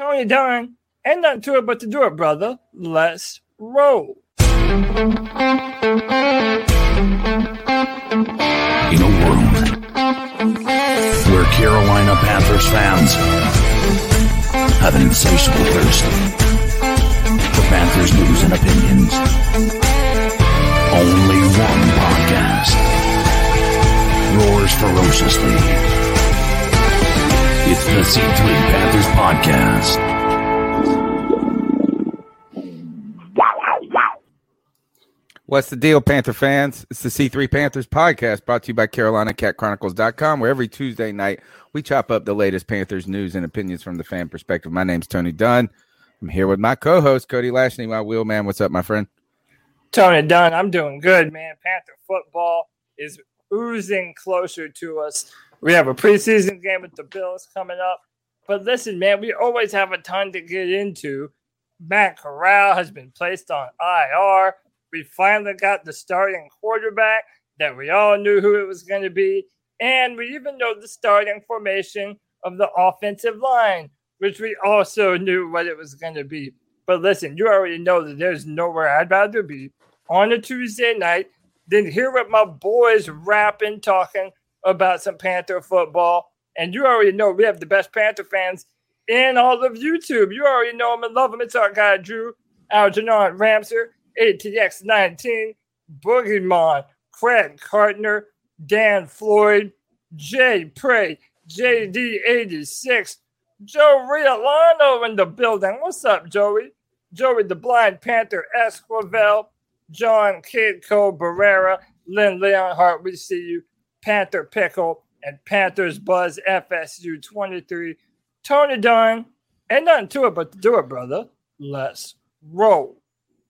Tony Dunn, ain't not to it but to do it, brother. Let's roll. In a world where Carolina Panthers fans have an insatiable thirst for Panthers news and opinions, only one podcast roars ferociously. It's the C3 Panthers Podcast. What's the deal, Panther fans? It's the C3 Panthers podcast brought to you by CarolinaCatChronicles.com, where every Tuesday night we chop up the latest Panthers news and opinions from the fan perspective. My name's Tony Dunn. I'm here with my co host, Cody Lashney, my wheel man. What's up, my friend? Tony Dunn, I'm doing good, man. Panther football is oozing closer to us. We have a preseason game with the Bills coming up. But listen, man, we always have a ton to get into. Matt Corral has been placed on IR. We finally got the starting quarterback that we all knew who it was going to be. And we even know the starting formation of the offensive line, which we also knew what it was going to be. But listen, you already know that there's nowhere I'd rather be on a Tuesday night than hear what my boys rapping, talking about some Panther football. And you already know we have the best Panther fans in all of YouTube. You already know them and love them. It's our guy, Drew Algernon Ramser. ATX 19, Boogeyman, Craig Cartner, Dan Floyd, Jay Prey, JD86, Joe Riolano in the building. What's up, Joey? Joey the Blind Panther Esquivel, John Kidco Barrera, Lynn Leonhardt, we see you, Panther Pickle, and Panthers Buzz FSU 23. Tony Dunn, ain't nothing to it but to do it, brother. Let's roll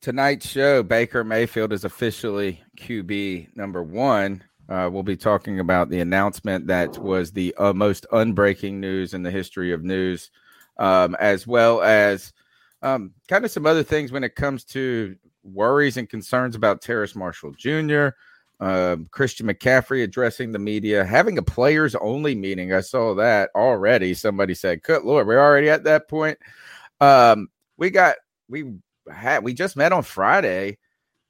tonight's show, Baker Mayfield is officially QB number one. Uh, we'll be talking about the announcement that was the uh, most unbreaking news in the history of news, um, as well as um, kind of some other things when it comes to worries and concerns about Terrace Marshall Jr., uh, Christian McCaffrey addressing the media, having a players only meeting. I saw that already. Somebody said, "Good Lord, we're already at that point." Um, we got we had we just met on Friday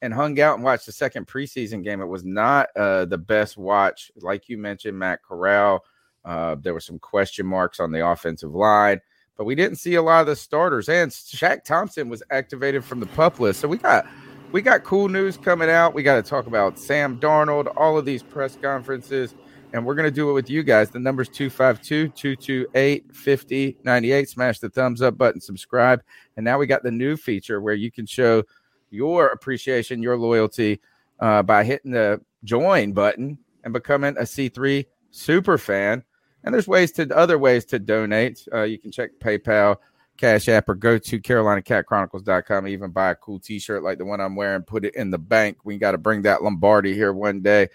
and hung out and watched the second preseason game. It was not uh, the best watch, like you mentioned, Matt Corral. Uh, there were some question marks on the offensive line, but we didn't see a lot of the starters. And Shaq Thompson was activated from the pup list, so we got we got cool news coming out. We got to talk about Sam Darnold, all of these press conferences and we're going to do it with you guys. The number's 252 228 5098. Smash the thumbs up button, subscribe. And now we got the new feature where you can show your appreciation, your loyalty uh, by hitting the join button and becoming a C3 super fan. And there's ways to other ways to donate. Uh, you can check PayPal, Cash App, or go to CarolinaCatChronicles.com. Even buy a cool T-shirt like the one I'm wearing. Put it in the bank. We got to bring that Lombardi here one day.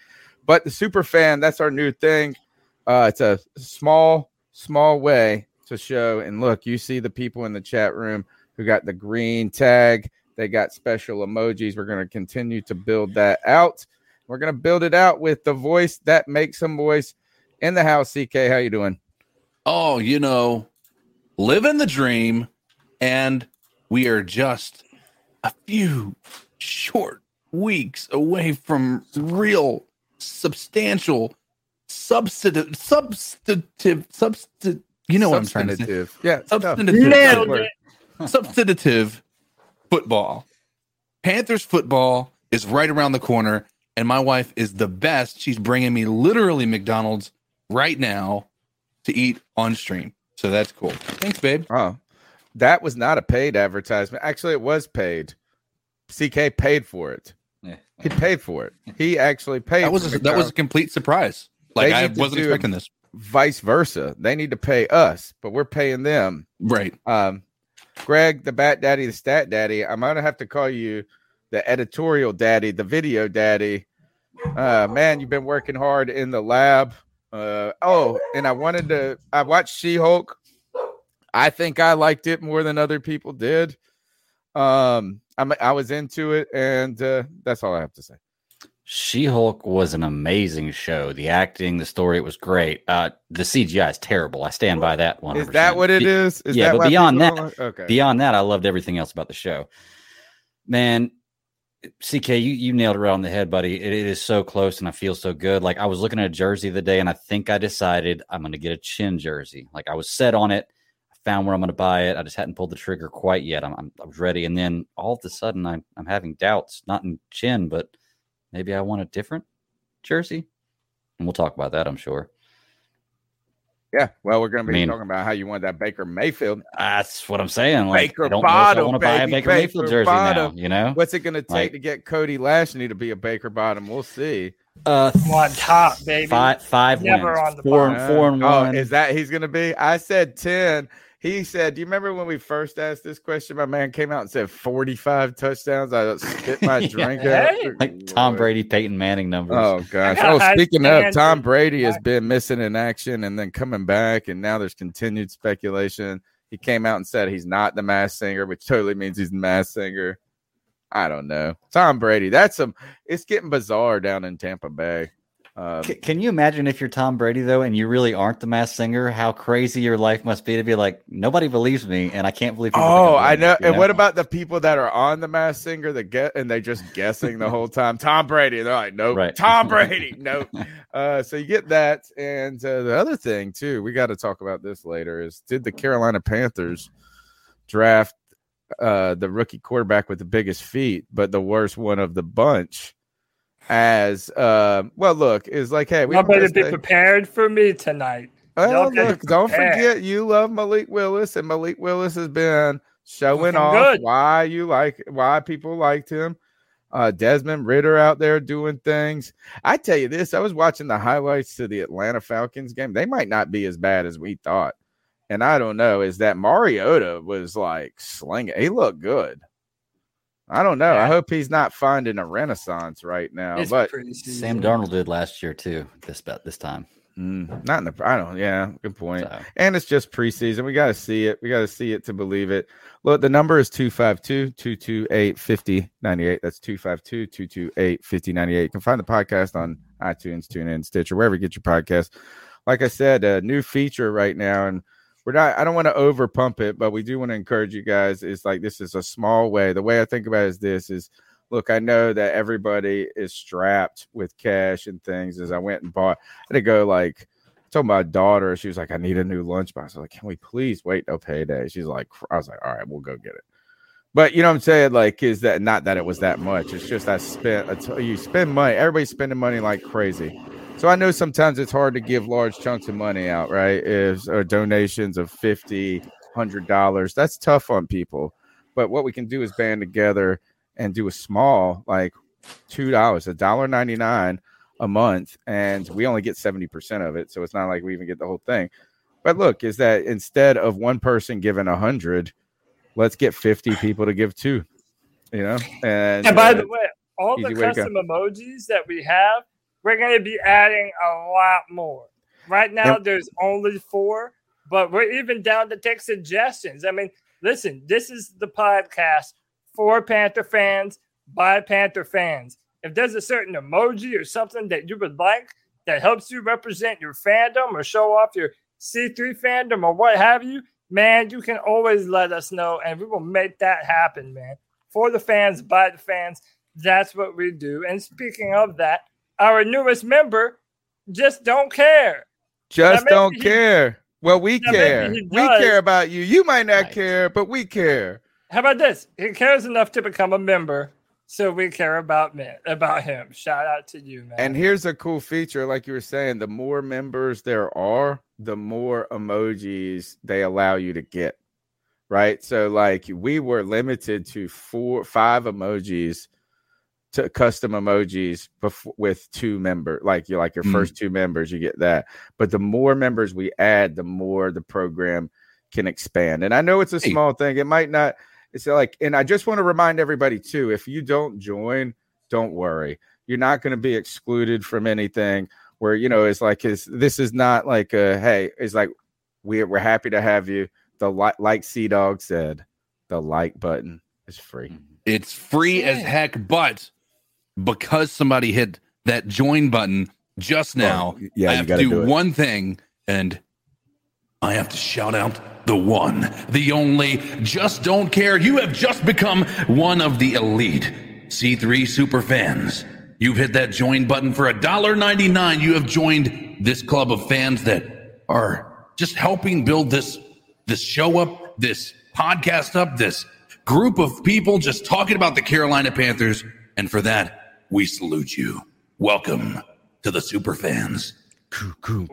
But the super fan, that's our new thing. Uh, it's a small, small way to show. And look, you see the people in the chat room who got the green tag. They got special emojis. We're going to continue to build that out. We're going to build it out with the voice that makes some voice in the house. CK, how you doing? Oh, you know, living the dream, and we are just a few short weeks away from real substantial substantive substantive substantive you know what I'm trying to say. Yeah, substantive substantive football. Panthers football is right around the corner, and my wife is the best. She's bringing me literally McDonald's right now. to eat on stream. So that's cool. Thanks, babe. Oh, that was not a paid advertisement. Actually, it was paid. CK paid for it. Yeah. He paid for it. He actually paid. That was for a, that was a complete surprise. Like I wasn't expecting this. vice versa. They need to pay us, but we're paying them. Right. Um, Greg, the Bat Daddy, the Stat Daddy. I'm gonna have to call you the editorial daddy, the video daddy. Uh, man, you've been working hard in the lab. Uh, oh, and I wanted to. I watched She Hulk. I think I liked it more than other people did. Um, I'm, I was into it, and uh, that's all I have to say. She Hulk was an amazing show. The acting, the story, it was great. Uh, the CGI is terrible. I stand by that one. Is that what it is? Is yeah, that but beyond that- like- okay. Beyond that, I loved everything else about the show. Man, CK, you, you nailed it right on the head, buddy. It, it is so close and I feel so good. Like I was looking at a jersey the day and I think I decided I'm going to get a Chinn jersey. Like I was set on it. I found where I'm going to buy it. I just hadn't pulled the trigger quite yet. I'm, I'm, I was ready. And then all of a sudden I'm, I'm having doubts, not in Chinn, but maybe I want a different jersey. And we'll talk about that, I'm sure. Yeah, well, we're going to be I mean- talking about how you want that Baker Mayfield. That's what I'm saying. Like, Baker I don't know if Bottom, I want to buy a baby, Baker Mayfield jersey Bottom. now, you know? What's it going to take Like- to get Cody Lashley to be a Baker Bottom? We'll see. Uh, I'm on top, baby. Five, five Never wins. on the four, bottom. and four and oh, one. is that he's going to be? I said ten. He said, "Do you remember when we first asked this question? My man came out and said forty-five touchdowns. I spit my drink Hey. out. like Tom Brady, Peyton Manning numbers. Oh gosh! Oh, speaking of, Tom. Brady has been missing in action and then coming back, and now there's continued speculation. He came out and said he's not the Masked Singer, which totally means he's the Masked Singer. I don't know. Tom Brady. That's some. It's getting bizarre down in Tampa Bay. Um, C- can you imagine if you're Tom Brady though, and you really aren't the Masked Singer? How crazy your life must be to be like nobody believes me, and I can't believe. Oh, I know. this," you And what about the people that are on the Masked Singer that get and they just guessing the whole time? Tom Brady. They're like, nope. Right. Tom Brady. nope. Uh, so you get that, and uh, the other thing too, we got to talk about this later. Is did the Carolina Panthers draft uh, the rookie quarterback with the biggest feet, but the worst one of the bunch? As uh, well, look is like, hey, we better be prepared for me tonight. well, look, don't forget you love Malik Willis, and Malik Willis has been showing off good. why you like why people liked him. Uh, Desmond Ridder out there doing things. I tell you this, I was watching the highlights to the Atlanta Falcons game. They might not be as bad as we thought. And I don't know, is that Mariota was like slinging. He looked good. I don't know. I hope he's not finding a renaissance right now. It's but Sam Darnold did last year too. This about this time. mm, not in the I don't yeah, good point. So, And it's just preseason. We got to see it. We got to see it to believe it. Look, the number is 252 228 5098. That's 252 228 5098. You can find the podcast on iTunes, TuneIn, Stitcher, wherever you get your podcast. Like I said, a new feature right now. And we're not, I don't want to over pump it, but we do want to encourage you guys. Is like, this is a small way. The way I think about it is this is look, I know that everybody is strapped with cash and things. As I went and bought, I had to go like, about my daughter. She was like, I need a new lunchbox. I was like, Can we please wait till payday? She's like, I was like, All right, we'll go get it. But you know what I'm saying? Like, is that not that it was that much? It's just I spent you spend money. Everybody's spending money like crazy. So I know sometimes it's hard to give large chunks of money out, right? Is or donations of 50 hundred dollars. That's tough on people. But what we can do is band together and do a small, like two dollars, a dollar ninety nine a month, and we only get 70% of it. So it's not like we even get the whole thing. But look, is that instead of one person giving a hundred, let's get 50 people to give two. You know, and, And by uh, the way, all the easy way to go. custom emojis that we have, we're going to be adding a lot more. Right now, Yep. there's only four, but we're even down to take suggestions. I mean, listen, this is the podcast for Panther fans by Panther fans. If there's a certain emoji or something that you would like that helps you represent your fandom or show off your C3 fandom or what have you, man, you can always let us know and we will make that happen, man. For the fans, by the fans, that's what we do. And speaking of that, our newest member just don't care. just maybe don't he- care. Well, we Now, care. We care about you. You might not Right. care, but we care. How about this? He cares enough to become a member. so we care about man about him. Shout out to you, man. And here's a cool feature, like you were saying, the more members there are, the more emojis they allow you to get. Right. So like we were limited to four five emojis to custom emojis before, with two member like you like your Mm. first two members you get that. But the more members we add the more the program can expand. And i know it's a Hey. small thing. It might not it's like and i just want to remind everybody too if you don't join don't worry. You're not going to be excluded from anything where you know it's like it's, this is not like a hey it's like we're, we're happy to have you. The like like c dog said the like button is free. It's free as heck, but because somebody hit that join button just now, Oh, yeah I have to do do one thing, and I have to shout out the one, the only, just don't care. You have just become one of the elite C3 super fans. You've hit that join button for $1.99. You have joined this club of fans that are just helping build this this show up, this podcast up, this group of people just talking about the Carolina Panthers. And for that, we salute you. Welcome to the super fans.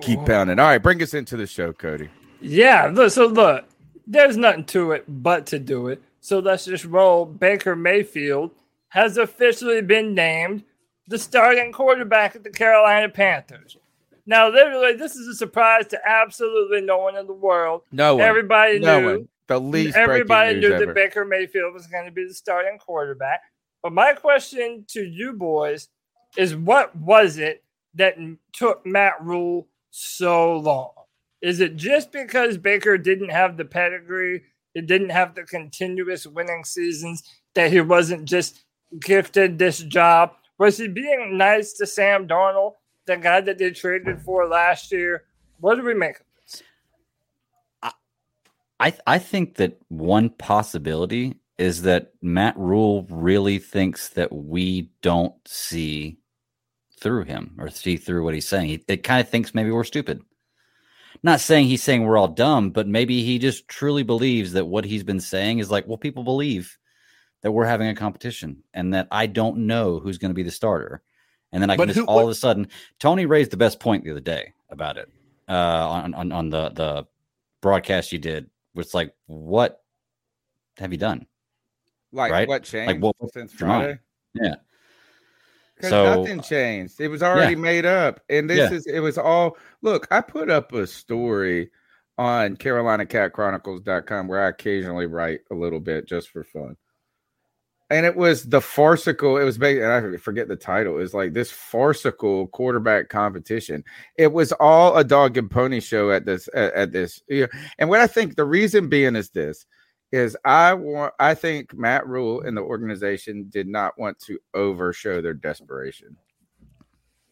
keep pounding all right bring us into the show cody Yeah, so look, there's nothing to it but to do it. So let's just roll. Baker Mayfield has officially been named the starting quarterback of the Carolina Panthers. Now, literally, this is a surprise to absolutely no one in the world. no one Everybody no knew. one the least Everybody knew news that. Baker Mayfield was going to be the starting quarterback. But my question to you boys is what was it that took Matt Rhule so long? Is it just because Baker didn't have the pedigree, it didn't have the continuous winning seasons, that he wasn't just gifted this job? Was he being nice to Sam Darnold, the guy that they traded for last year? What do we make of this? I th- I think that one possibility is that Matt Rhule really thinks that we don't see through him or see through what he's saying. He, it kind of thinks maybe we're stupid. Not saying he's saying we're all dumb, but maybe he just truly believes that what he's been saying is like, well, people believe that we're having a competition and that I don't know who's going to be the starter. And then I can But just all what- of a sudden, Tony raised the best point the other day about it uh, on, on on the the broadcast you did. It's like, what have you done? Like right? what changed like, what- since friday Yeah. So- nothing changed. It was already made up. And this Yeah. is it was all look, I put up a story on carolinacatchronicles.com where I occasionally write a little bit just for fun. And it was the farcical, it was ba- and I forget the title. It was like this farcical quarterback competition. It was all a dog and pony show at this at, at this. And what I think the reason being is this is I want I think Matt Rhule and the organization did not want to overshow their desperation.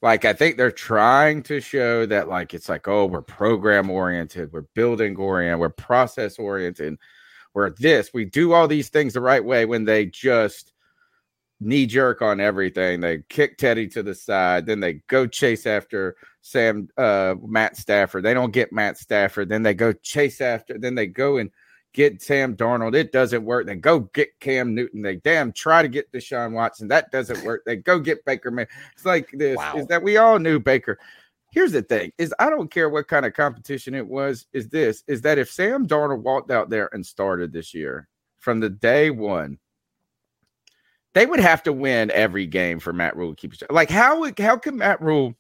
Like I think they're trying to show that like it's like oh we're program oriented, we're building oriented, we're process oriented, we're this, we do all these things the right way when they just knee jerk on everything. They kick Teddy to the side, then they go chase after Sam uh Matt Stafford. They don't get Matt Stafford, then they go chase after, then they go and get Sam Darnold. It doesn't work. They go get Cam Newton. They damn try to get Deshaun Watson. That doesn't work. They go get Baker Man. It's like this Wow. is that we all knew Baker. Here's the thing is I don't care what kind of competition it was, is this is that if Sam Darnold walked out there and started this year from the day one, they would have to win every game for Matt Rhule to keep his like how would how can Matt Rhule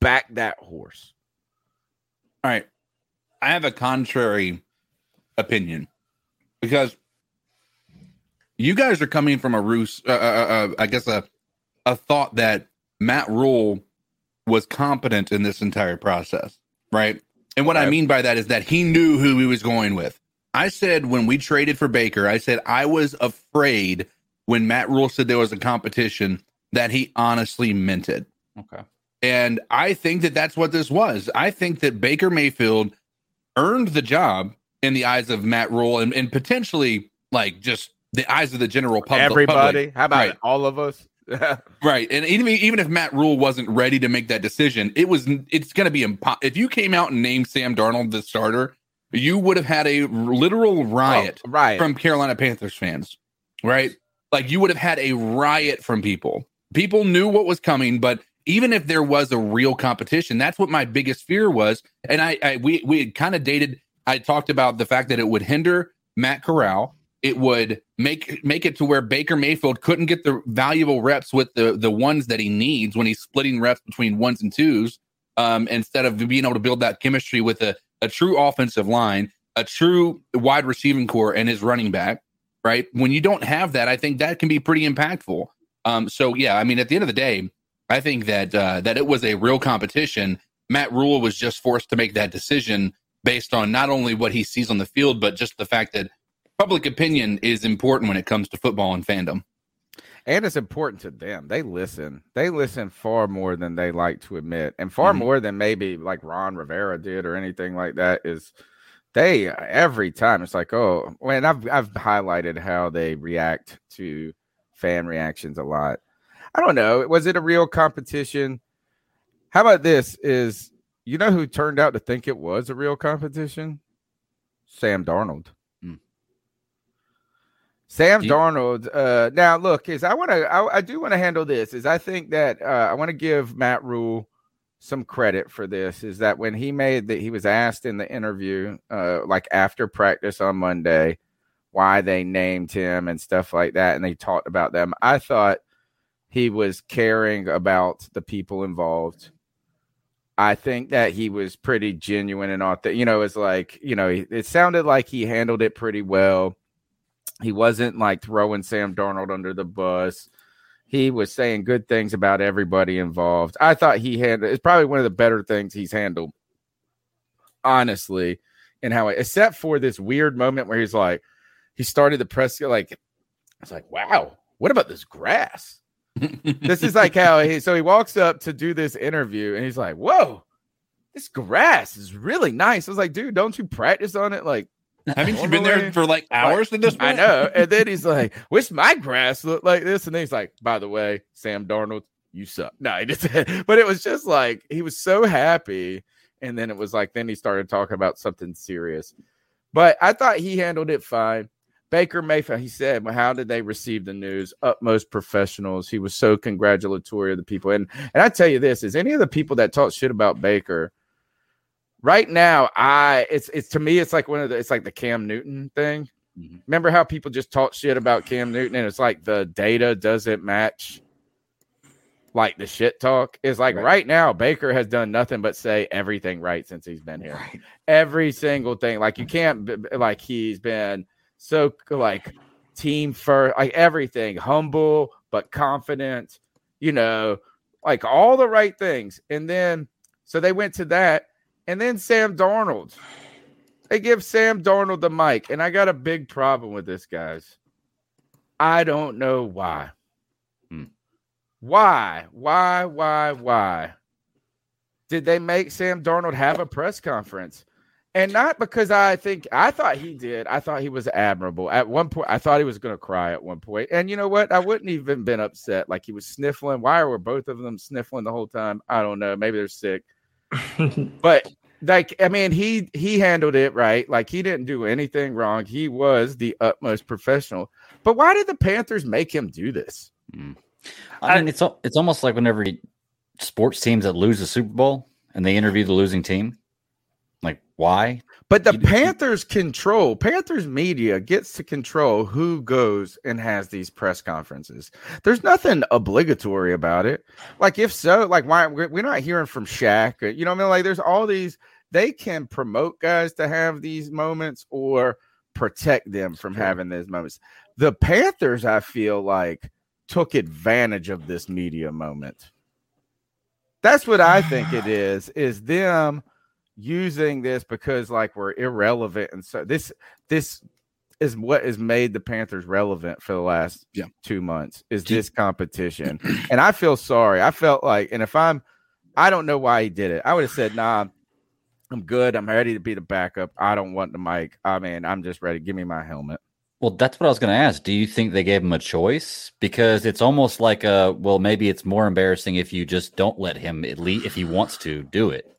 back that horse? All right. I have a contrary opinion because you guys are coming from a ruse, uh, uh, uh, I guess a a thought that Matt Rhule was competent in this entire process, right? And what I mean by that is that he knew who he was going with. I said when we traded for Baker, I said I was afraid when Matt Rhule said there was a competition that he honestly meant it. Okay. And I think that that's what this was. I think that Baker Mayfield earned the job in the eyes of Matt Rhule and, and potentially like just the eyes of the general public. Everybody, public. how about Right. all of us? Right. And even even if Matt Rhule wasn't ready to make that decision, it was it's going to be impo- if you came out and named Sam Darnold the starter, you would have had a literal oh, riot Oh, right. from Carolina Panthers fans, right? like you would have had a riot from people. People knew what was coming, but even if there was a real competition, that's what my biggest fear was. And I, I we we had kind of dated. I talked about the fact that it would hinder Matt Corral. It would make make it to where Baker Mayfield couldn't get the valuable reps with the the ones that he needs when he's splitting reps between ones and twos. Um, instead of being able to build that chemistry with a, a true offensive line, a true wide receiving core, and his running back, right? When you don't have that, I think that can be pretty impactful. Um, so yeah, I mean, at the end of the day, I think that uh, that it was a real competition. Matt Rhule was just forced to make that decision based on not only what he sees on the field, but just the fact that public opinion is important when it comes to football and fandom. And it's important to them. They listen. They listen far more than they like to admit, and far mm-hmm. more than maybe like Ron Rivera did or anything like that. Is they every time it's like, oh, and I've I've highlighted how they react to fan reactions a lot. I don't know. Was it a real competition? How about this? Is you know who turned out to think it was a real competition? Sam Darnold. Sam you- Darnold. Uh, now, look, is I want to, I, I, do want to handle this. Is I think that uh, I want to give Matt Rhule some credit for this. Is that when he made that he was asked in the interview, uh, like after practice on Monday, why they named him and stuff like that, and they talked about them. I thought he was caring about the people involved. I think that he was pretty genuine and authentic. You know, it's like you know, it sounded like he handled it pretty well he wasn't like throwing Sam Darnold under the bus. He was saying good things about everybody involved. I thought he handled it's probably one of the better things he's handled, honestly, in how except for this weird moment where he's like, he started the press like, it's like, wow, what about this grass? This is like how he so he walks up to do this interview and he's like, whoa, this grass is really nice. I was like, dude, don't you practice on it like haven't you been there for like hours at this point? I know. And then he's like, "Wish my grass looked like this." And then he's like, "By the way, Sam Darnold, you suck." No, he didn't. But it was just like he was so happy, and then it was like then he started talking about something serious. But I thought he handled it fine. Baker Mayfield, he said, well, how did they receive the news? Utmost professionals. He was so congratulatory of the people. And and I tell you this, is any of the people that talk shit about Baker right now, I it's it's to me, it's like one of the it's like the Cam Newton thing. Mm-hmm. Remember how people just talk shit about Cam Newton and it's like the data doesn't match like the shit talk is like right. right. now Baker has done nothing but say everything right since he's been here. Right. Every single thing. Like you can't like he's been so like team first, like everything humble but confident, you know, like all the right things. And then so they went to that and then Sam Darnold. They give Sam Darnold the mic. And I got a big problem with this, guys. I don't know why. Hmm. Why? Why? Why? Why? Did they make Sam Darnold have a press conference? And not because I think I thought he did. I thought he was admirable. At one point, I thought he was going to cry at one point. And you know what? I wouldn't even been upset. Like he was sniffling. Why were both of them sniffling the whole time? I don't know. Maybe they're sick. but like I mean, he he handled it right. Like he didn't do anything wrong. He was the utmost professional. But why did the Panthers make him do this? Mm. I mean, it's it's almost like whenever sports teams that lose the Super Bowl and they interview the losing team. Like, why? But the you, Panthers control, Panthers media gets to control who goes and has these press conferences. There's nothing obligatory about it. Like, if so, like, why we're not hearing from Shaq? You know what I mean? Like, there's all these, they can promote guys to have these moments or protect them from having these moments. The Panthers, I feel like, took advantage of this media moment. That's what I think it is, is them using this because like we're irrelevant and so this this is what has made the Panthers relevant for the last yeah. two months is this competition. and I feel sorry. I felt like, and if I'm, I don't know why he did it. I would have said, nah, I'm good. I'm ready to be the backup. I don't want the mic. I mean, I'm just ready. Give me my helmet. Well, that's what I was going to ask. Do you think they gave him a choice? Because it's almost like a, well, maybe it's more embarrassing if you just don't let him at least, if he wants to do it.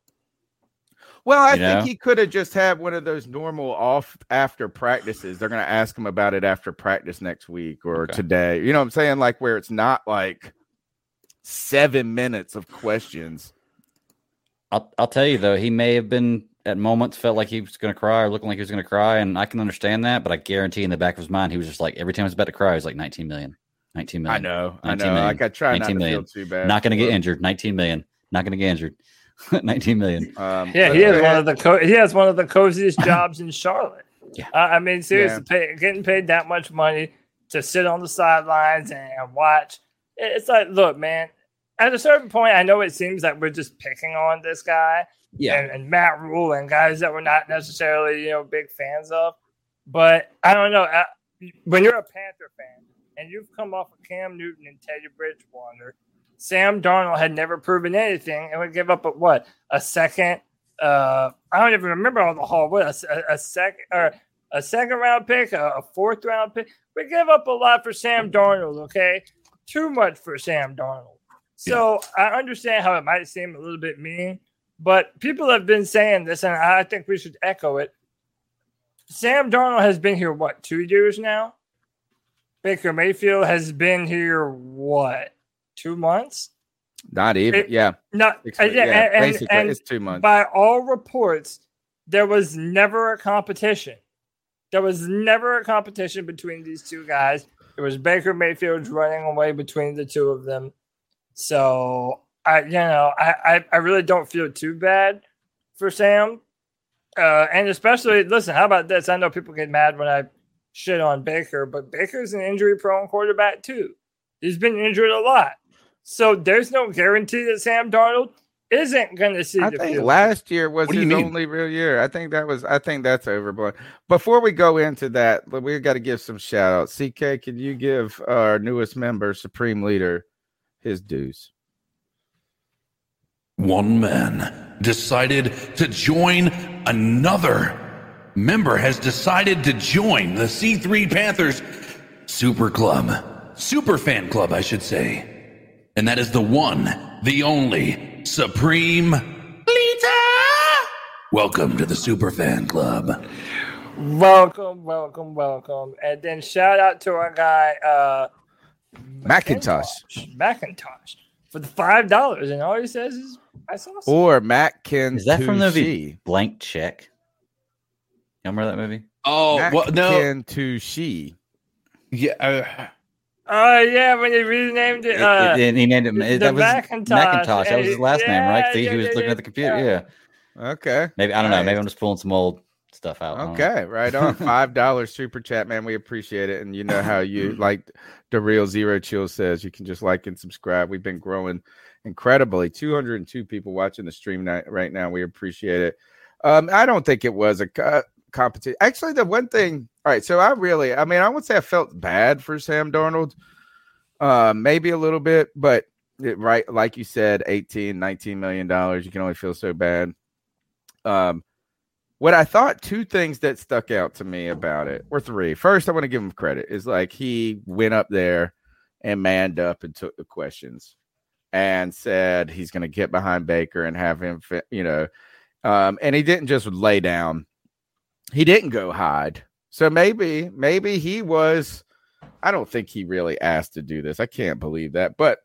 Well, I You think know? he could have just had one of those normal off after practices. They're going to ask him about it after practice next week or Okay. today. You know what I'm saying? Like where it's not like seven minutes of questions. I'll I'll tell you though, he may have been at moments felt like he was going to cry or looking like he was going to cry, and I can understand that. But I guarantee in the back of his mind, he was just like every time he was about to cry, he was like 19 million, 19 million. I know. I know. million. Like I try not to 19 million. feel too bad. Not going to get injured. 19 million. Not going to get injured. 19 million. Um, Yeah, he has but- one of the co- he has one of the coziest jobs in Charlotte. Yeah. Uh, I mean, seriously, pay, getting paid that much money to sit on the sidelines and, and watch. it- It's like, look, man. At a certain point, I know it seems like we're just picking on this guy and, and Matt Rhule and guys that we're not necessarily, you know, big fans of. But I don't know. I, when you're a Panther fan and you've come off of Cam Newton and Teddy Bridgewater, Sam Darnold had never proven anything and would give up a what a second. Uh, I don't even remember all the haul. What a second or a second round pick, a, a fourth round pick. We give up a lot for Sam Darnold. Okay, too much for Sam Darnold. So I understand how it might seem a little bit mean, but people have been saying this, and I think we should echo it. Sam Darnold has been here what two years now. Baker Mayfield has been here what two months? Not even. It- yeah. Not uh, yeah. and, basically, and it's two months. by all reports, there was never a competition. There was never a competition between these two guys. It was Baker Mayfield running away between the two of them. So I, you know, I, I, I really don't feel too bad for Sam. Uh, and especially, listen, how about this? I know people get mad when I shit on Baker, but Baker's an injury prone quarterback too. He's been injured a lot. So there's no guarantee that Sam Darnold isn't going to see I the think field. last year was What do you his mean? only real year. I think that was. I think that's overblown. Before we go into that, we've got to give some shout outs. CK, can you give our newest member, Supreme Leader, his dues? One man decided to join another member has decided to join the C3 Panthers Super Club. Super Fan Club, I should say. And that is the one, the only Supreme Leader. Welcome to the Super Fan Club. Welcome, welcome, welcome. And then shout out to our guy, uh, Macintosh Macintosh for the $5. And all he says is, that's awesome. or Matt Ken. Is that from the movie Blank Check? You remember that movie? Oh, Matt well, no. Ken to she. Yeah. Uh, Oh, yeah, when he renamed it. It- Uh, it- and he named it. the that was Macintosh. Macintosh. That was his last name, right? See, yeah, he was yeah, looking yeah, at the computer. yeah. Yeah. Okay. Maybe I don't know. Maybe I'm just pulling some old stuff out. I don't. Okay, right on. Five dollars super chat, man. We appreciate it. And you know how you like the real zero chill says you can just like and subscribe. We've been growing incredibly. 202 people watching the stream right now. We appreciate it. Um, I don't think it was a co- competition. Actually, the one thing, all right, so I really, I mean, I would say I felt bad for Sam Darnold. Uh, maybe a little bit, but it, right, like you said, 18, 19 million dollars. You can only feel so bad. Um, what I thought two things that stuck out to me about it were three. First, I want to give him credit. Is like he went up there and manned up and took the questions and said he's going to get behind Baker and have him, you know, um, and he didn't just lay down. He didn't go hide. So maybe, maybe he was. I don't think he really asked to do this. I can't believe that, but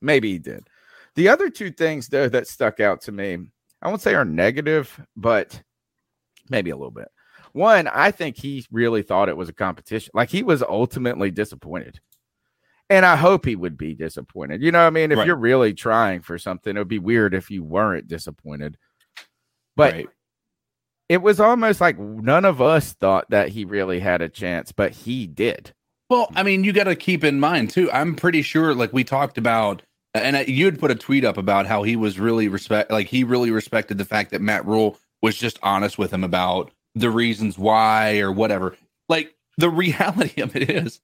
maybe he did. The other two things though that stuck out to me, I won't say are negative, but maybe a little bit. One, I think he really thought it was a competition. Like he was ultimately disappointed. And I hope he would be disappointed. You know what I mean? If Right. you're really trying for something, it would be weird if you weren't disappointed. But right. It was almost like none of us thought that he really had a chance, but he did. Well, I mean, you got to keep in mind too. I'm pretty sure, like we talked about, and you had put a tweet up about how he was really respect, like he really respected the fact that Matt Rhule was just honest with him about the reasons why or whatever. Like the reality of it is,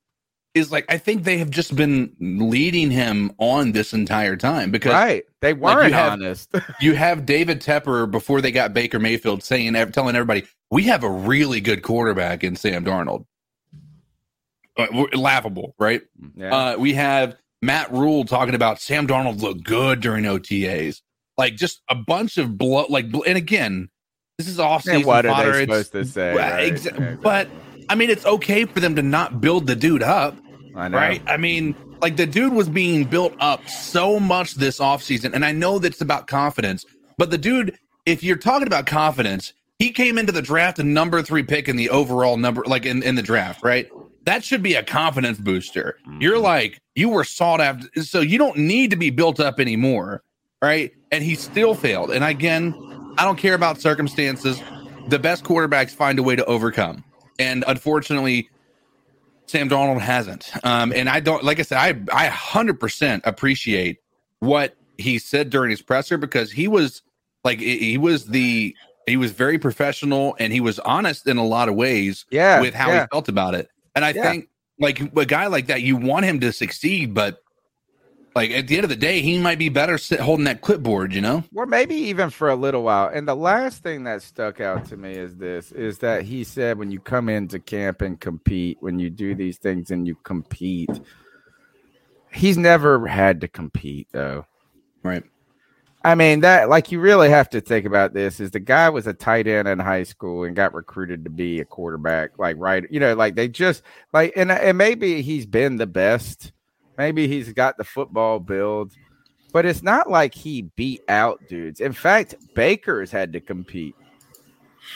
is like I think they have just been leading him on this entire time because Right. They like, you weren't have- honest. you have David Tepper before they got Baker Mayfield saying, telling everybody, we have a really good quarterback in Sam Darnold. Uh, laughable, right? yeah. Uh, we have Matt Rhule talking about Sam Darnold looked good during OTAs. like just a bunch of blow. Like, and again, this is off season what are fodder. they It's- supposed to say? Right? exa- Yeah, But I mean, it's okay for them to not build the dude up, I know. right? I mean, like the dude was being built up so much this offseason, and I know that's about confidence, but the dude, if you're talking about confidence, he came into the draft a number three pick in the overall number, like in, in the draft, right? That should be a confidence booster. You're mm-hmm. like, you were sought after, so you don't need to be built up anymore, right? And he still failed. And again, I don't care about circumstances. The best quarterbacks find a way to overcome. And unfortunately, Sam Darnold hasn't. Um, and I don't, like I said, I, I 100% appreciate what he said during his presser because he was like, he was the, he was very professional and he was honest in a lot of ways Yeah, with how yeah. he felt about it. And I Yeah. think like a guy like that, you want him to succeed, but like at the end of the day, he might be better sit holding that clipboard, you know? Or maybe even for a little while. And the last thing that stuck out to me is this is that he said when you come into camp and compete, when you do these things and you compete, he's never had to compete though. Right. I mean, that like you really have to think about this is the guy was a tight end in high school and got recruited to be a quarterback, like right, you know, like they just like and and maybe he's been the best. Maybe he's got the football build, but it's not like he beat out dudes. In fact, Baker's had to compete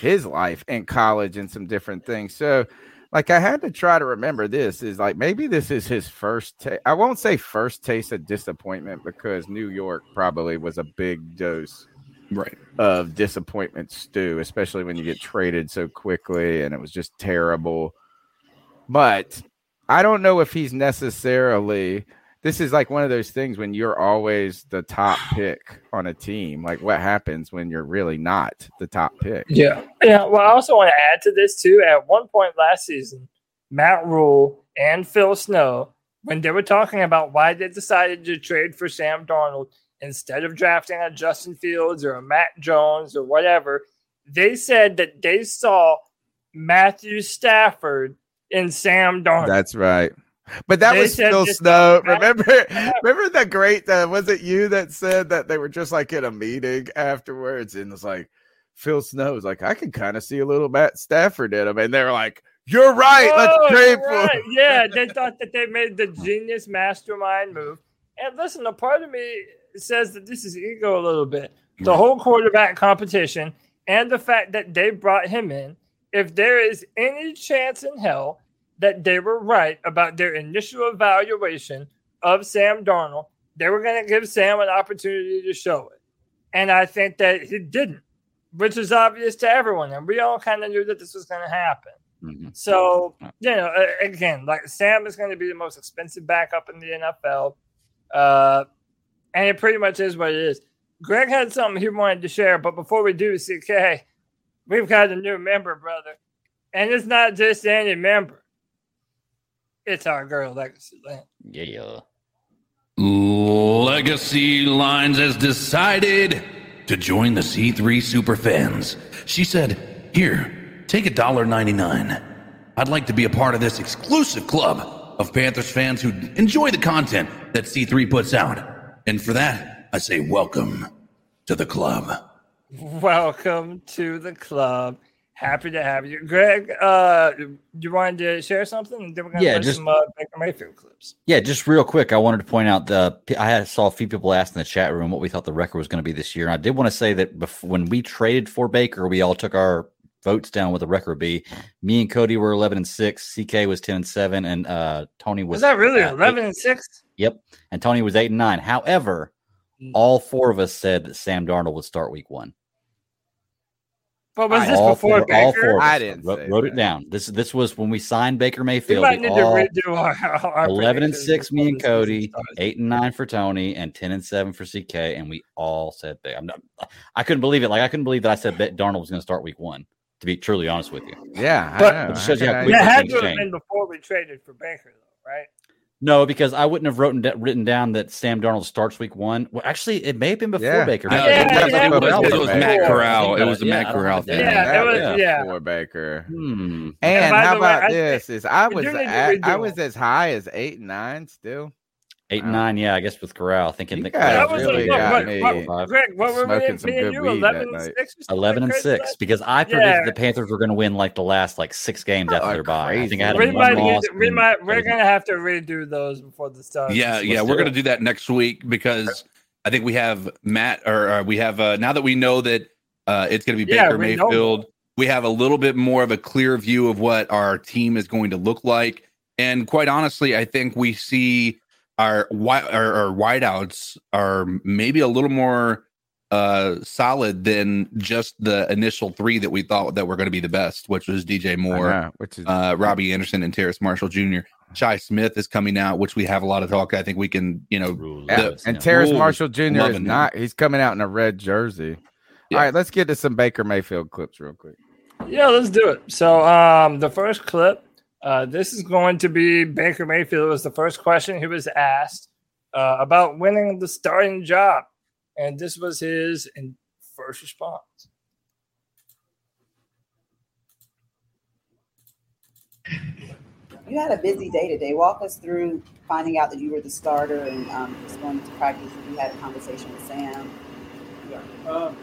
his life in college and some different things. So like I had to try to remember this is like maybe this is his first ta- I won't say first taste of disappointment because New York probably was a big dose Right. of disappointment stew, especially when you get traded so quickly and it was just terrible. But I don't know if he's necessarily this is like one of those things when you're always the top pick on a team. Like what happens when you're really not the top pick? Yeah. Yeah. Well, I also want to add to this too. At one point last season, Matt Rhule and Phil Snow, when they were talking about why they decided to trade for Sam Darnold instead of drafting a Justin Fields or a Mac Jones or whatever, they said that they saw Matthew Stafford in Sam Darnold. That's right. But that They was Phil Snow. Remember, remember the great. Uh, was it you that said that they were just like in a meeting afterwards, and it's like Phil Snow was like, I can kind of see a little Matt Stafford in him, and they were like, "You're right. Oh, Let's trade you're for." him." Yeah, they thought that they made the genius mastermind move. And listen, a part of me says that this is ego a little bit. The whole quarterback competition and the fact that they brought him in. If there is any chance in hell that they were right about their initial evaluation of Sam Darnold, they were going to give Sam an opportunity to show it. And I think that he didn't, which is obvious to everyone. And we all kind of knew that this was going to happen. Mhm. So, you know, again, like Sam is going to be the most expensive backup in the NFL. Uh, and it pretty much is what it is. Greg had something he wanted to share, but before we do, CK, we've got a new member, brother. And it's not just any member, it's our girl, Legacy Land. Yeah. Legacy Lines has decided to join the C3 Superfans. She said, Here, take a dollar ninety-nine. I'd like to be a part of this exclusive club of Panthers fans who enjoy the content that C3 puts out. And for that, I say welcome to the club. Welcome to the club. Happy to have you. Greg, uh, you wanted to share something? And then we're to Yeah, just- some uh, Baker Mayfield clips. Yeah, just real quick, I wanted to point out the I saw a few people ask in the chat room what we thought the record was going to be this year. And I did want to say that before, when we traded for Baker, we all took our votes down what the record would be. Me and Cody were eleven and six. CK was ten and seven, and uh, Tony was Was that really 11 and 6? Yep, and Tony was eight and nine. However, Mm. all four of us said that Sam Darnold would start week one. But was I- this before four, Baker? all four I didn't wrote, say wrote it down. This this was when we signed Baker We Mayfield. might we need all- to redo our, our 11 and 6 me and Cody, 8 and 9 for Tony and 10 and 7 for CK and we all said that. I'm not I couldn't believe it. Like I couldn't believe that I said that Darnold was going to start week 1 to be truly honest with you. Yeah, But- I know. It shows you how I- quick That things had to have change. been before we traded for Baker, though, right? No, because I wouldn't have written, written down that Sam Darnold starts week 1. Well, actually it may have been before Yeah. Baker. No, Yeah, it, yeah, was, yeah, it, was, it was. Matt Corral. It was a Yeah, Matt Corral thing. Yeah, that it was- was yeah. before Baker. Hmm. And by how the way, about I this? Is I was do need to at, I was as high as eight and nine still. Eight and Wow. nine, yeah, I guess with Corral. Thinking You that guys Corral was really like, got what, me what, what, Greg, what were smoking we, some me and good weed 11 and 6 or eleven and six like because I predicted Yeah. the Panthers were going to win like the last like six games after Oh, their bye. I think I had We might, one loss. we might, We're gonna have to redo those before the start. Yeah, yeah, Let's we're do going to do that next week because I think we have Matt or, or we have uh, now that we know that uh, it's going to be Yeah, Baker we know Mayfield. We have a little bit more of a clear view of what our team is going to look like, and quite honestly, I think we see our wi- our, our wideouts are maybe a little more uh solid than just the initial three that we thought that were going to be the best, which was DJ I Moore, know, which is uh, Robbie Anderson and Terrace Marshall Jr. Shi Smith is coming out, which we have a lot of talk. I think we can, you know, Rules, Yeah, yes, and yeah. Terrace Marshall Jr. is loving him. not. He's coming out in a red jersey. Yeah. All right, let's get to some Baker Mayfield clips real quick. Yeah, let's do it. So, um, the first clip, uh, this is going to be Baker Mayfield. was the first question he was asked uh, about winning the starting job, and this was his first response. You had a busy day today. Walk us through finding out that you were the starter and um, just going to practice. You had a conversation with Sam. Yeah. Um,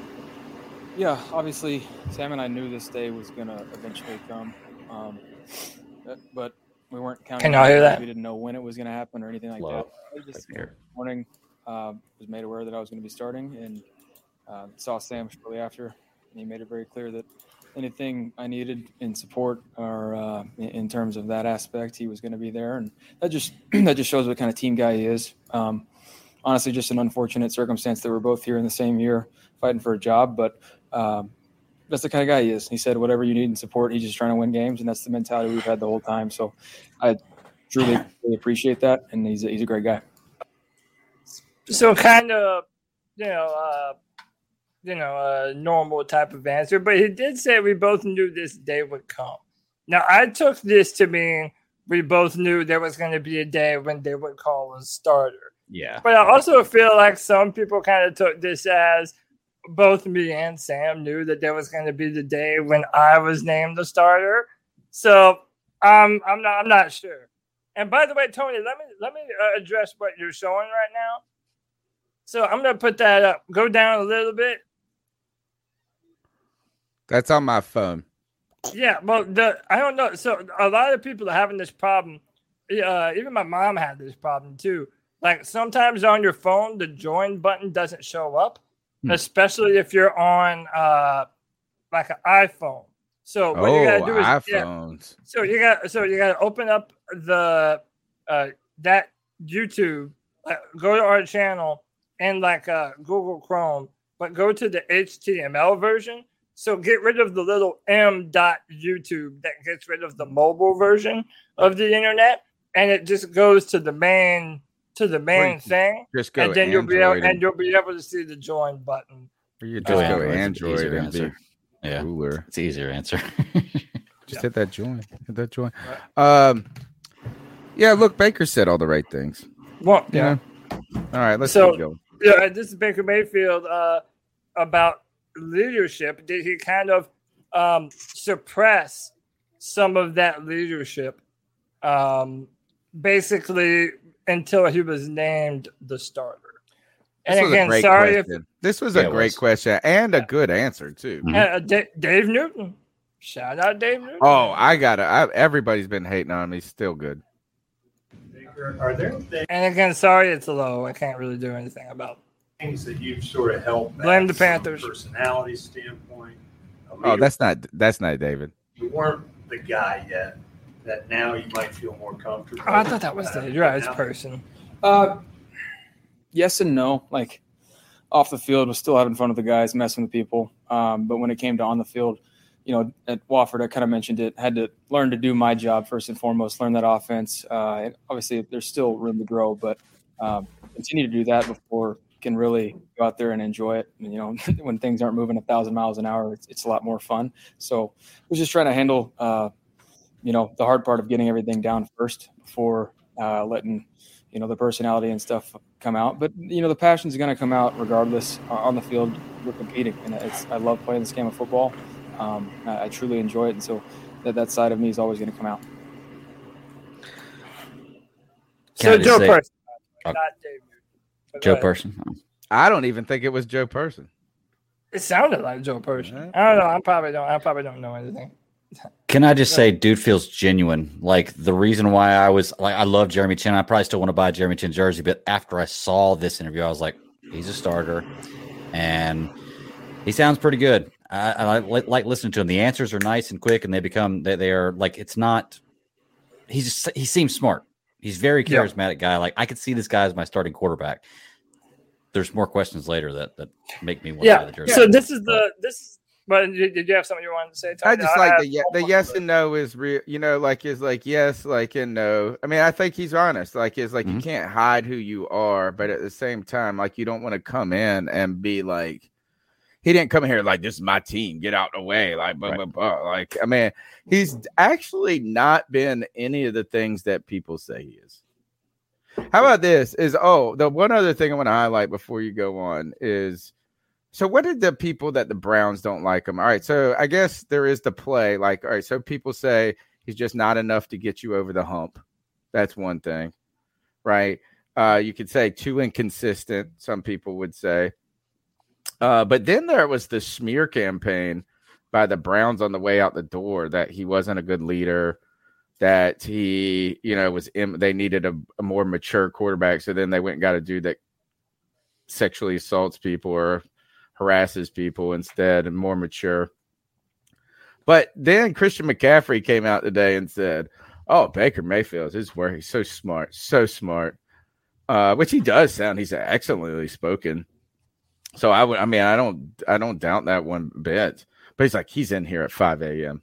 yeah, obviously, Sam and I knew this day was going to eventually come. Um, but, but we weren't counting. Can y'all hear that? We didn't know when it was going to happen or anything like Low. that. I just morning uh, was made aware that I was going to be starting and uh, saw Sam shortly after. And he made it very clear that anything I needed in support or uh, in, in terms of that aspect, he was going to be there. And that just that just shows what kind of team guy he is. Um, honestly, just an unfortunate circumstance that we're both here in the same year fighting for a job, but um, that's the kind of guy he is. He said, "Whatever you need in support, he's just trying to win games," and that's the mentality we've had the whole time. So, I truly, really appreciate that, and he's a, he's a great guy. So, kind of, you know, uh, you know, a normal type of answer, but he did say we both knew this day would come. Now, I took this to mean we both knew there was going to be a day when they would call a starter. Yeah. But I also feel like some people kind of took this as both me and Sam knew that there was going to be the day when I was named the starter. So um, I'm not I'm not sure. And by the way, Tony, let me let me uh, address what you're showing right now. So I'm gonna put that up. Go down a little bit. That's on my phone. Yeah, well, the I don't know. So a lot of people are having this problem. Uh, even my mom had this problem too. Like sometimes on your phone, the join button doesn't show up, Hmm. especially if you're on uh, like an iPhone. So what you Oh, gotta do is yeah, so you got so you got to open up the uh, that YouTube, uh, go to our channel and like uh, Google Chrome, but go to the HTML version. So get rid of the little m dot YouTube that gets rid of the mobile version of the internet, and it just goes to the main to the main Wait, thing, Just go and then you'll be able and and, you'll be able to see the join button. or you Go just go Android. An Android easier and be. Yeah. cooler. It's an easier answer. Just hit that join. Hit that join. Um, yeah. Look, Baker said all the right things. Well, Yeah. All right, let's So- keep going. yeah, this is Baker Mayfield uh, about leadership. Did he kind of um, suppress some of that leadership, um, basically until he was named the starter? This And was a again, great sorry if question. this was Yeah, a it great was. question and a good answer too. Mhm. uh, Da- Dave Newton. Shout out Dave Newton. Oh, I got it. I, everybody's been hating on him. He's still good. Are there things and again, sorry it's low. I can't really do anything about. Things that you've sort of helped. back Blame the Panthers. personality standpoint? A Oh, that's not that's not David. you weren't the guy yet. That now you might feel more comfortable. Oh, I thought that was uh, Dave. You're right. Person. Uh, yes and no. Like off the field, was still having fun with the guys, messing with people. Um, but when it came to on the field, you know, at Wofford, I kind of mentioned it. Had to learn to do my job first and foremost. Learn that offense. Uh, and obviously, there's still room to grow, but um, continue to do that before you can really go out there and enjoy it. And, you know, when things aren't moving a thousand miles an hour, it's, it's a lot more fun. So we're just trying to handle, uh, you know, the hard part of getting everything down first before uh, letting you know the personality and stuff come out but you know the passion's going to come out regardless uh, on the field we're competing and it's i love playing this game of football um, I, I truly enjoy it and so that, that side of me is always going to come out So Can I just Joe say- Person. Uh, not Dave Newton. But go Joe. Person. I don't even think it was Joe Person. It sounded like Joe Person. I don't know. I probably don't. I probably don't know anything. Can I just say, dude feels genuine. Like the reason why I was like, I love Jeremy Chinn. I probably still want to buy a Jeremy Chinn jersey, but after I saw this interview, I was like, he's a starter, and he sounds pretty good. I, I like, like listening to him. The answers are nice and quick, and they become they, they are like it's not. He's just, he seems smart. He's a very Yeah. charismatic guy. Like I could see this guy as my starting quarterback. There's more questions later that that make me want to buy Yeah. the jersey. So this is the this is. But did did you have something you wanted to say? I Tony? just like have the ye- the yes and no is real. You know, like is like yes, like and no. I mean, I think he's honest. Like is like you Mhm. can't hide who you are, but at the same time, like you don't want to come in and be like. He didn't come here like this is my team. Get out the way, like blah blah blah. Like I mean, he's actually not been any of the things that people say he is. How about this? Is oh the one other thing I want to highlight before you go on is so what did the people that the Browns don't like him? All right, so I guess there is the play. Like, all right, so people say he's just not enough to get you over the hump. That's one thing, right? Uh, you could say too inconsistent. Some people would say, uh, but then there was the smear campaign by the Browns on the way out the door that he wasn't a good leader, that he, you know, was in, they needed a, a more mature quarterback. So then they went and got a dude that sexually assaults people or harasses people instead and more mature. But then Christian McCaffrey came out today and said, Oh, Baker Mayfield is where he's so smart, so smart. Uh, which he does sound he's excellently spoken. So I would I mean I don't I don't doubt that one bit. But he's like, he's in here at 5 a.m.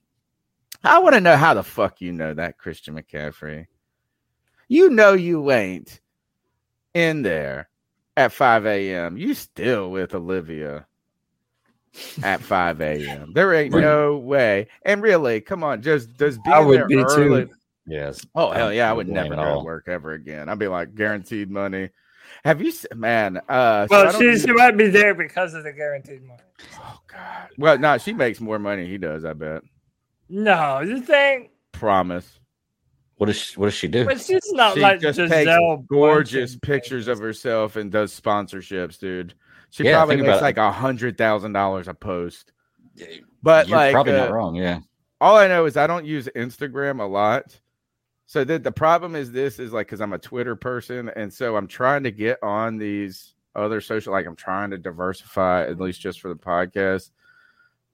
I want to know how the fuck you know that, Christian McCaffrey. You know you ain't in there at 5 a.m. You still with Olivia at 5 a.m. There ain't no way. And really, come on, just does being I would there be early. too. yes. Oh hell yeah, I would never go to work ever again. I'd be like guaranteed money. Have you, se- man? Uh, Well, don't she, she might be there because of the guaranteed money. oh god. Well, no, she makes more money. He does. I bet. No, you think? Promise. What does she, what does she do? But she's not she like just Giselle takes gorgeous pictures of herself and does sponsorships, dude. She Yeah, probably makes like a hundred thousand dollars a post. But You're like, probably uh, not wrong. Yeah. all I know is I don't use Instagram a lot. So the, the problem is this is like because I'm a Twitter person, and so I'm trying to get on these other social, like I'm trying to diversify at least just for the podcast.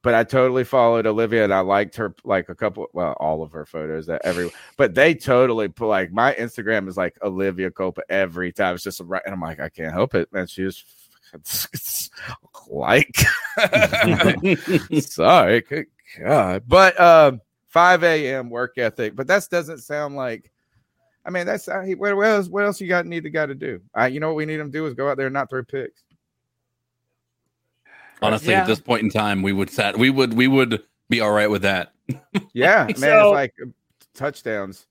But I totally followed Olivia, and I liked her like a couple, well, all of her photos that every, but they totally put like my Instagram is like Olivia Culpo every time. It's just right, and I'm like, I can't help it, man. She is like, sorry, good God, but um. 5 a.m. work ethic, but that doesn't sound like. I mean, that's uh, what, what else? What else you got need the guy to do? Uh, you know what we need him to do is go out there and not throw picks. Honestly, Yeah. at this point in time, we would sat we would we would be all right with that. Yeah, man, So- it's like uh, touchdowns.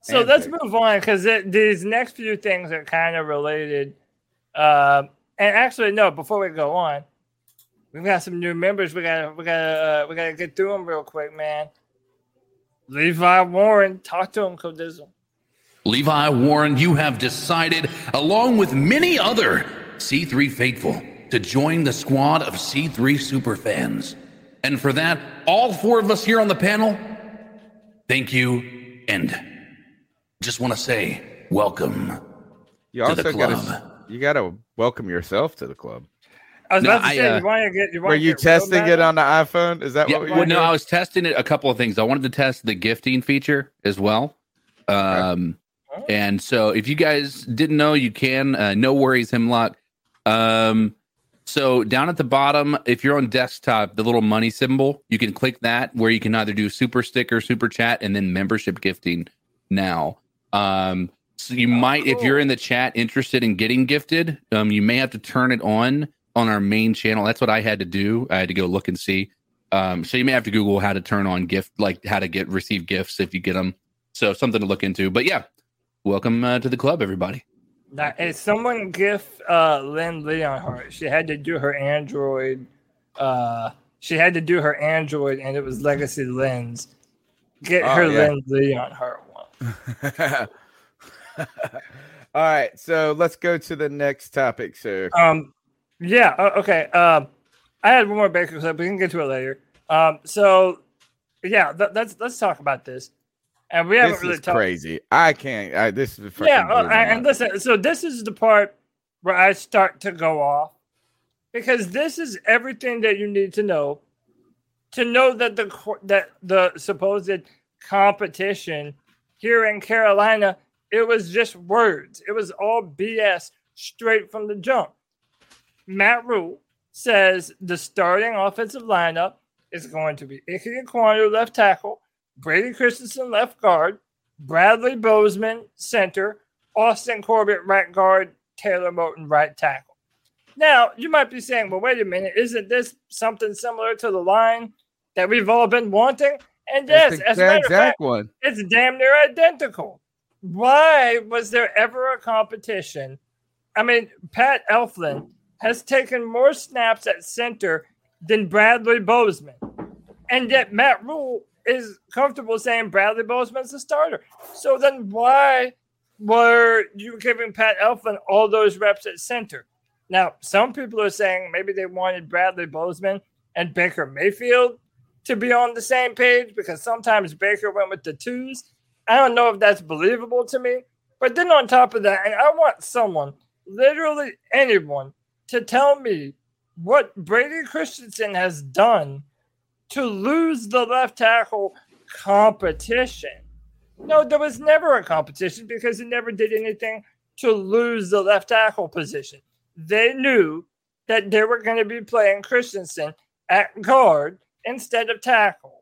So let's picks. move on because these next few things are kind of related. Um, and actually, no. Before we go on, we've got some new members. We gotta, we gotta, uh, we gotta get through them real quick, man. Levi Warren, talk to him, Codizzle. Levi Warren, you have decided, along with many other C3 faithful, to join the squad of C3 super fans. And for that, all four of us here on the panel, thank you and just want to say welcome. You to the also got to club. You got to welcome yourself to the club. I was No, about to I, say, uh, you want to get, you want Were you testing it on the iPhone? Is that Yeah, what? well, no, I was testing it a couple of things. I wanted to test the gifting feature as well. Um, and so if you guys didn't know, you can. Uh, no worries, Hemlock. Um, so down at the bottom, if you're on desktop, the little money symbol, you can click that where you can either do super sticker, super chat, and then membership gifting now. Um, so you might, if you're in the chat interested in getting gifted, um, you may have to turn it on on our main channel. That's what I had to do. I had to go look and see. Um, so you may have to Google how to turn on gift, like how to get receive gifts if you get them. So something to look into. But yeah, welcome uh, to the club, everybody. Now, if someone gift uh, Lynn Leonhardt, she had to do her Android. Uh, she had to do her Android, and it was Legacy Lens. Get Oh, her yeah. Lynn Leonhardt one. All right, so let's go to the next topic, sir. Um, yeah. okay. Um, I had one more Baker clip. We can get to it later. Um, so yeah, th- let's let's talk about this. And we haven't This really talked. crazy. I can't. I, this is Yeah, uh, and listen. So this is the part where I start to go off because this is everything that you need to know to know that the that the supposed competition here in Carolina it was just words. It was all BS straight from the jump. Matt Rhule says the starting offensive lineup is going to be Ike Ekwonu left tackle, Brady Christensen left guard, Bradley Bozeman center, Austin Corbett right guard, Taylor Moton right tackle. Now, you might be saying, well, wait a minute, isn't this something similar to the line that we've all been wanting? And yes, as a matter of fact, one. it's damn near identical. Why was there ever a competition? I mean, Pat Elflein has taken more snaps at center than Bradley Bozeman. And yet Matt Rhule is comfortable saying Bradley Bozeman's the starter. So then why were you giving Pat Elflein all those reps at center? Now, some people are saying maybe they wanted Bradley Bozeman and Baker Mayfield to be on the same page because sometimes Baker went with the twos. I don't know if that's believable to me. But then on top of that, and I want someone, literally anyone, to tell me what Brady Christensen has done to lose the left tackle competition. No, there was never a competition because he never did anything to lose the left tackle position. They knew that they were going to be playing Christensen at guard instead of tackle.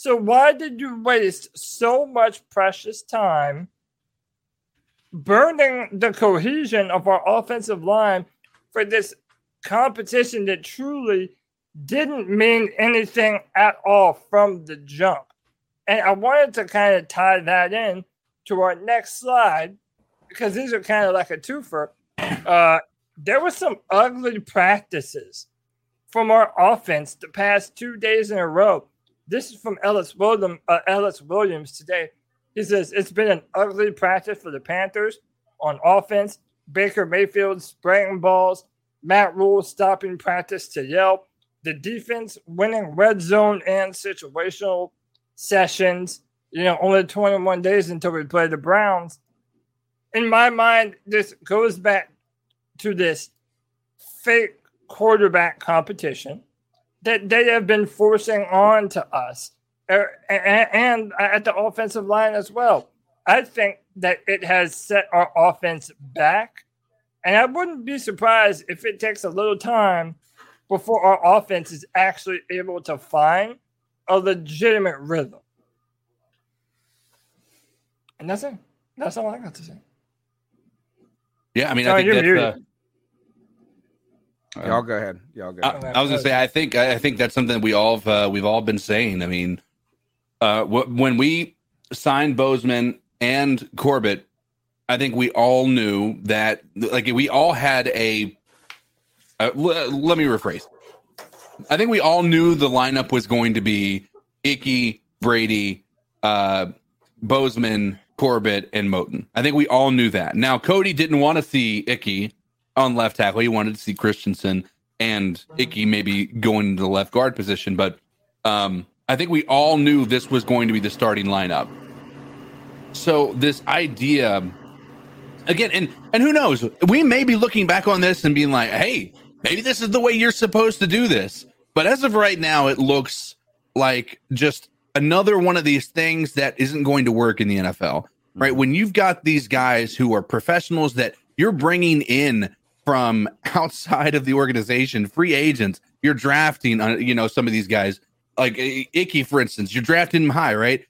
So why did you waste so much precious time burning the cohesion of our offensive line for this competition that truly didn't mean anything at all from the jump? And I wanted to kind of tie that in to our next slide because these are kind of like a twofer. Uh, there were some ugly practices from our offense the past two days in a row. This is from Ellis Williams, uh, Ellis Williams today. He says it's been an ugly practice for the Panthers on offense. Baker Mayfield spraying balls, Matt Rhule stopping practice to yell. The defense winning red zone and situational sessions. You know, only 21 days until we play the Browns. In my mind, this goes back to this fake quarterback competition that they have been forcing on to us er, and at the offensive line as well. I think that it has set our offense back. And I wouldn't be surprised if it takes a little time before our offense is actually able to find a legitimate rhythm. And that's it. That's all I got to say. Yeah, I mean, Sorry, I think that's. Uh, Y'all go ahead. Y'all go. I, ahead. I was gonna say, I think I think that's something we all have, uh, we've all been saying. I mean, uh, wh- when we signed Bozeman and Corbett, I think we all knew that, like, we all had a. Uh, l- let me rephrase. I think we all knew the lineup was going to be Icky, Brady, uh, Bozeman, Corbett, and Moton. I think we all knew that. Now, Cody didn't want to see Icky on left tackle. He wanted to see Christensen and Icky maybe going to the left guard position. But um, I think we all knew this was going to be the starting lineup. So this idea, again, and and who knows? We may be looking back on this and being like, "Hey, maybe this is the way you're supposed to do this." But as of right now, it looks like just another one of these things that isn't going to work in the NFL. Right? When you've got these guys who are professionals that you're bringing in from outside of the organization, free agents, you're drafting, uh, you know, some of these guys like Icky, for instance, you're drafting him high, right?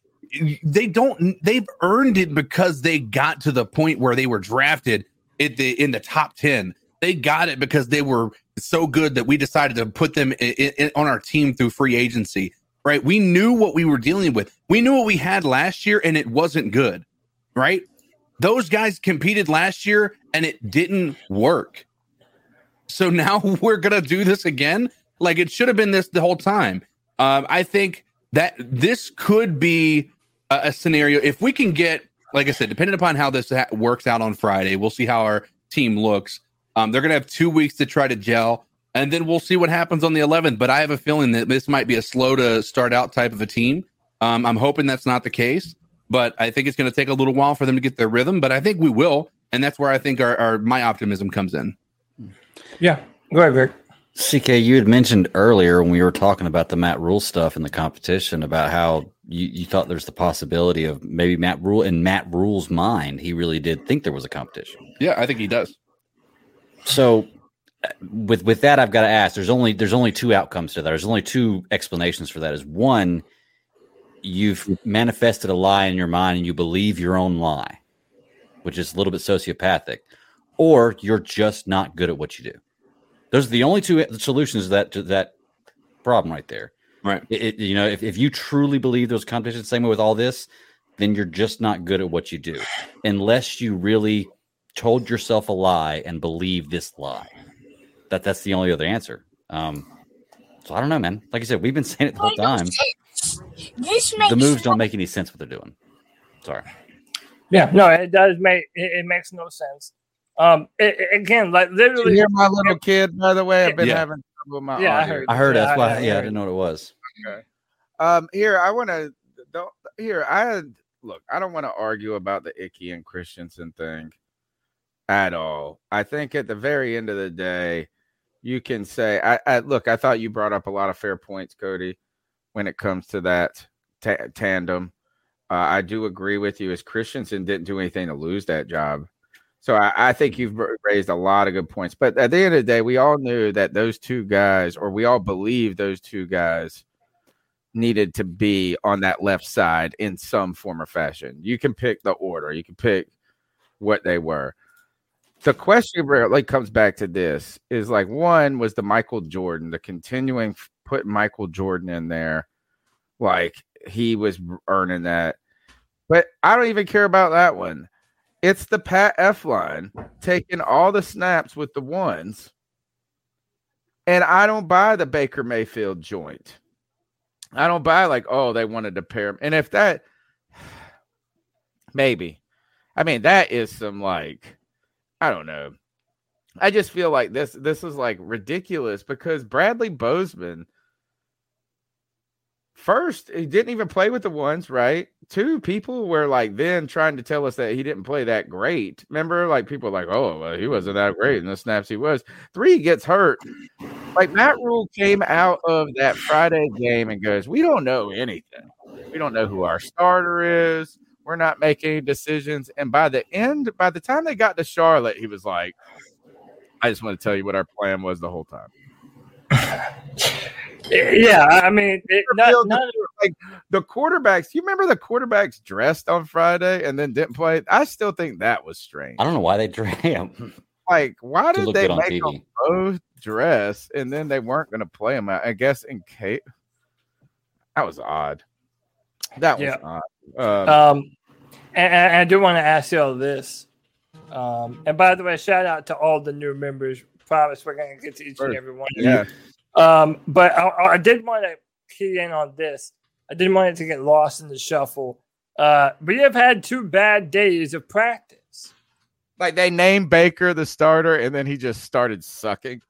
They don't. They've earned it because they got to the point where they were drafted in the in the top ten. They got it because they were so good that we decided to put them in, in, on our team through free agency. Right? We knew what we were dealing with. We knew what we had last year, and it wasn't good. Right? Those guys competed last year, and it didn't work. So now we're gonna do this again. Like it should have been this the whole time. Um, I think that this could be a, a scenario if we can get like I said, depending upon how this ha- works out on Friday, we'll see how our team looks. Um, they're to have two weeks to try to gel, and then we'll see what happens on the 11th. But I have a feeling that this might be a slow to start out type of a team. Um, I'm hoping that's not the case, but I think it's going to take a little while for them to get their rhythm. But I think we will, and that's where I think our, our my optimism comes in. Yeah, go ahead, Rick. CK, you had mentioned earlier when we were talking about the Matt Rhule stuff in the competition about how you, you thought there's the possibility of maybe Matt Rhule in Matt Rhule's mind, he really did think there was a competition. Yeah, I think he does. So uh, with with that, I've got to ask. There's only there's only two outcomes to that. There's only two explanations for that. Is one, you've manifested a lie in your mind and you believe your own lie, which is a little bit sociopathic, or you're just not good at what you do. Those are the only two solutions to that to that problem right there. Right. It, it- you know, if, if you truly believe there's competition, same way with all this, then you're just not good at what you do, unless you really told yourself a lie and believe this lie. That that's the only other answer. Um, so I don't know, man. Like I said, we've been saying it the whole time. This makes The moves don't make any sense what they're doing. Sorry. Yeah, no, it does make it, it makes no sense. Um, it, it- again, like Did you literally, hear my little kid, by the way? I've been Yeah. having trouble with my Yeah, I heard. I heard Yeah, that's why. I- I yeah, I didn't know what it was. Okay. Um, here I want to don't here. I look. I don't want to argue about the Icky and Christensen thing at all. I think at the very end of the day, you can say, I, I look. I thought you brought up a lot of fair points, Cody, when it comes to that ta- tandem. Uh, I do agree with you. As Christensen didn't do anything to lose that job. So I, I think mm-hmm. you've raised a lot of good points. But at the end of the day, we all knew that those two guys, or we all believed those two guys, needed to be on that left side in some form or fashion. You can pick the order, you can pick what they were. The question like comes back to this is like one was the Michael Jordan, the continuing put Michael Jordan in there, like he was earning that. But I don't even care about that one. It's the Pat Elflein taking all the snaps with the ones. And I don't buy the Baker Mayfield joint. I don't buy like, oh, they wanted to pair him. And if that maybe. I mean, that is some like I don't know. I just feel like this this is like ridiculous because Bradley Bozeman first he didn't even play with the ones, right? Two people were like then trying to tell us that he didn't play that great. Remember, like people like, oh, well, he wasn't that great in the snaps he was. Three gets hurt. Like Matt Rhule came out of that Friday game and goes, We don't know anything. We don't know who our starter is. We're not making decisions. And by the end, by the time they got to Charlotte, he was like, I just want to tell you what our plan was the whole time. yeah. I mean, it, not, Feel not, the- like the quarterbacks, you remember the quarterbacks dressed on Friday and then didn't play? I still think that was strange. I don't know why they dram. Like, why did they make TV. them both dress and then they weren't going to play them? I guess in case that was odd. That was Yeah. odd. Um, Um, and, and I do want to ask you all this. Um, and by the way, shout out to all the new members. Promise we're going to get to each and every one. of yeah, you. Um, but I, I did want to key in on this. I didn't want it to get lost in the shuffle. Uh, we have had two bad days of practice. like they named Baker the starter and then he just started sucking.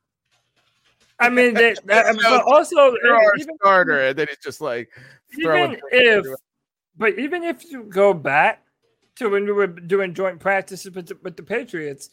I mean, they, that, So, but also even, starter, and then it's just like even if, but even if you go back to when we were doing joint practices with the, with the Patriots,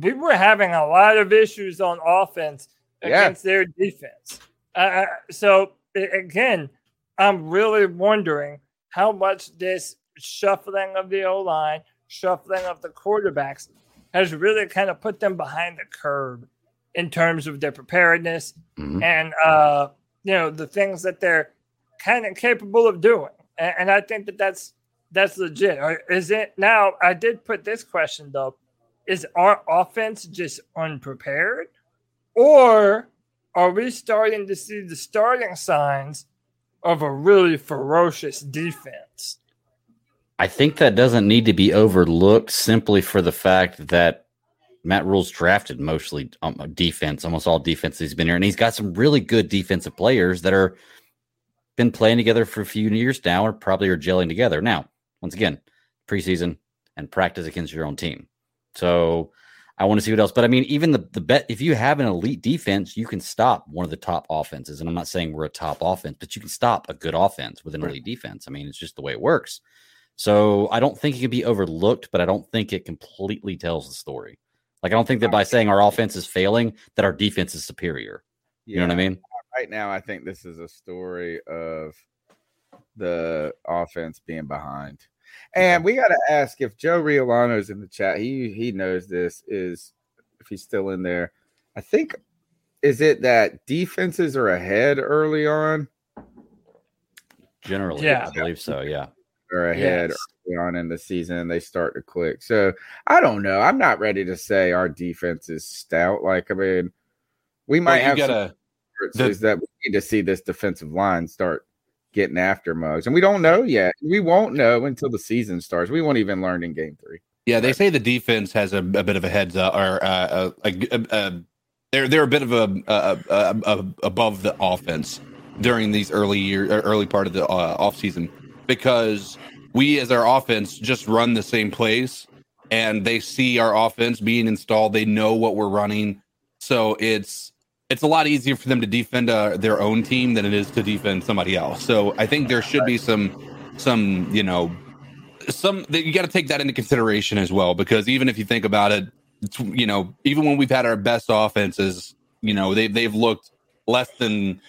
we were having a lot of issues on offense Yeah. against their defense. Uh, so again, I'm really wondering how much this shuffling of the O line, shuffling of the quarterbacks, has really kind of put them behind the curb in terms of their preparedness Mhm. and uh, you know the things that they're kind of capable of doing. And, and I think that that's that's legit. Is it now? I did put this question though: Is our offense just unprepared, or are we starting to see the starting signs of a really ferocious defense? I think that doesn't need to be overlooked simply for the fact that Matt Rhule's drafted mostly um, defense, almost all defense he's been here, and he's got some really good defensive players that are been playing together for a few years now, or probably are gelling together. Now, once again, preseason and practice against your own team. So I want to see what else. But I mean, even the the bet if you have an elite defense, you can stop one of the top offenses. And I'm not saying we're a top offense, but you can stop a good offense with an elite defense. I mean, it's just the way it works. So I don't think it can be overlooked, but I don't think it completely tells the story. Like I don't think that by saying our offense is failing, that our defense is superior. You know what I mean? Right now, I think this is a story of the offense being behind. And we got to ask if Joe Riolano's in the chat. He he knows this is if he's still in there. I think is it that defenses are ahead early on Generally, Yeah. I believe so. Yeah. are ahead Yes. early on in the season they start to click. So I don't know. I'm not ready to say our defense is stout. Like I mean, we might you have gotta efforts the- is that we need to see this defensive line start getting after mugs. And we don't know yet. We won't know until the season starts. We won't even learn in game three. Yeah, they say the defense has a, a bit of a heads up, or uh, a, a, a, they're they're a bit of a, a, a, a above the offense during these early year early part of the uh, off season because we as our offense just run the same plays and they see our offense being installed. They know what we're running, so it's it's a lot easier for them to defend uh, their own team than it is to defend somebody else. So I think there should be some some you know some that you got to take that into consideration as well because even if you think about it it's, you know even when we've had our best offenses you know they they've looked less than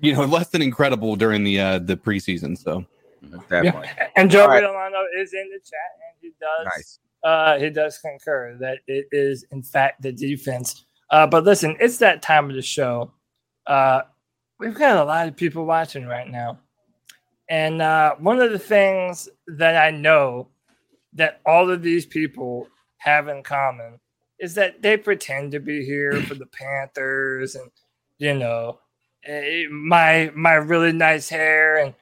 you know less than incredible during the uh the preseason so Definitely. And Joe All right. Riolano is in the chat, and he does Nice. uh, he does concur that it is in fact the defense. Uh, but listen, it's that time of the show. Uh, we've got a lot of people watching right now, and uh, one of the things that I know that all of these people have in common is that they pretend to be here for the Panthers, and you know, eh, my my really nice hair and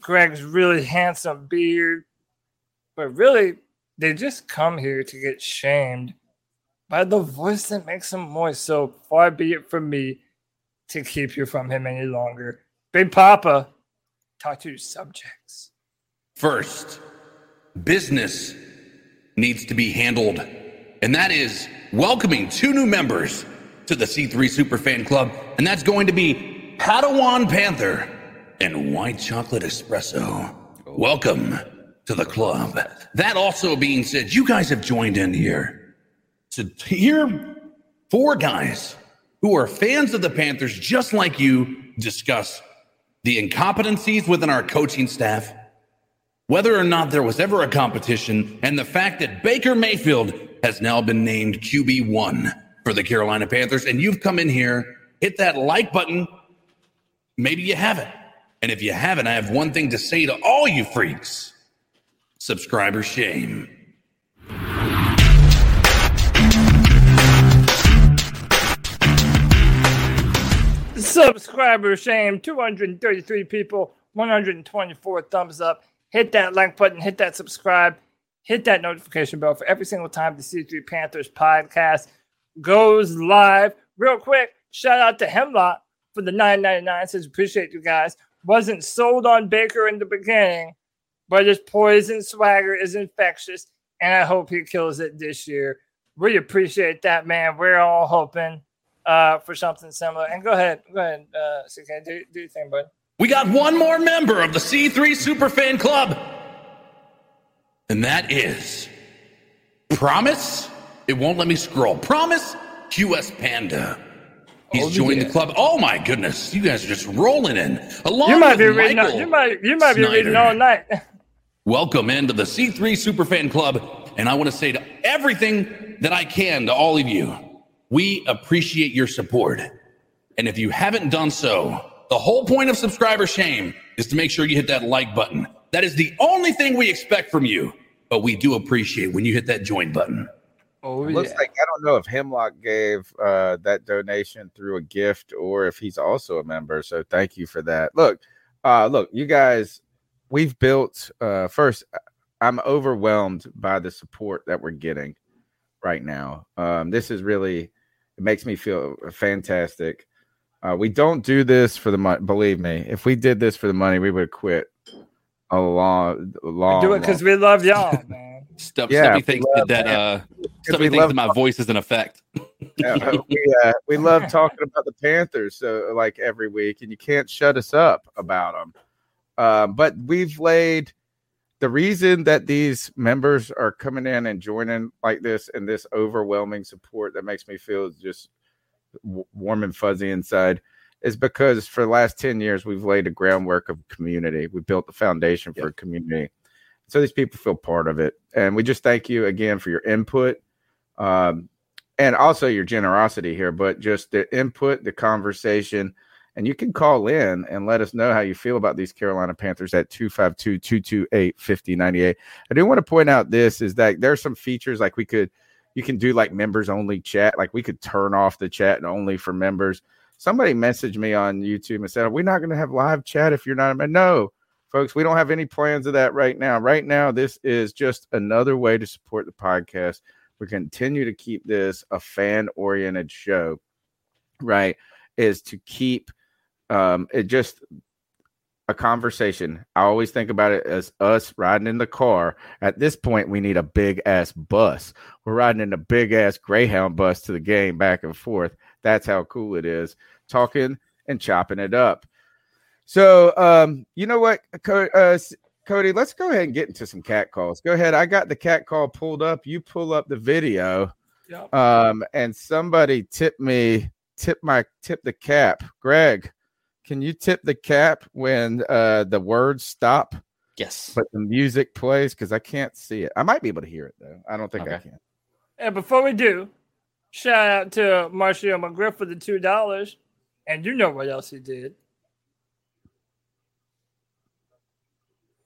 Greg's really handsome beard, but really they just come here to get shamed by the voice that makes him moist. So far be it from me to keep you from him any longer. Big Papa, talk to your subjects. first business needs to be handled and that is welcoming two new members to the C3 Superfan Club and that's going to be Padawan Panther and White Chocolate Espresso. Welcome to the club. That also being said, you guys have joined in here to hear four guys who are fans of the Panthers just like you discuss the incompetencies within our coaching staff, whether or not there was ever a competition, and the fact that Baker Mayfield has now been named QB1 for the Carolina Panthers. And you've come in here, hit that like button. Maybe you haven't. And if you haven't, I have one thing to say to all you freaks subscriber shame. Subscriber shame 233 people, 124 thumbs up. Hit that like button, hit that subscribe, hit that notification bell for every single time the C3 Panthers podcast goes live. Real quick, shout out to Hemlock for the 9.99. Says appreciate you guys. Wasn't sold on Baker in the beginning, but his poison swagger is infectious, and I hope he kills it this year. We appreciate that, man. We're all hoping uh, for something similar. And go ahead, go ahead, uh, do, do your thing, bud. We got one more member of the C3 Superfan Club. And that is Promise. It won't let me scroll. Promise QS Panda. He's Oh, joined yeah. the club. Oh my goodness. You guys are just rolling in. Along You might be with reading. Michael You might. You might be reading Snyder. all night. Welcome into the C3 Superfan Club. And I want to say to everything that I can to all of you, we appreciate your support. And if you haven't done so, the whole point of subscriber shame is to make sure you hit that like button. That is the only thing we expect from you. But we do appreciate when you hit that join button. Oh Looks like I don't know if Hemlock gave uh, that donation through a gift or if he's also a member. So thank you for that. Look, uh, look, you guys, we've built. Uh, first, I'm overwhelmed by the support that we're getting right now. Um, this is really it makes me feel fantastic. Uh, we don't do this for the money. Believe me, if we did this for the money, we would quit a long, a long. do it because we love y'all, man. Stuff, Yeah, Stuffy we thinks love that, that. uh, 'Cause Stuffy we thinks love that my voice is an effect. Yeah, we uh, we love talking about the Panthers so like every week, and you can't shut us up about them. Uh, but we've laid the reason that these members are coming in and joining like this, and this overwhelming support that makes me feel just warm and fuzzy inside, is because for the last ten years we've laid a groundwork of community. We built the foundation for a community, so these people feel part of it, and we just thank you again for your input. Um, and also your generosity here, but just the input, the conversation, and you can call in and let us know how you feel about these Carolina Panthers at 252 228 5098. I do want to point out this is that there's some features like we could, you can do like members only chat, like we could turn off the chat and only for members. Somebody messaged me on YouTube and said, Are we not going to have live chat if you're not a member? No, folks, we don't have any plans of that right now. Right now, this is just another way to support the podcast we continue to keep this a fan oriented show right is to keep um it just a conversation i always think about it as us riding in the car at this point we need a big ass bus we're riding in a big ass greyhound bus to the game back and forth that's how cool it is talking and chopping it up so um you know what uh, Cody, let's go ahead and get into some cat calls. Go ahead. I got the cat call pulled up. You pull up the video. Yep. Um, and somebody tip me, tip my tip the cap. Greg, can you tip the cap when uh the words stop? Yes. But the music plays because I can't see it. I might be able to hear it though. I don't think I can. And before we do, shout out to Marcio McGriff for the two dollars. And you know what else he did.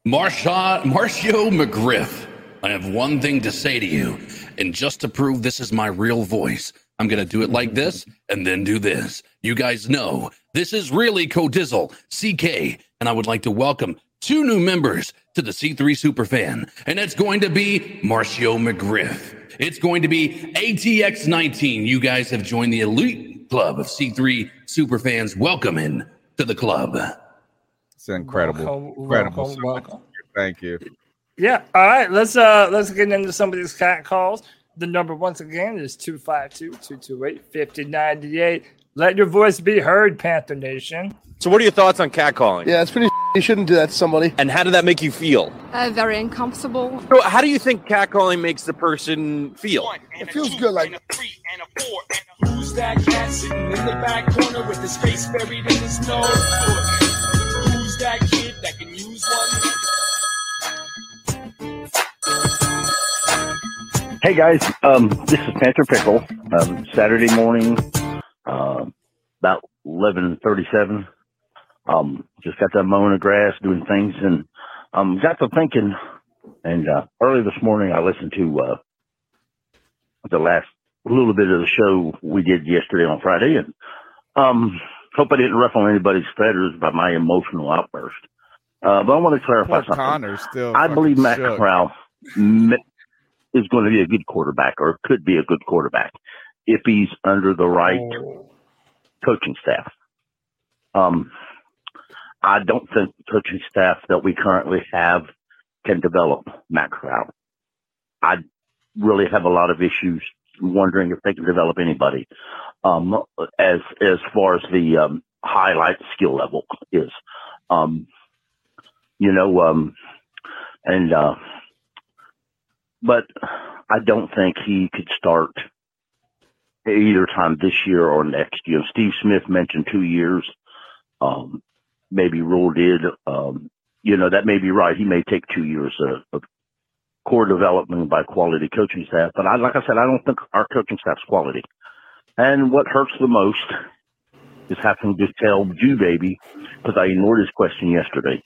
Marshawn, Marcio McGriff, I have one thing to say to you. And just to prove this is my real voice, I'm going to do it like this and then do this. You guys know this is really Codizzle, CK, and I would like to welcome two new members to the C3 Superfan. And it's going to be Marcio McGriff. It's going to be ATX19. You guys have joined the elite club of C3 Superfans. Welcome in to the club. It's incredible. Welcome, incredible. welcome, So welcome. Thank you. Yeah. All right. Let's uh let's get into some of these cat calls. The number once again is 252-228-5098. Let your voice be heard, Panther Nation. So, what are your thoughts on catcalling? Yeah, it's pretty. You shouldn't do that to somebody. And how did that make you feel? Uh, very uncomfortable. So, how do you think catcalling makes the person feel? It feels good. Like Who's that cat sitting in the back corner with his face buried in his nose? Who's that kid that can use one? Hey guys, um, this is Panther Pickle. Um, Saturday morning, uh, about eleven thirty-seven. Um, just got done mowing the grass, doing things, and um, got to thinking. And uh, early this morning, I listened to uh, the last little bit of the show we did yesterday on Friday, and um, hope I didn't ruffle anybody's feathers by my emotional outburst. Uh, but I want to clarify Poor something. Connor's still. I believe Matt shook. Corral is going to be a good quarterback or could be a good quarterback if he's under the right coaching staff. Um, I don't think the coaching staff that we currently have can develop Matt Corral. I really have a lot of issues wondering if they can develop anybody um, as as far as the um, highlight skill level is. Um, you know, um, and uh, but I don't think he could start either time this year or next You know, Steve Smith mentioned two years. Um, maybe Rhule did. Um, you know, that may be right. He may take two years of, of core development by quality coaching staff. But I, like I said, I don't think our coaching staff's quality. And what hurts the most is having to tell Jew baby, because I ignored his question yesterday,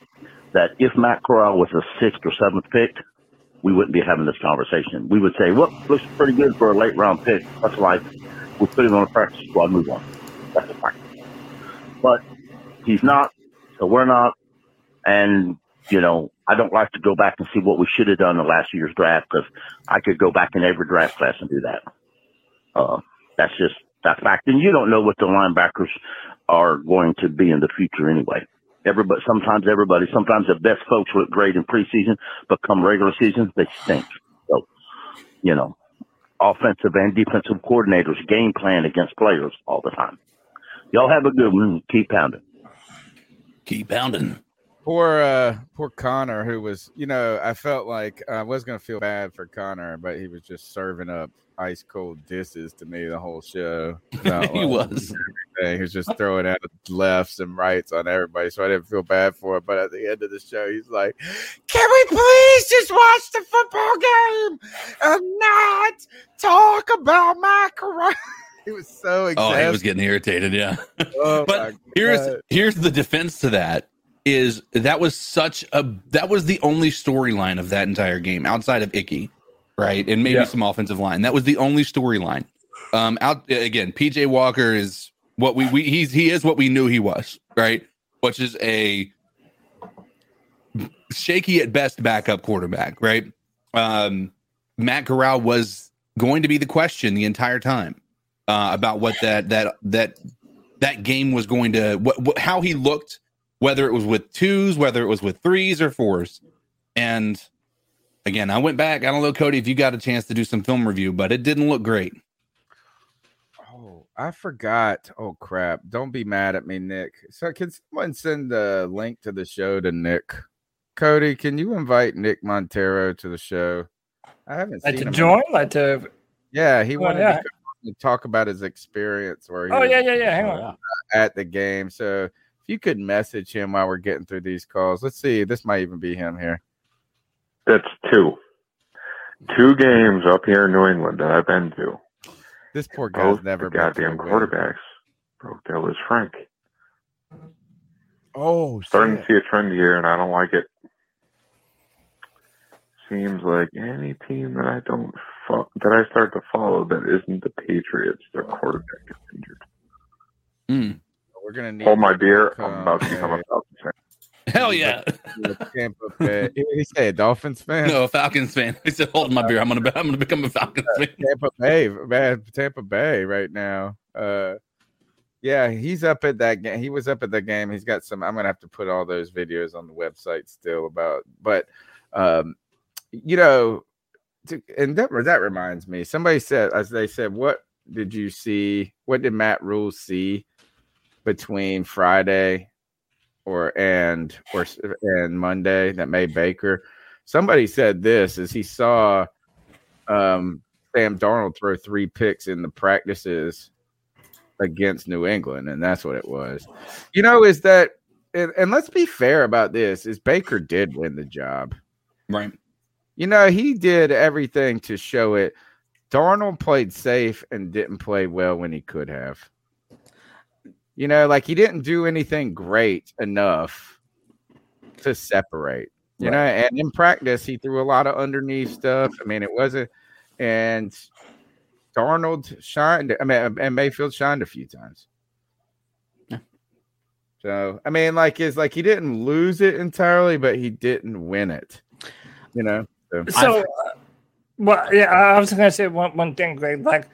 that if Matt Corral was a sixth or seventh pick, we wouldn't be having this conversation. We would say, well, looks pretty good for a late round pick. That's life. We put him on a practice squad, move on. That's a fact. But he's not, so we're not. And, you know, I don't like to go back and see what we should have done in last year's draft because I could go back in every draft class and do that. Uh, that's just that fact. And you don't know what the linebackers are going to be in the future anyway. Everybody, sometimes everybody, sometimes the best folks look great in preseason, but come regular season, they stink. So you know, offensive and defensive coordinators game plan against players all the time. Y'all have a good one. Keep pounding. Keep pounding. Poor, uh, poor Connor, who was, you know, I felt like I was gonna feel bad for Connor, but he was just serving up ice cold disses to me the whole show. He like was. everything. He was just throwing out lefts and rights on everybody, so I didn't feel bad for it. But at the end of the show, he's like, "Can we please just watch the football game and not talk about my career?" he was so Oh, excited. he was getting irritated. Yeah. Oh, but here's here's the defense to that is that was such a that was the only storyline of that entire game outside of Icky, right? And maybe Yeah. some offensive line. That was the only storyline. Um out again, PJ Walker is what we, we he's he is what we knew he was, right? Which is a shaky at best backup quarterback, right? Um Matt Corral was going to be the question the entire time uh, about what that that that that game was going to what, what how he looked, whether it was with twos, whether it was with threes or fours, and again, I went back. I don't know, Cody, if you got a chance to do some film review, but it didn't look great. Oh, I forgot. Oh crap! Don't be mad at me, Nick. So can someone send the link to the show to Nick? Cody, can you invite Nick Montero to the show? I haven't Like seen to him. join, like to. Yeah, he Oh, wanted yeah. to, talk about his experience where he Oh was yeah, yeah, yeah. Hang uh, on. at the game. So if you could message him while we're getting through these calls, let's see. This might even be him here. That's two. Two games up here in New England that I've been to. This poor guy's Both never the been goddamn quarterbacks broke that was Frank. Oh, Starting shit. to see a trend here, and I don't like it. Seems like any team that I don't fo- that I start to follow that isn't the Patriots, their quarterback is injured. Hmm. We're gonna need Hold my beer. come I'm about to become a Falcons fan. Hell yeah! Tampa Bay. He say? A Dolphins fan? No, a Falcons fan. I said, "Hold my beer. I'm gonna be, I'm gonna become a Falcons fan." Tampa Bay, man, Tampa Bay right now. Uh, yeah, he's up at that game. He was up at the game. He's got some. I'm gonna have to put all those videos on the website still about. But, um, you know, to, and that that reminds me. Somebody said, as they said, what did you see? What did Matt Rhule see between Friday or and or and Monday that made Baker? Somebody said this is he saw um, Sam Darnold throw three picks in the practices against New England, and that's what it was. You know, is that and, and let's be fair about this: is Baker did win the job, right? You know, he did everything to show it. Darnold played safe and didn't play well when he could have. You know, like he didn't do anything great enough to separate. You know, and in practice, he threw a lot of underneath stuff. I mean, it wasn't, and Darnold shined. I mean, and Mayfield shined a few times. So, I mean, like, is like he didn't lose it entirely, but he didn't win it. You know, so, So, uh, well, yeah, I was going to say one, one thing, Greg. Like,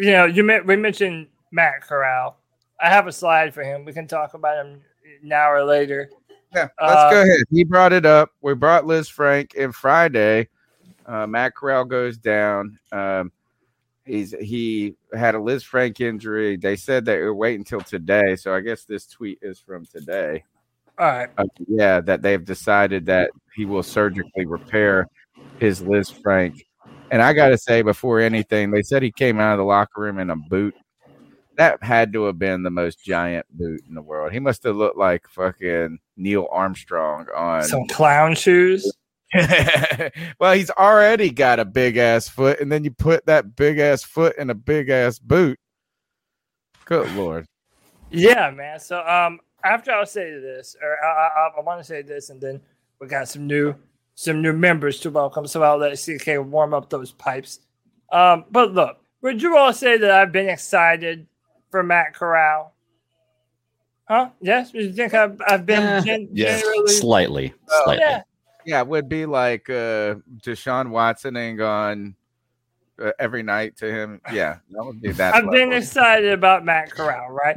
you know, you met, we mentioned Matt Corral. I have a slide for him. We can talk about him now or later. Yeah, let's go ahead. He brought it up. We brought Lisfranc in Friday. Uh, Matt Corral goes down. Um, he's he had a Lisfranc injury. They said they were waiting until today. So I guess this tweet is from today. All right. Uh, yeah, that they've decided that he will surgically repair his Lisfranc. And I got to say, before anything, they said he came out of the locker room in a boot. That had to have been the most giant boot in the world. He must have looked like fucking Neil Armstrong on Some clown shoes. well, he's already got a big ass foot, and then you put that big ass foot in a big ass boot. Good lord. Yeah, man. So um, after I'll say this, or I, I, I want to say this, and then we got some new some new members to welcome. So I'll let CK warm up those pipes. Um, but look, would you all say that I've been excited for Matt Corral? Huh? Yes. You think I've, I've been Eh, gen- yes, generally slightly, Oh, slightly. Yeah. Yeah, it would be like uh Deshaun Watson ain't gone uh, every night to him. Yeah, that would be that. I've been excited about Matt Corral, right?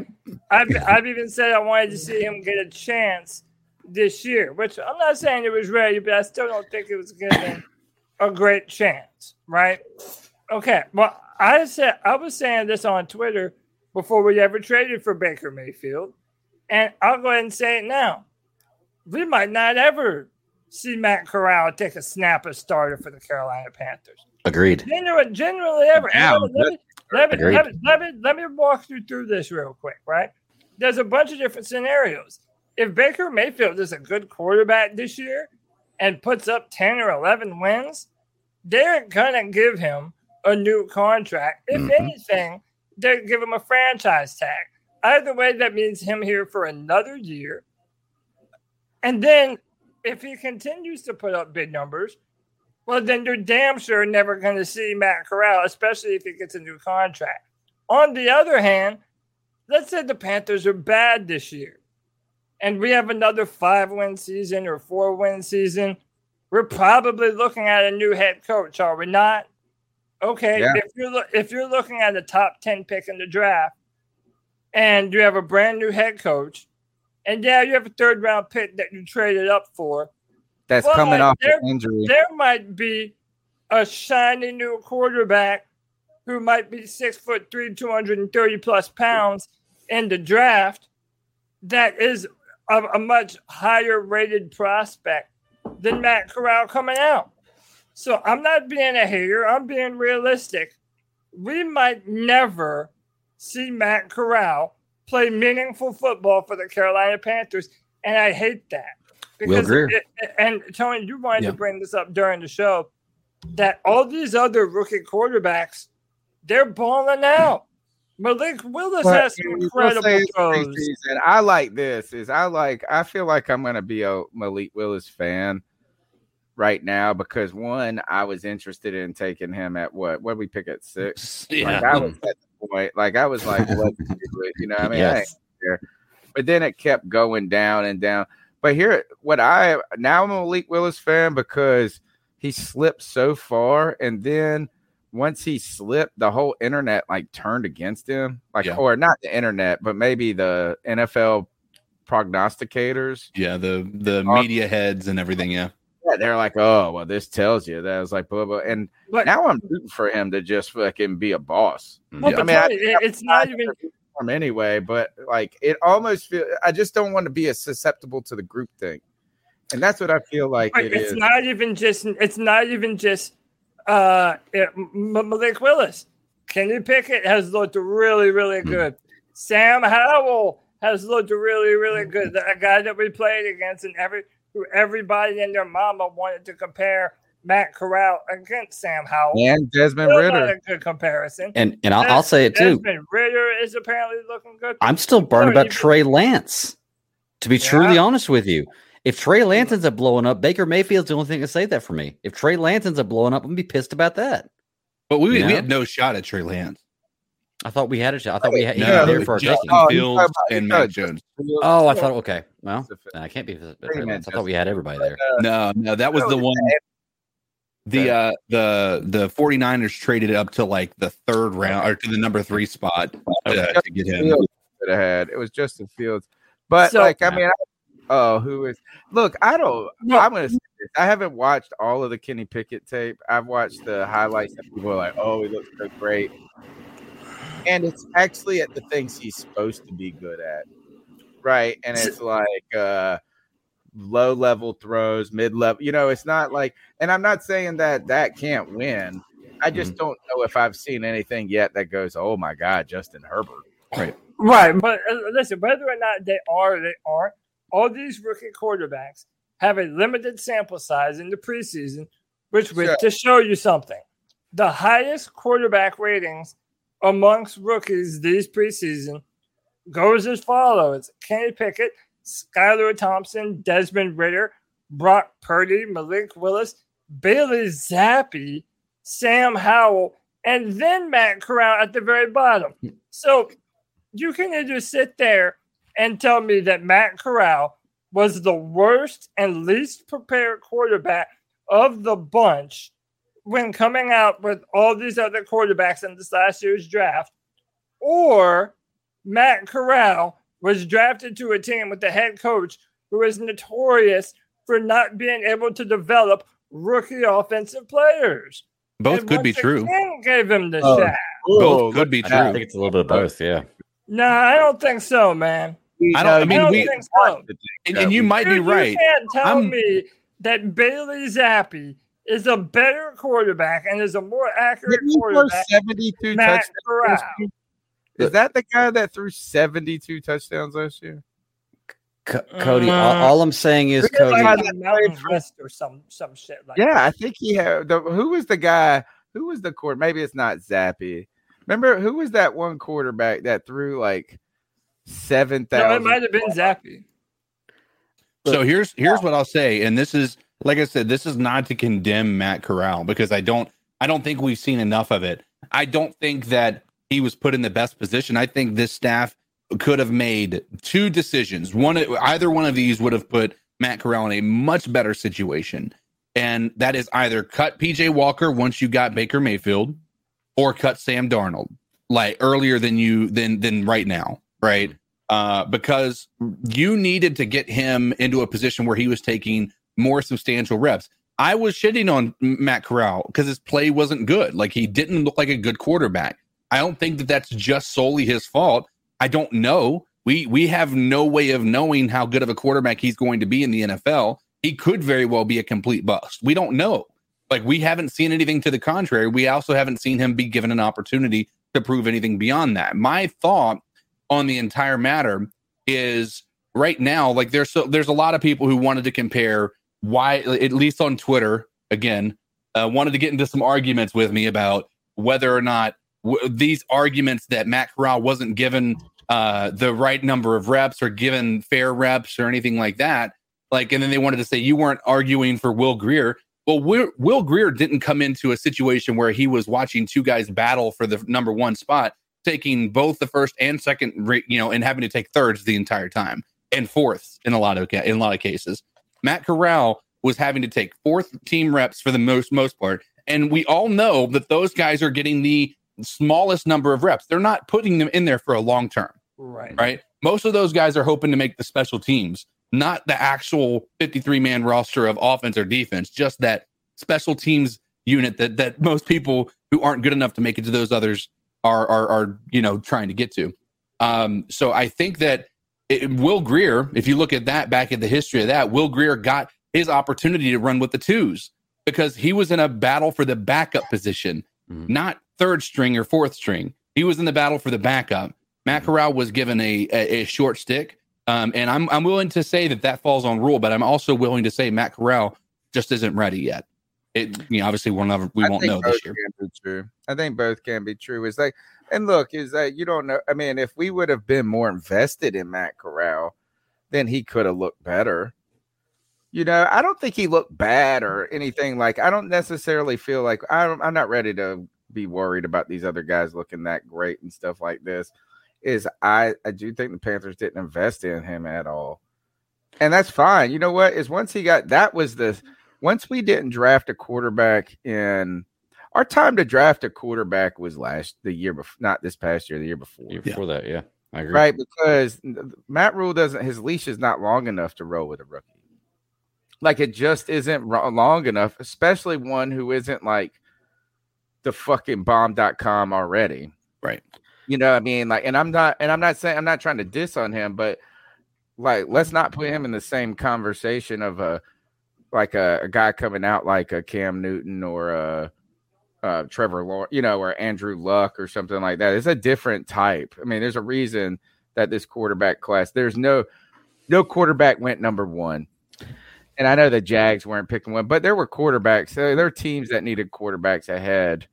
I've, I've even said I wanted to see him get a chance this year, which I'm not saying it was ready, but I still don't think it was given a great chance, right? Okay. Well, I said I was saying this on Twitter before we ever traded for Baker Mayfield, and I'll go ahead and say it now. We might not ever see Matt Corral take a snap as starter for the Carolina Panthers. Agreed. Generally, generally ever. Yeah, let, me, let, me, let, me, let, me, let, me, walk you through this real quick, right? There's a bunch of different scenarios. If Baker Mayfield is a good quarterback this year and puts up 10 or 11 wins, they're going to give him a new contract. If Mhm. anything, they give him a franchise tag. Either way, that means him here for another year. And then if he continues to put up big numbers, well, then you're damn sure never going to see Matt Corral, especially if he gets a new contract. On the other hand, let's say the Panthers are bad this year and we have another five win season or four win season. We're probably looking at a new head coach, are we not? Okay, Yeah. if you're if you're looking at a top ten pick in the draft, and you have a brand new head coach, and yeah, you have a third round pick that you traded up for, That's well, coming off there, an injury. There might be a shiny new quarterback who might be six foot three, 230 plus pounds in the draft that is a, a much higher rated prospect than Matt Corral coming out. So I'm not being a hater, I'm being realistic. We might never see Matt Corral play meaningful football for the Carolina Panthers, and I hate that. Will Grier. it- it- and Tony, you wanted Yeah. to bring this up during the show that all these other rookie quarterbacks, they're balling out. Malik Willis But has some incredible throws. preseason. I like this. Is I like. I feel like I'm going to be a Malik Willis fan right now because one, I was interested in taking him at what? What did we pick at six? Yeah. Like I was at the point. Like I was like, it. You know, what I mean, I ain't Yes. care. But then it kept going down and down. But here, what I now I'm a Malik Willis fan because he slipped so far, and then once he slipped, the whole internet like turned against him. Like, Yeah. or not the internet, but maybe the NFL prognosticators. Yeah, the the media heads and everything. Yeah, Yeah, they're like, oh, well, this tells you that. I was like, blah blah. And But- now I'm rooting for him to just fucking be a boss. Well, I mean, I, it- it's not even him anyway, but like it almost feel. I just don't want to be as susceptible to the group thing, and that's what I feel like But it it's is. not even just it's not even just uh it, M- Malik Willis. Kenny Pickett has looked really, really Hmm. good. Sam Howell has looked really, really good. A guy that we played against and every who everybody and their mama wanted to compare Matt Corral against Sam Howell. and Desmond Still not Ridder. a good comparison. And and I'll, I'll say it too. Desmond Ridder is apparently looking good. I'm still burned about Trey Lance. To be truly honest with you, if Trey Lance ends up blowing up, Baker Mayfield's the only thing to say that for me. If Trey Lance ends up blowing up, I'm gonna be pissed about that. but we, You we had no shot at Trey Lance. I thought we had a shot. I thought we had he No, was there for our Justin taking. Oh, Fields about- and no, Mac Justin Jones. Fields. Oh, I thought okay. Well, Justin I can't be man, I thought we had everybody there. No, no, that was the one. The uh the the 49ers traded up to like the third round or to the number three spot uh, to get him. Fields could have had. It was Justin Fields, but So- like I mean, I, oh, who is? Look, I don't. I'm gonna. I haven't watched all of the Kenny Pickett tape. I've watched the highlights, and people are like, "Oh, he looks so great," and it's actually at the things he's supposed to be good at, right? And it's like uh low level throws, mid level. You know, it's not like. And I'm not saying that that can't win. I just don't know if I've seen anything yet that goes, "Oh my God, Justin Herbert." Right. Right, but uh, listen, whether or not they are or they aren't, all these rookie quarterbacks have a limited sample size in the preseason, which was Sure. to show you something. The highest quarterback ratings amongst rookies these preseason goes as follows: Kenny Pickett, Skylar Thompson, Desmond Ridder, Brock Purdy, Malik Willis, Bailey Zappe, Sam Howell, and then Matt Corral at the very bottom. So you can either sit there and tell me that Matt Corral was the worst and least prepared quarterback of the bunch when coming out with all these other quarterbacks in this last year's draft, or Matt Corral was drafted to a team with a head coach who is notorious for not being able to develop rookie offensive players. Both And could be once true. again gave him the Oh. shot. Both could be true. I think it's a little bit of both. Yeah. No, I don't think so, man. I don't. I uh, mean, don't we think so. and, and you might be right. You can't tell I'm- me that Bailey Zappe is a better quarterback and is a more accurate he quarterback. 72 Matt touchdowns Corral. last year? Is that the guy that threw 72 touchdowns last year? Co- Cody, all, Uh, all I'm saying is, Cody, I- Like Mountain West or some some shit like Yeah, I think he had. The, who was the guy? Who was the quarter? Maybe it's not Zappe. Remember who was that one quarterback that threw like seven thousand? that. No, it might have been Zappe. So here's here's what I'll say, and this is like I said, this is not to condemn Matt Corral because I don't I don't think we've seen enough of it. I don't think that he was put in the best position. I think this staff could have made two decisions. One either one of these would have put Matt Corral in a much better situation. And that is either cut PJ Walker once you got Baker Mayfield or cut Sam Darnold like earlier than you than than right now, right? Uh, because you needed to get him into a position where he was taking more substantial reps. I was shitting on Matt Corral because his play wasn't good. Like he didn't look like a good quarterback. I don't think that that's just solely his fault. I don't know. We we have no way of knowing how good of a quarterback he's going to be in the NFL. He could very well be a complete bust. We don't know. Like we haven't seen anything to the contrary. We also haven't seen him be given an opportunity to prove anything beyond that. My thought on the entire matter is right now like there's so there's a lot of people who wanted to compare why at least on Twitter again uh, wanted to get into some arguments with me about whether or not w- these arguments that Matt Corral wasn't given uh, the right number of reps or given fair reps or anything like that. Like, and then they wanted to say you weren't arguing for Will Grier. Well, Will, Grier didn't come into a situation where he was watching two guys battle for the number one spot, taking both the first and second, you know, and having to take thirds the entire time and fourths in a lot of in a lot of cases. Matt Corral was having to take fourth team reps for the most most part, and we all know that those guys are getting the smallest number of reps. They're not putting them in there for a long term, Right. right? Most of those guys are hoping to make the special teams, not the actual 53 man roster of offense or defense, just that special teams unit that that most people who aren't good enough to make it to those others are are, are you know trying to get to. Um, so I think that it, Will Grier, if you look at that back at the history of that, Will Grier got his opportunity to run with the twos because he was in a battle for the backup position, not third string or fourth string. He was in the battle for the backup. Matt Corral was given a, a, a short stick. Um, and I'm, I'm willing to say that that falls on Rhule, but I'm also willing to say Matt Corral just isn't ready yet. It, you know, obviously we'll never, we I won't know this year. Can be true. I think both can be true. Is like, and look, is that you don't know. I mean, if we would have been more invested in Matt Corral, then he could have looked better. You know, I don't think he looked bad or anything like. I don't necessarily feel like I'm. I'm not ready to be worried about these other guys looking that great and stuff like this. Is I I do think the Panthers didn't invest in him at all, and that's fine. You know what? Is once he got that was the once we didn't draft a quarterback in our time to draft a quarterback was last the year before, not this past year, the year before. Year before that, yeah, I agree. Right, because Matt Rhule doesn't his leash is not long enough to roll with a rookie. Like it just isn't long enough, especially one who isn't like the fucking bomb.com already. Right. You know what I mean? Like, and I'm not and I'm not saying I'm not trying to diss on him, but like let's not put him in the same conversation of a like a, a guy coming out like a Cam Newton or a uh, Trevor Lawrence, you know, or Andrew Luck or something like that. It's a different type. I mean, there's a reason that this quarterback class, there's no no quarterback went number one. And I know the Jags weren't picking one, but there were quarterbacks. So there are teams that needed quarterbacks ahead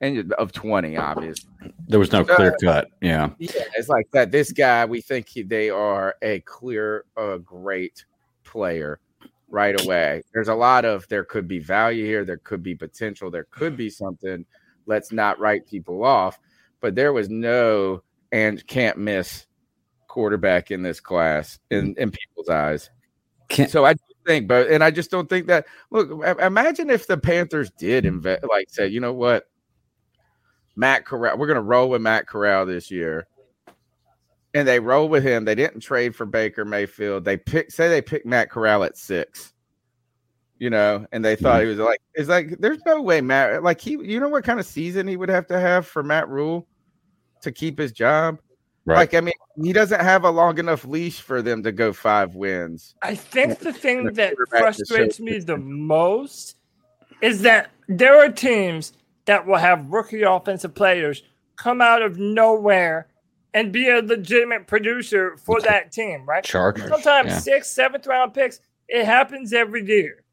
and of 20, obviously. There was no clear cut. Yeah. Yeah, it's like that. This guy, we think he, they are a clear, uh, great player right away. There's a lot of there could be value here, there could be potential, there could be something. Let's not write people off. But there was no and can't miss quarterback in this class in, in people's eyes. so I think, but and I just don't think that. Look, imagine if the Panthers did invest, like say, you know what, Matt Corral, we're going to roll with Matt Corral this year. And they roll with him. They didn't trade for Baker Mayfield. They pick say they picked Matt Corral at six. you know, and they thought he was like, it's like, there's no way Matt, like he, you know, what kind of season he would have to have for Matt Rhule to keep his job. Right. Like, I mean, he doesn't have a long enough leash for them to go five wins. I think the thing the that frustrates me the most is that there are teams that will have rookie offensive players come out of nowhere and be a legitimate producer for that team, right? Chargers, Sometimes yeah. sixth, seventh round picks. It happens every year.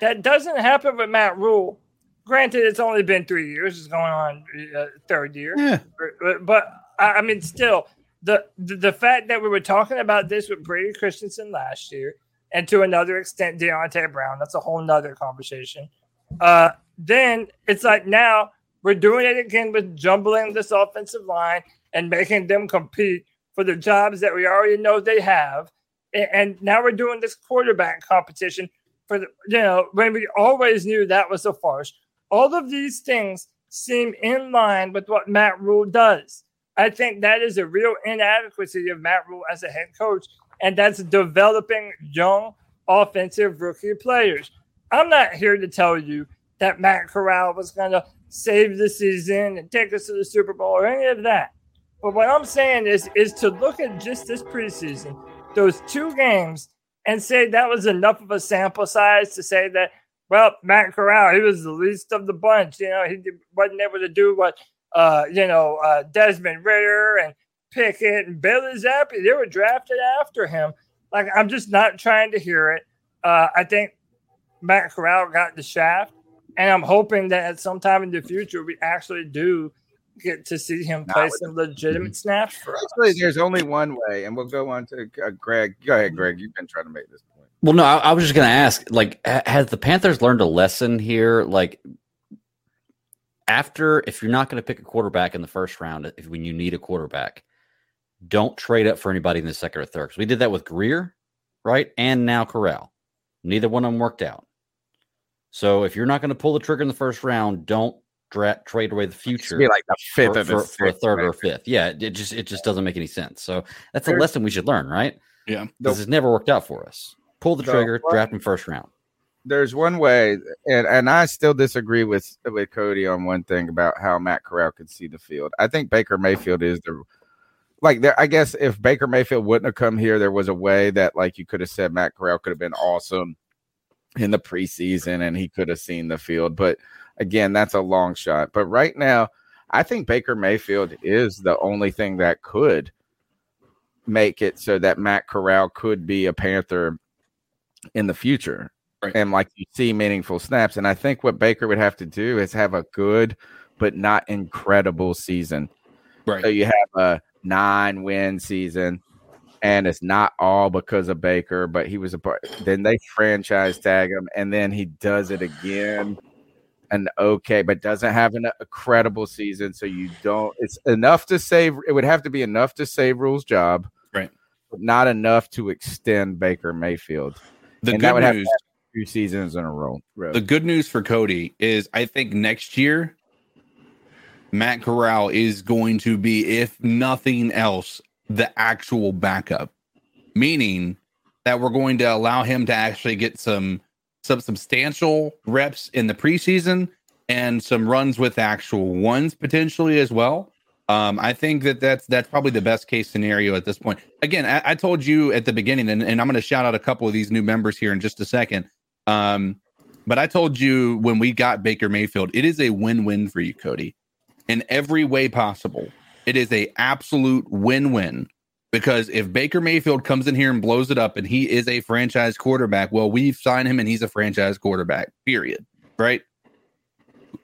That doesn't happen with Matt Rhule. Granted, it's only been three years. It's going on uh, third year. Yeah. But, but I I mean, still, the, the the fact that we were talking about this with Brady Christensen last year, and to another extent, Deonte Brown. That's a whole nother conversation. Uh, then it's like now we're doing it again with jumbling this offensive line and making them compete for the jobs that we already know they have. And now we're doing this quarterback competition for the, you know, when we always knew that was a farce. All of these things seem in line with what Matt Rhule does. I think that is a real inadequacy of Matt Rhule as a head coach, and that's developing young offensive rookie players. I'm not here to tell you that Matt Corral was going to save the season and take us to the Super Bowl or any of that. But what I'm saying is, is to look at just this preseason, those two games, and say that was enough of a sample size to say that, well, Matt Corral, he was the least of the bunch. You know, he wasn't able to do what, uh, you know, uh, Desmond Ridder and Pickett and Billy Zappe, they were drafted after him. Like, I'm just not trying to hear it. Uh, I think Matt Corral got the shaft, and I'm hoping that at some time in the future we actually do get to see him play some legitimate snaps for us. Actually, there's only one way, and we'll go on to uh, Greg. Go ahead, Greg. You've been trying to make this point. Well, no, I, I was just going to ask, like, ha- has the Panthers learned a lesson here? Like, after, if you're not going to pick a quarterback in the first round, if when you need a quarterback, don't trade up for anybody in the second or third. 'Cause we did that with Grier, right, and now Corral. Neither one of them worked out. So if you're not going to pull the trigger in the first round, don't dra- trade away the future. be like the fifth for, or the for, for a sixth, third or a fifth. Yeah, it just it just doesn't make any sense. So that's a There's- lesson we should learn, right? Yeah. This has never worked out for us. Pull the So, trigger, what- draft in first round. There's one way, and, and I still disagree with with Cody on one thing about how Matt Corral could see the field. I think Baker Mayfield is the like there. I guess if Baker Mayfield wouldn't have come here, there was a way that like you could have said Matt Corral could have been awesome in the preseason and he could have seen the field. But again, that's a long shot. But right now, I think Baker Mayfield is the only thing that could make it so that Matt Corral could be a Panther in the future. And like you see meaningful snaps. And I think what Baker would have to do is have a good but not incredible season. Right. So you have a nine win season and it's not all because of Baker, but he was a part. Then they franchise tag him, and then he does it again, and okay, but doesn't have an, a credible season. So you don't. It's enough to save. It would have to be enough to save Rhule's job, right? But not enough to extend Baker Mayfield. The and good news- two seasons in a row. The good news for Cody is I think next year Matt Corral is going to be, if nothing else, the actual backup. Meaning that we're going to allow him to actually get some some substantial reps in the preseason and some runs with actual ones potentially as well. Um, I think that that's that's probably the best case scenario at this point. Again, I, I told you at the beginning, and, and I'm going to shout out a couple of these new members here in just a second. Um, but I told you when we got Baker Mayfield, it is a win-win for you, Cody, in every way possible. It is a absolute win-win. Because if Baker Mayfield comes in here and blows it up, and he is a franchise quarterback, well, we've signed him and he's a franchise quarterback. Period. Right?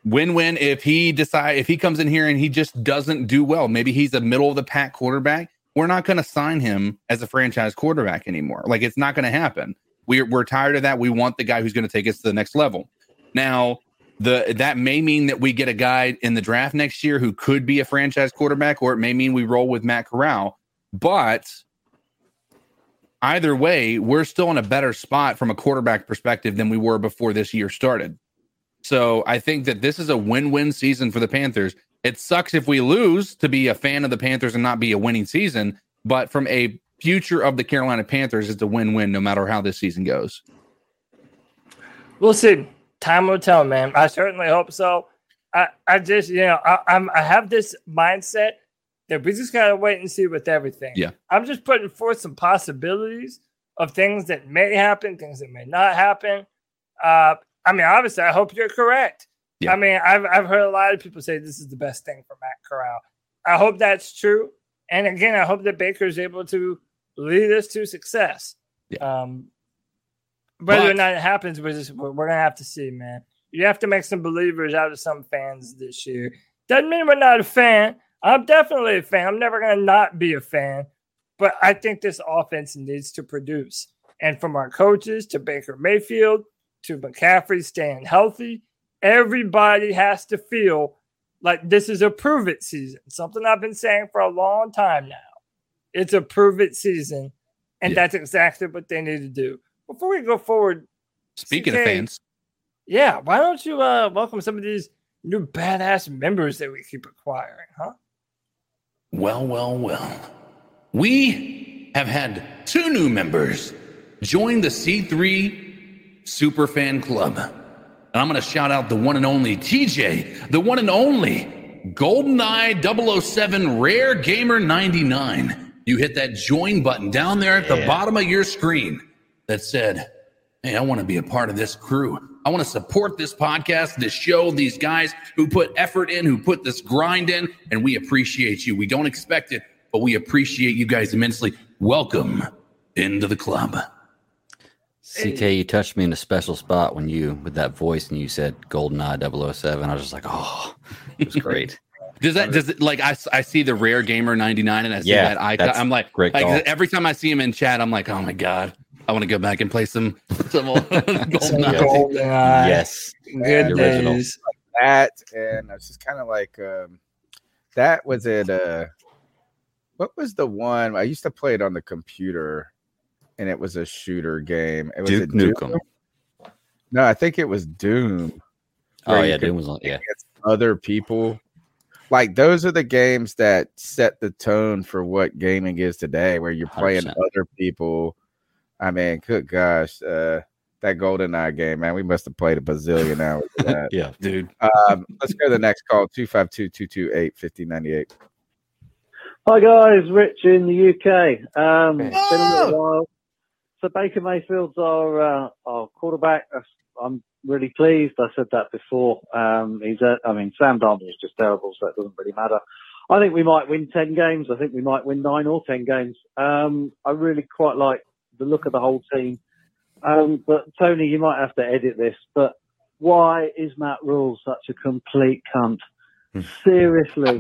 Win-win if he decide if he comes in here and he just doesn't do well. Maybe he's a middle of the pack quarterback. We're not going to sign him as a franchise quarterback anymore. Like it's not going to happen. We're, we're tired of that. We want the guy who's going to take us to the next level. Now the that may mean that we get a guy in the draft next year who could be a franchise quarterback or it may mean we roll with matt corral but either way we're still in a better spot from a quarterback perspective than we were before this year started so I think that this is a win-win season for the Panthers. It sucks if we lose to be a fan of the Panthers and not be a winning season, but from a future of the Carolina Panthers, it's a win-win no matter how this season goes. We'll see. Time will tell, man. I certainly hope so. I, I just, you know, I, I'm, I have this mindset that we just gotta wait and see with everything. Yeah. I'm just putting forth some possibilities of things that may happen, things that may not happen. Uh, I mean, obviously, I hope you're correct. Yeah. I mean, I've I've heard a lot of people say this is the best thing for Matt Corral. I hope that's true. And again, I hope that Baker is able to lead us to success. Yeah. Um, whether or not it happens, we're just we're, we're gonna have to see, man. You have to make some believers out of some fans this year. Doesn't mean we're not a fan. I'm definitely a fan. I'm never gonna not be a fan. But I think this offense needs to produce. And from our coaches to Baker Mayfield to McCaffrey staying healthy, everybody has to feel like this is a prove it season. Something I've been saying for a long time now. It's a prove it season. And Yeah. that's exactly what they need to do. Before we go forward, Speaking of fans, yeah, why don't you uh welcome some of these new badass members that we keep acquiring, huh? Well, well, well. We have had two new members join the C3 Superfan Club. And I'm going to shout out the one and only TJ, the one and only GoldenEye 007 Rare Gamer 99. You hit that join button down there at the bottom of your screen that said, Hey, I want to be a part of this crew. I want to support this podcast, this show, these guys who put effort in, who put this grind in, and we appreciate you. We don't expect it, but we appreciate you guys immensely. Welcome into the club. CK, you touched me in a special spot when you, with that voice, and you said GoldenEye 007. I was just like, oh, it was great. Does that does it like I, I see the rare gamer 99 and I see Yeah, that icon. I'm like, great like every time I see him in chat, I'm like, oh my god, I want to go back and play some some old Some GoldenEye. GoldenEye. yes. Good The original. days. that and it's just kind of like um that was it uh what was the one i used to play it on the computer and it was a shooter game it was Duke it Doom? Nukem. no i think it was doom Oh, yeah, could Doom was on. Yeah. other people like those are the games that set the tone for what gaming is today where you're playing 100%. other people i mean good gosh uh that golden eye game man we must have played a bazillion hours of that Yeah. Dude, um, let's go to the next call 252-228-5098 Hi guys, Rich in the UK. Um, it's been a little while. So Baker Mayfield's our uh, our quarterback. I'm really pleased. I said that before. Um, he's a, I mean, Sam Darnold is just terrible, so it doesn't really matter. I think we might win ten games. I think we might win nine or ten games. Um, I really quite like the look of the whole team. Um, but Tony, you might have to edit this. But why is Matt Rhule such a complete cunt? Seriously,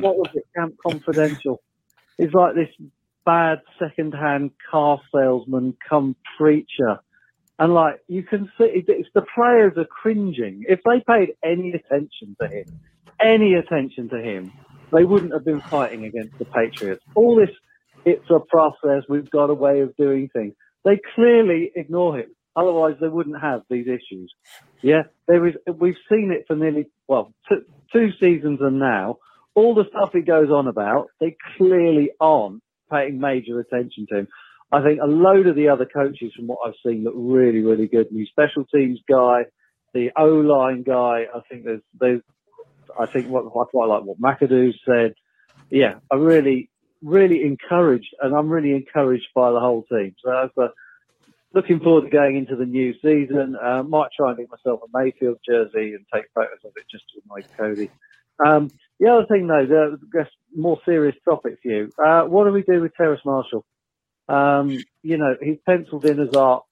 what was it? Camp Confidential. He's like this bad second-hand car salesman, come preacher, and like you can see, it's the players are cringing. If they paid any attention to him, any attention to him, they wouldn't have been fighting against the Patriots. All this, it's a process. We've got a way of doing things. They clearly ignore him. Otherwise, they wouldn't have these issues. Yeah, there is. We've seen it for nearly well two, two seasons and now. All the stuff he goes on about, they clearly aren't paying major attention to him. I think a load of the other coaches, from what I've seen, look really, really good. New special teams guy, the O line guy. I think there's, there's, I think what I quite like what McAdoo said. Yeah, I really, really encouraged, and I'm really encouraged by the whole team. So a, looking forward to going into the new season. Uh, might try and get myself a Mayfield jersey and take photos of it just to annoy Cody. Um, the other thing, though, the, the more serious topic for you. Uh, what do we do with Terrace Marshall? Um, you know, he's penciled in as our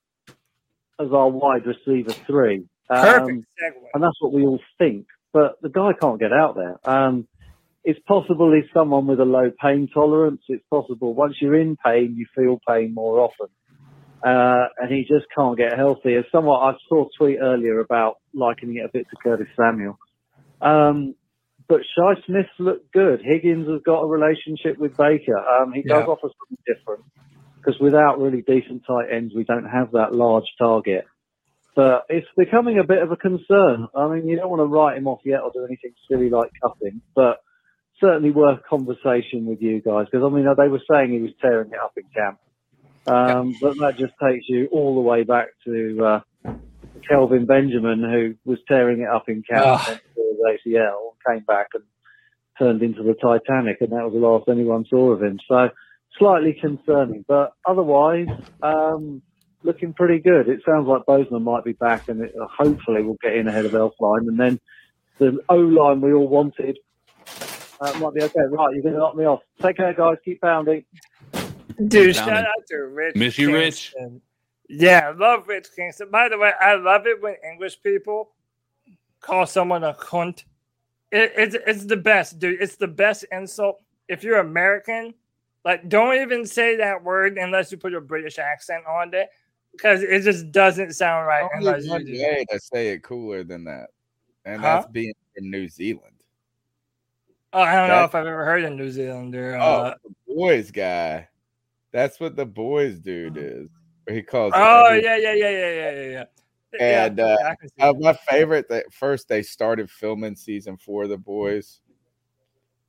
as our wide receiver three. Um, Perfect segue. and that's what we all think. But the guy can't get out there. Um, it's possible he's someone with a low pain tolerance. It's possible once you're in pain, you feel pain more often. Uh, and he just can't get healthy. As somewhat, I saw a tweet earlier about likening it a bit to Curtis Samuel. Um, but Shi Smith looked good. Higgins has got a relationship with Baker. Um, he does Yeah. offer something different because without really decent tight ends, we don't have that large target. But it's becoming a bit of a concern. I mean, you don't want to write him off yet or do anything silly like cutting, but certainly worth conversation with you guys because I mean, they were saying he was tearing it up in camp. Um, But that just takes you all the way back to uh, Kelvin Benjamin, who was tearing it up in camp tore his ACL, came back and turned into the Titanic, and that was the last anyone saw of him. So slightly concerning, but otherwise, um, looking pretty good. It sounds like Bozeman might be back, and it, hopefully we'll get in ahead of Elflein, and then the O line we all wanted uh, might be okay. Right, you're going to knock me off. Take care, guys. Keep pounding. Dude, Down shout in- out to Rich. Miss you, Rich. Yeah, love Rich Kingston. By the way, I love it when English people call someone a cunt. It, it's it's the best, dude. It's the best insult. If you're American, like don't even say that word unless you put a British accent on it, because it just doesn't sound right Only unless you do. way to say it cooler than that, and Huh? that's being from New Zealand. Oh, I don't know if I've ever heard a New Zealander. Oh, Uh, the boys guy. That's what the boys dude is. He calls. oh yeah, yeah, yeah, yeah, yeah, yeah, yeah. And uh, yeah, I can see uh, my favorite. That first they started filming season four of the boys,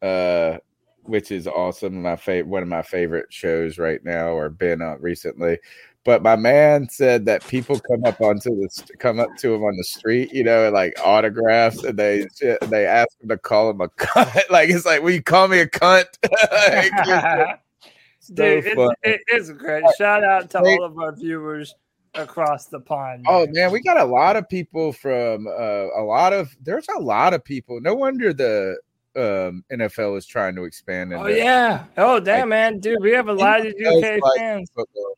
uh, which is awesome. My favorite, one of my favorite shows right now, or been on recently. But my man said that people come up onto the come up to him on the street, you know, and like autographs, and they they ask him to call him a cunt. like it's like, will you call me a cunt? Like, it's so Dude, it's, funny. it is great. Shout out to all of our viewers across the pond. Oh man, we got a lot of people from uh, a lot of. There's a lot of people. No wonder the um, NFL is trying to expand. Oh yeah. Oh damn, man, dude, we have a lot of UK like fans. football.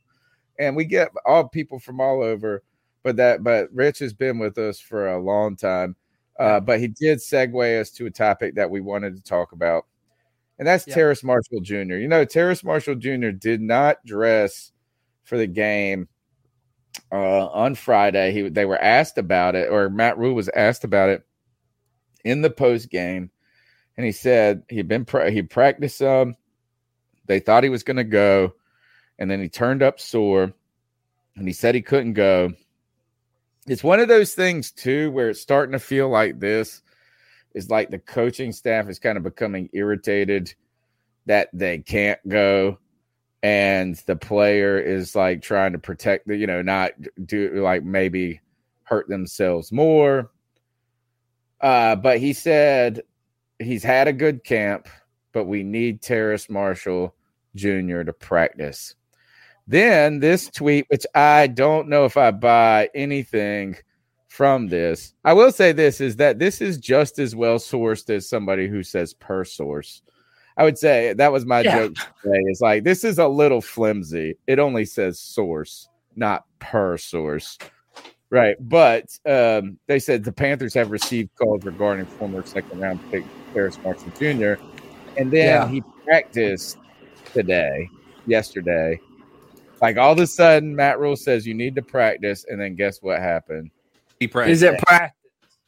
And we get all people from all over. But that, but Rich has been with us for a long time. Uh, but he did segue us to a topic that we wanted to talk about, and that's Yeah. Terrace Marshall Jr. You know, Terrace Marshall Jr. did not dress for the game uh, on Friday. He they were asked about it, or Matt Rhule was asked about it in the post game, and he said he'd been pra- he practiced some. They thought he was going to go, and then he turned up sore, and he said he couldn't go. It's one of those things too where it's starting to feel like this is like the coaching staff is kind of becoming irritated that they can't go and the player is like trying to protect the you know not do like maybe hurt themselves more uh but he said he's had a good camp but we need Terrace Marshall Jr. to practice then this tweet which I don't know if I buy anything from this I will say this is that this is just as well sourced as somebody who says per source I would say that was my Yeah. joke today. Is like this is a little flimsy. It only says source, not per source. Right. But um, they said the Panthers have received calls regarding former second round pick Ferris Marshall Jr. And then Yeah. he practiced today, yesterday. Like all of a sudden, Matt Rhule says you need to practice, and then guess what happened? He practiced. Is it practice?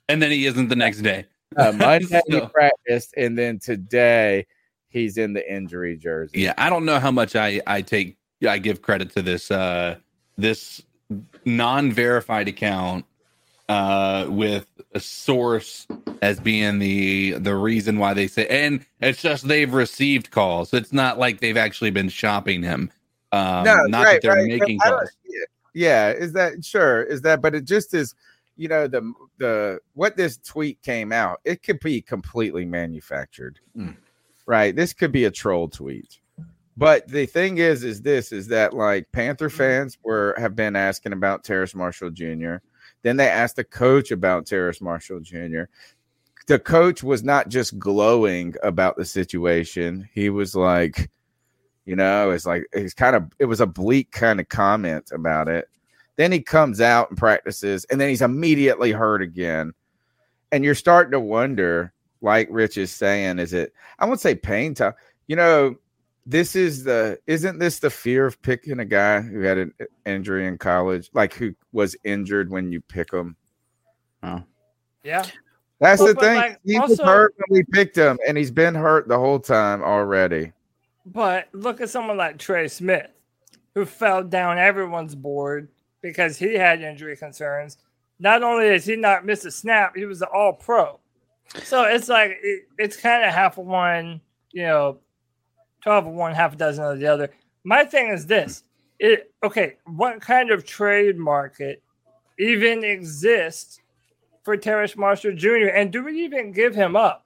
and then he isn't the next day. Uh, Monday he practiced, and then today he's in the injury jersey. Yeah, I don't know how much I I take I give credit to this uh this non-verified account uh with a source as being the the reason why they say and it's just they've received calls. It's not like they've actually been shopping him. Um not that they're making I calls. yeah, is that sure? Is that but it just is you know the the what this tweet came out, it could be completely manufactured. Mm. Right? This could be a troll tweet. But the thing is, is this is that like Panther fans were have been asking about Terrace Marshall Jr. Then they asked the coach about Terrace Marshall Jr. The coach was not just glowing about the situation. He was like, you know, it's like it's kind of it was a bleak kind of comment about it. Then he comes out and practices, and then he's immediately hurt again. And you're starting to wonder, like Rich is saying, is it I won't say pain time. You know, this is the isn't this the fear of picking a guy who had an injury in college, like who was injured when you pick him? Oh. Yeah. That's Well, the thing. like, he was hurt when we picked him, and he's been hurt the whole time already. But look at someone like Trey Smith, who fell down everyone's board because he had injury concerns. Not only has he not missed a snap, he was an all pro. So it's like it, it's kind of half of one, you know, 12 of one, half a dozen of the other. My thing is this it okay, what kind of trade market even exists for Terrace Marshall Jr. and do we even give him up?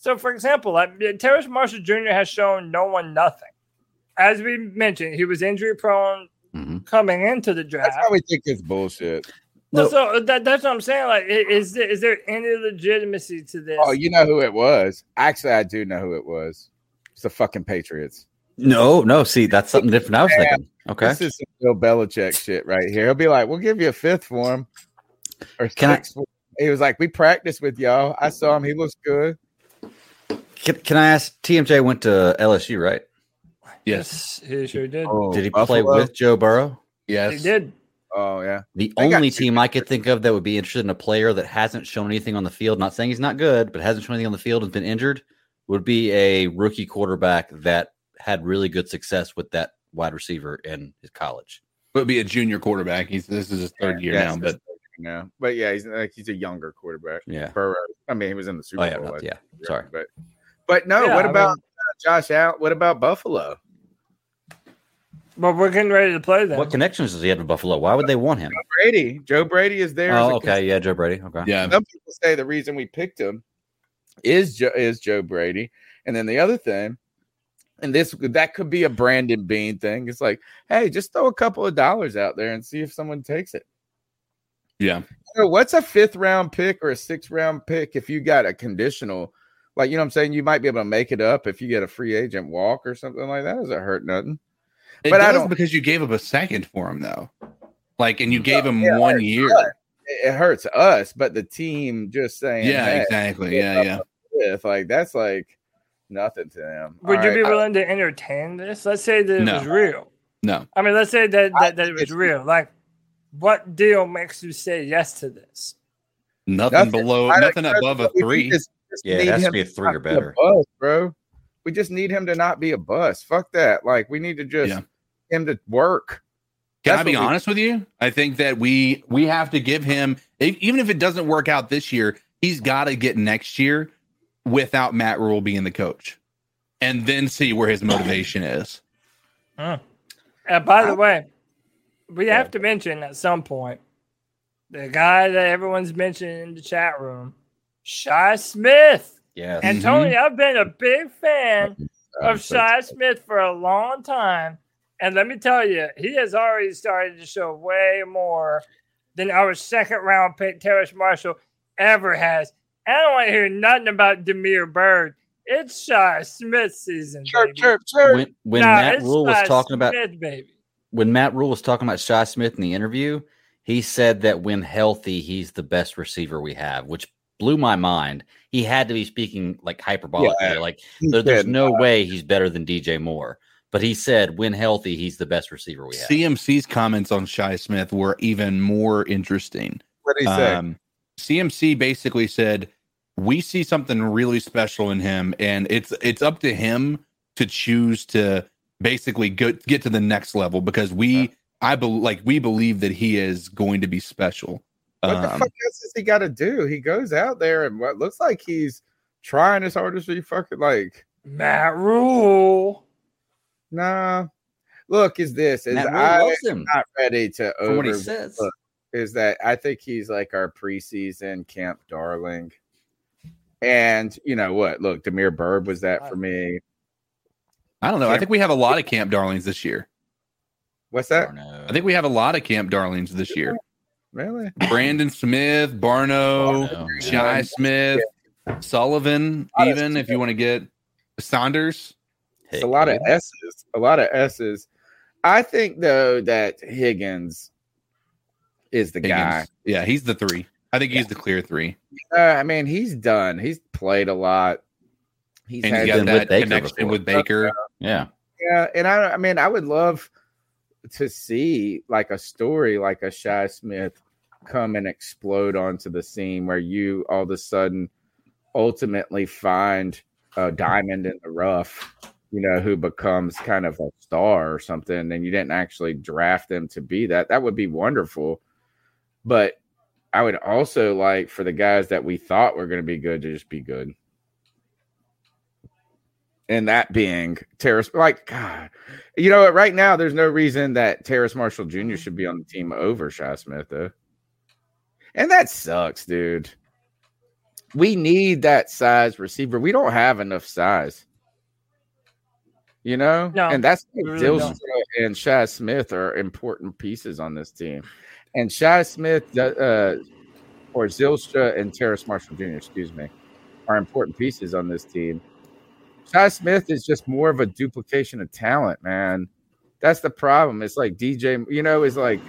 So, for example, like Terrace Marshall Jr. has shown no one nothing. As we mentioned, he was injury prone coming into the draft. That's why we think it's bullshit. Well, so uh, that, that's what I'm saying. Like, i- is there any legitimacy to this? Oh, you know who it was? Actually, I do know who it was. It's the fucking Patriots. No, no. See, that's something different. I was Yeah. thinking. Okay. This is some Bill Belichick shit right here. He'll be like, "We'll give you a fifth for him." Or Can I- sixth He was like, "We practiced with y'all. I saw him. He looks good." Can, can I ask? TMJ went to LSU, right? Yes, he sure did. Oh, Did he play with Joe Burrow? Yes, he did. Oh yeah. The They only team I could think of that would be interested in a player that hasn't shown anything on the field, not saying he's not good, but hasn't shown anything on the field and been injured, would be a rookie quarterback that had really good success with that wide receiver in his college. Would be a junior quarterback. He's this is his third year Yeah, now, but his third year now. But yeah, he's like he's a younger quarterback. Yeah. Burrow. I mean, he was in the Super Oh, yeah, Bowl. no, last yeah. year, Sorry. but but no. Yeah, what I about mean- uh, Josh Allen? What about Buffalo? Well, we're getting ready to play them. What connections does he have to Buffalo? Why would they want him? Brady. Joe Brady is there. Oh, a okay. Yeah, Joe Brady. Okay. yeah, Some people say the reason we picked him is Joe, is Joe Brady, and then the other thing, and this that could be a Brandon Beane thing. It's like, hey, just throw a couple of dollars out there and see if someone takes it. Yeah. You know, what's a fifth round pick or a sixth round pick if you got a conditional? Like you know, what I'm saying you might be able to make it up if you get a free agent walk or something like that. Doesn't hurt nothing. It But I don't- because you gave up a second for him though. Like, and you gave him Yeah, one year. hurts. It it hurts us, but the team just saying, Yeah, hey, exactly. Yeah, yeah. If like that's like nothing to them. Would All you be right, I- willing to entertain this? Let's say that it No. was real. No. I mean, let's say that I that, that it was real. Like, what deal makes you say yes to this? Nothing, Nothing. below I- nothing above a three. just- just Yeah, it has to be a three or not be better. bro. We just need him to not be a bust. Fuck that. Like we need to just Yeah. him to work. Can I be what we- honest with you? I think that we we have to give him e- even if it doesn't work out this year, he's got to get next year without Matt Rhule being the coach, and then see where his motivation is. And by the way, we have to mention at some point the guy that everyone's mentioning in the chat room, Shi Smith. Yes. And mm-hmm. Tony, I've been a big fan of Shi Smith for a long time. And let me tell you, he has already started to show way more than our second round pick, Terrace Marshall, ever has. I don't want to hear nothing about Damiere Byrd. It's Shi Smith season. Chirp, baby. chirp, chirp. When when Nah, Matt Rhule was Shy talking about Smith, baby. When Matt Rhule was talking about Shi Smith in the interview, he said that when healthy, he's the best receiver we have, which blew my mind. He had to be speaking like hyperbolically, Yeah, like there- there's did. no way he's better than DJ Moore. But he said when healthy, he's the best receiver we have. CMC's comments on Shi Smith were even more interesting. What did he say? Um, CMC basically said, "We see something really special in him, and it's it's up to him to choose to basically go, get to the next level because we, I believe, like we believe that he is going to be special." what the Um, fuck else has he got to do? He goes out there and what looks like he's trying his hardest to be fucking like Matt Rhule. nah. Look, is this is I loves him. not ready to For what he says. look, is that I think he's like our preseason camp darling. And you know what? Look, Damiere Byrd was that for me. I don't know. I think we have a lot of camp darlings this year. What's that? I think we have a lot of camp darlings this year. Really? Brandon Smith, Barno, Barno, Shy yeah. Smith, Sullivan, even if you want to get Saunders. It's a lot of S's. A lot of S's. I think though that Higgins is the guy. Yeah, he's the three. I think he's the clear three. Uh, I mean, he's done. He's played a lot. He's and had he's got that with Baker connection before. with Baker. Yeah. Yeah, and I, I mean, I would love to see like a story like a Shi Smith come and explode onto the scene where you all of a sudden ultimately find a diamond in the rough, you know, who becomes kind of a star or something, and you didn't actually draft them to be that. That would be wonderful. But I would also like for the guys that we thought were going to be good to just be good and that being Terrace, like God, you know? Right now, there's no reason that Terrace Marshall Jr. should be on the team over Shi Smith, though. And that sucks, dude. We need that size receiver. We don't have enough size. You know? No, and that's why really Zylstra and Shi Smith are important pieces on this team. And Shi Smith, uh, or Zylstra and Terrace Marshall Jr., excuse me, are important pieces on this team. Shi Smith is just more of a duplication of talent, man. That's the problem. It's like DJ, you know, is like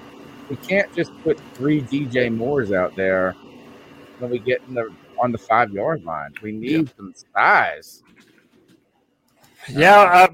we can't just put three DJ Moores out there when we get in the on the five yard line. We need some size. Yeah, uh,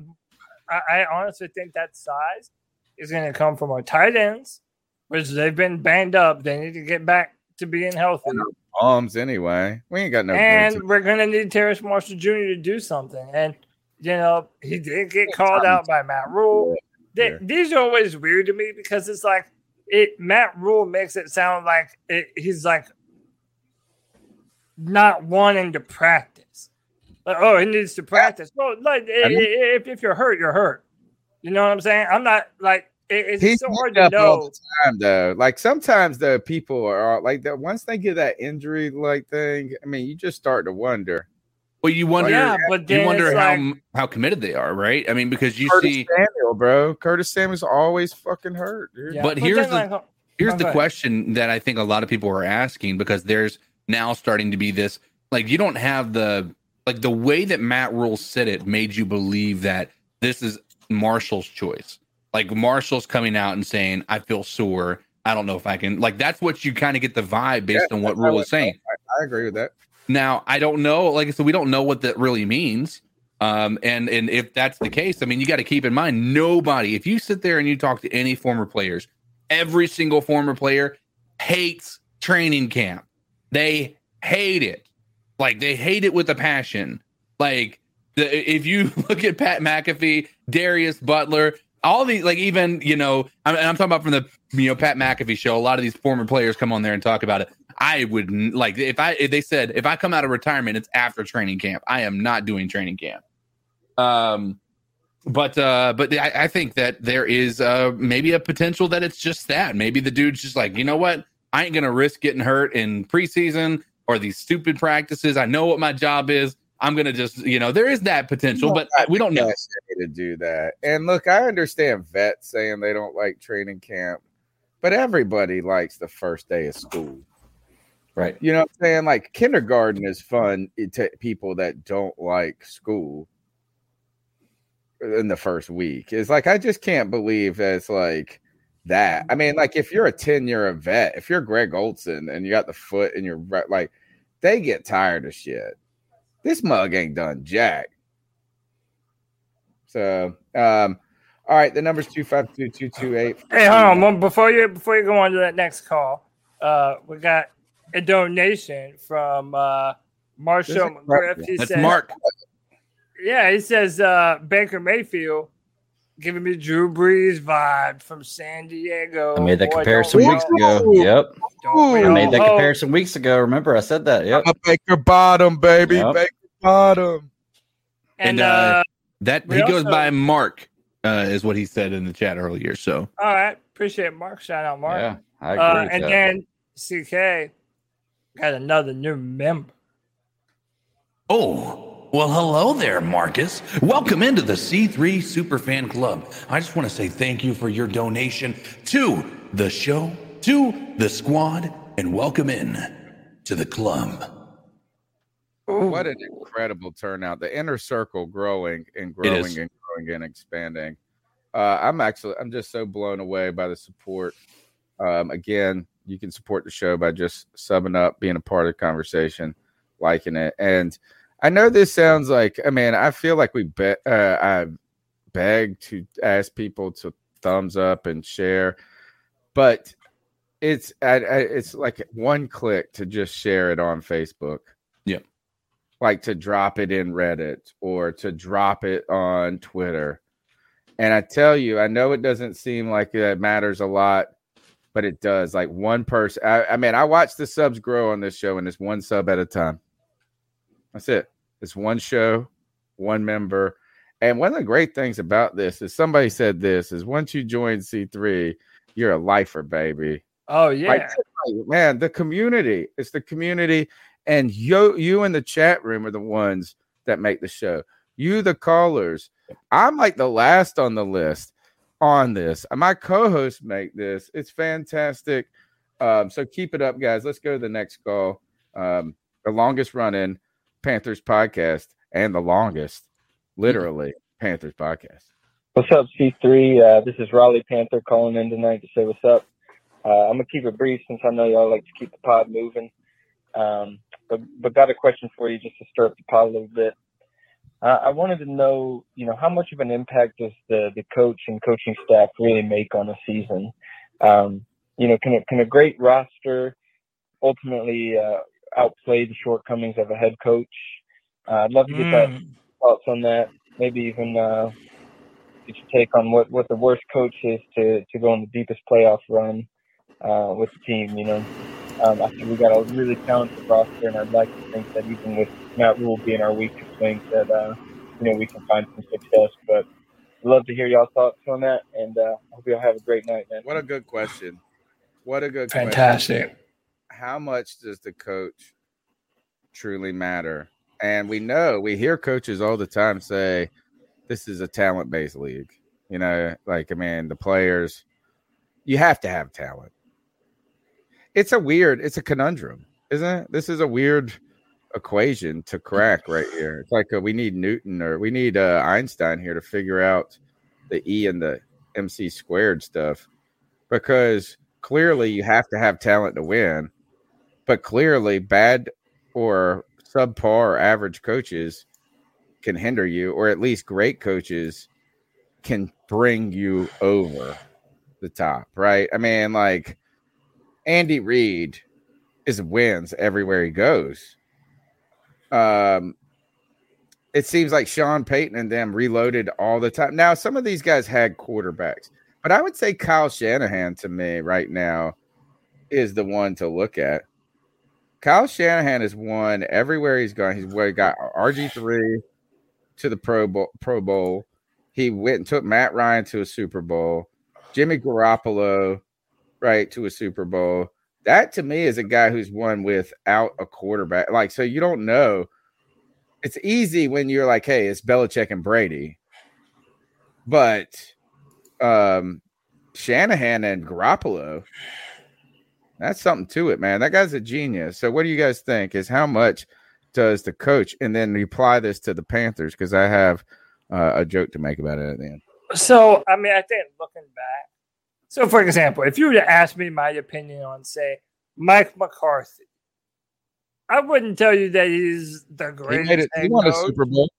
I, I honestly think that size is going to come from our tight ends, which they've been banged up. They need to get back to being healthy. Bombs anyway. We ain't got no. and we're to need Terrace Marshall Jr. to do something. And, you know, he did get called out by Matt Rhule. They, These are always weird to me because it's like it. Matt Rhule makes it sound like it, he's like not wanting to practice. Like, oh, he needs to practice. Well, like I mean- if, if you're hurt, you're hurt. You know what I'm saying? I'm not like it, it's so hard to up all know. the time, though. Like sometimes the people are like that. Once they get that injury like thing, I mean, you just start to wonder. Well, you wonder. Yeah, but you wonder how like- how committed they are, right? I mean, because you Curtis see, Samuel, bro. Curtis Samuel's always fucking hurt, dude. Yeah, but here's the like, here's the ahead. question that I think a lot of people are asking because there's now starting to be this like you don't have the like the way that Matt Rhule said it made you believe that this is Marshall's choice. Like Marshall's coming out and saying, "I feel sore. I don't know if I can." Like that's what you kind of get the vibe based Yeah, on what Rhule is saying. I, I agree with that. Now, I don't know. Like I said, we don't know what that really means. Um, and and if that's the case, I mean, you got to keep in mind nobody. If you sit there and you talk to any former players, every single former player hates training camp. They hate it. Like they hate it with a passion. Like the, if you look at Pat McAfee, Darius Butler, all these, like even you know, I'm, I'm talking about from the you know Pat McAfee show. A lot of these former players come on there and talk about it. I would like if I if they said if I come out of retirement, it's after training camp. I am not doing training camp. Um, but uh, but I, I think that there is uh maybe a potential that it's just that. Maybe the dude's just like, you know what? I ain't gonna risk getting hurt in preseason or these stupid practices. I know what my job is. I'm gonna just, you know, there is that potential, but we don't know. to do that. And look, I understand vets saying they don't like training camp, but everybody likes the first day of school. Right. You know what I'm saying? Like kindergarten is fun to people that don't like school in the first week. It's like I just can't believe that it's like that. I mean, like if you're a 10 year vet, if you're Greg Olsen and you got the foot in your right, like they get tired of shit. This mug ain't done jack. So um all right, the number's two five two two two eight. Hey, hold on. One- Before you before you go on to that next call, uh, we got a donation from uh, Marshall McGriff. He That's says, Mark. Yeah, he says uh, Baker Mayfield giving me Drew Brees vibe from San Diego. I made that Boy, comparison don't we weeks all- ago. Yep. don't I made that comparison weeks ago. Remember, I said that. Yep. A Baker bottom, baby. Yep. Baker bottom. And, And, uh, uh, That we he goes also- by Mark, uh, is what he said in the chat earlier. So All right, appreciate Mark. Shout out Mark. Yeah, I agree Uh, and that. then CK got another new member. Oh, well, hello there, Marcus. Welcome into the C3 Superfan Club. I just want to say thank you for your donation to the show, to the squad, and welcome in to the club. What an incredible turnout. The inner circle growing and growing and growing and expanding. Uh, I'm actually I'm just so blown away by the support. Um, again, you can support the show by just subbing up, being a part of the conversation, liking it. And I know this sounds like I mean, I feel like we be, uh, I beg to ask people to thumbs up and share, but it's I, I, it's like one click to just share it on Facebook Yep. like to drop it in Reddit or to drop it on Twitter. And I tell you, I know it doesn't seem like it matters a lot, but it does. Like one person, I, I mean, I watch the subs grow on this show, and it's one sub at a time. That's it. It's one show, one member. And one of the great things about this is somebody said this is once you join C3, you're a lifer, baby. Oh yeah, Like, man, the community. It's the community, and you, you in the chat room are the ones that make the show. You, the callers. I'm like the last on the list on this. My co-hosts make this. It's fantastic. Um, so keep it up, guys. Let's go to the next call. Um, the longest running Panthers podcast and the longest, literally, Panthers podcast. What's up, C3? Uh, this is Raleigh Panther calling in tonight to say what's up. Uh, I'm gonna keep it brief since I know y'all like to keep the pod moving. Um, but but got a question for you just to stir up the pot a little bit. Uh, I wanted to know, you know, how much of an impact does the the coach and coaching staff really make on a season? Um, you know, can a, can a great roster ultimately uh, outplay the shortcomings of a head coach? Uh, I'd love to get that Mm. thoughts on that. Maybe even uh, get your take on what, what the worst coach is to, to go on the deepest playoff run uh, with the team. You know, um, I think we got a really talented roster, and I'd like to think that even with Matt Rhule being our weakest link, that uh, you know we can find some success. But I'd love to hear y'all thoughts on that, and uh, hope y'all have a great night, man. What a good question. What a good question. Fantastic. question. How much does the coach truly matter? And we know we hear coaches all the time say, This is a talent based league. You know, like I mean, the players, you have to have talent. It's a weird, it's a conundrum, isn't it? This is a weird equation to crack right here. It's like uh we need Newton or we need uh, Einstein here to figure out the E and the MC squared stuff because clearly you have to have talent to win, but clearly bad or subpar or average coaches can hinder you, or at least great coaches can bring you over the top, right? I mean, like Andy Reid is wins everywhere he goes. Um, it seems like Sean Payton and them reloaded all the time. Now, some of these guys had quarterbacks, but I would say Kyle Shanahan to me right now is the one to look at. Kyle Shanahan has won everywhere he's gone. He's got RG three to the Pro Bowl. Pro Bowl. He went and took Matt Ryan to a Super Bowl. Jimmy Garoppolo, right to a Super Bowl. That to me is a guy who's won without a quarterback. Like so, you don't know. It's easy when you're like, hey, it's Belichick and Brady, but um, Shanahan and Garoppolo. That's something to it, man. That guy's a genius. So, what do you guys think? Is how much does the coach, and then apply this to the Panthers? Because I have uh, a joke to make about it at the end. So, I mean, I think looking back, so for example, if you were to ask me my opinion on, say, Mike McCarthy, I wouldn't tell you that he's the He greatest. made it. He won a Super Bowl.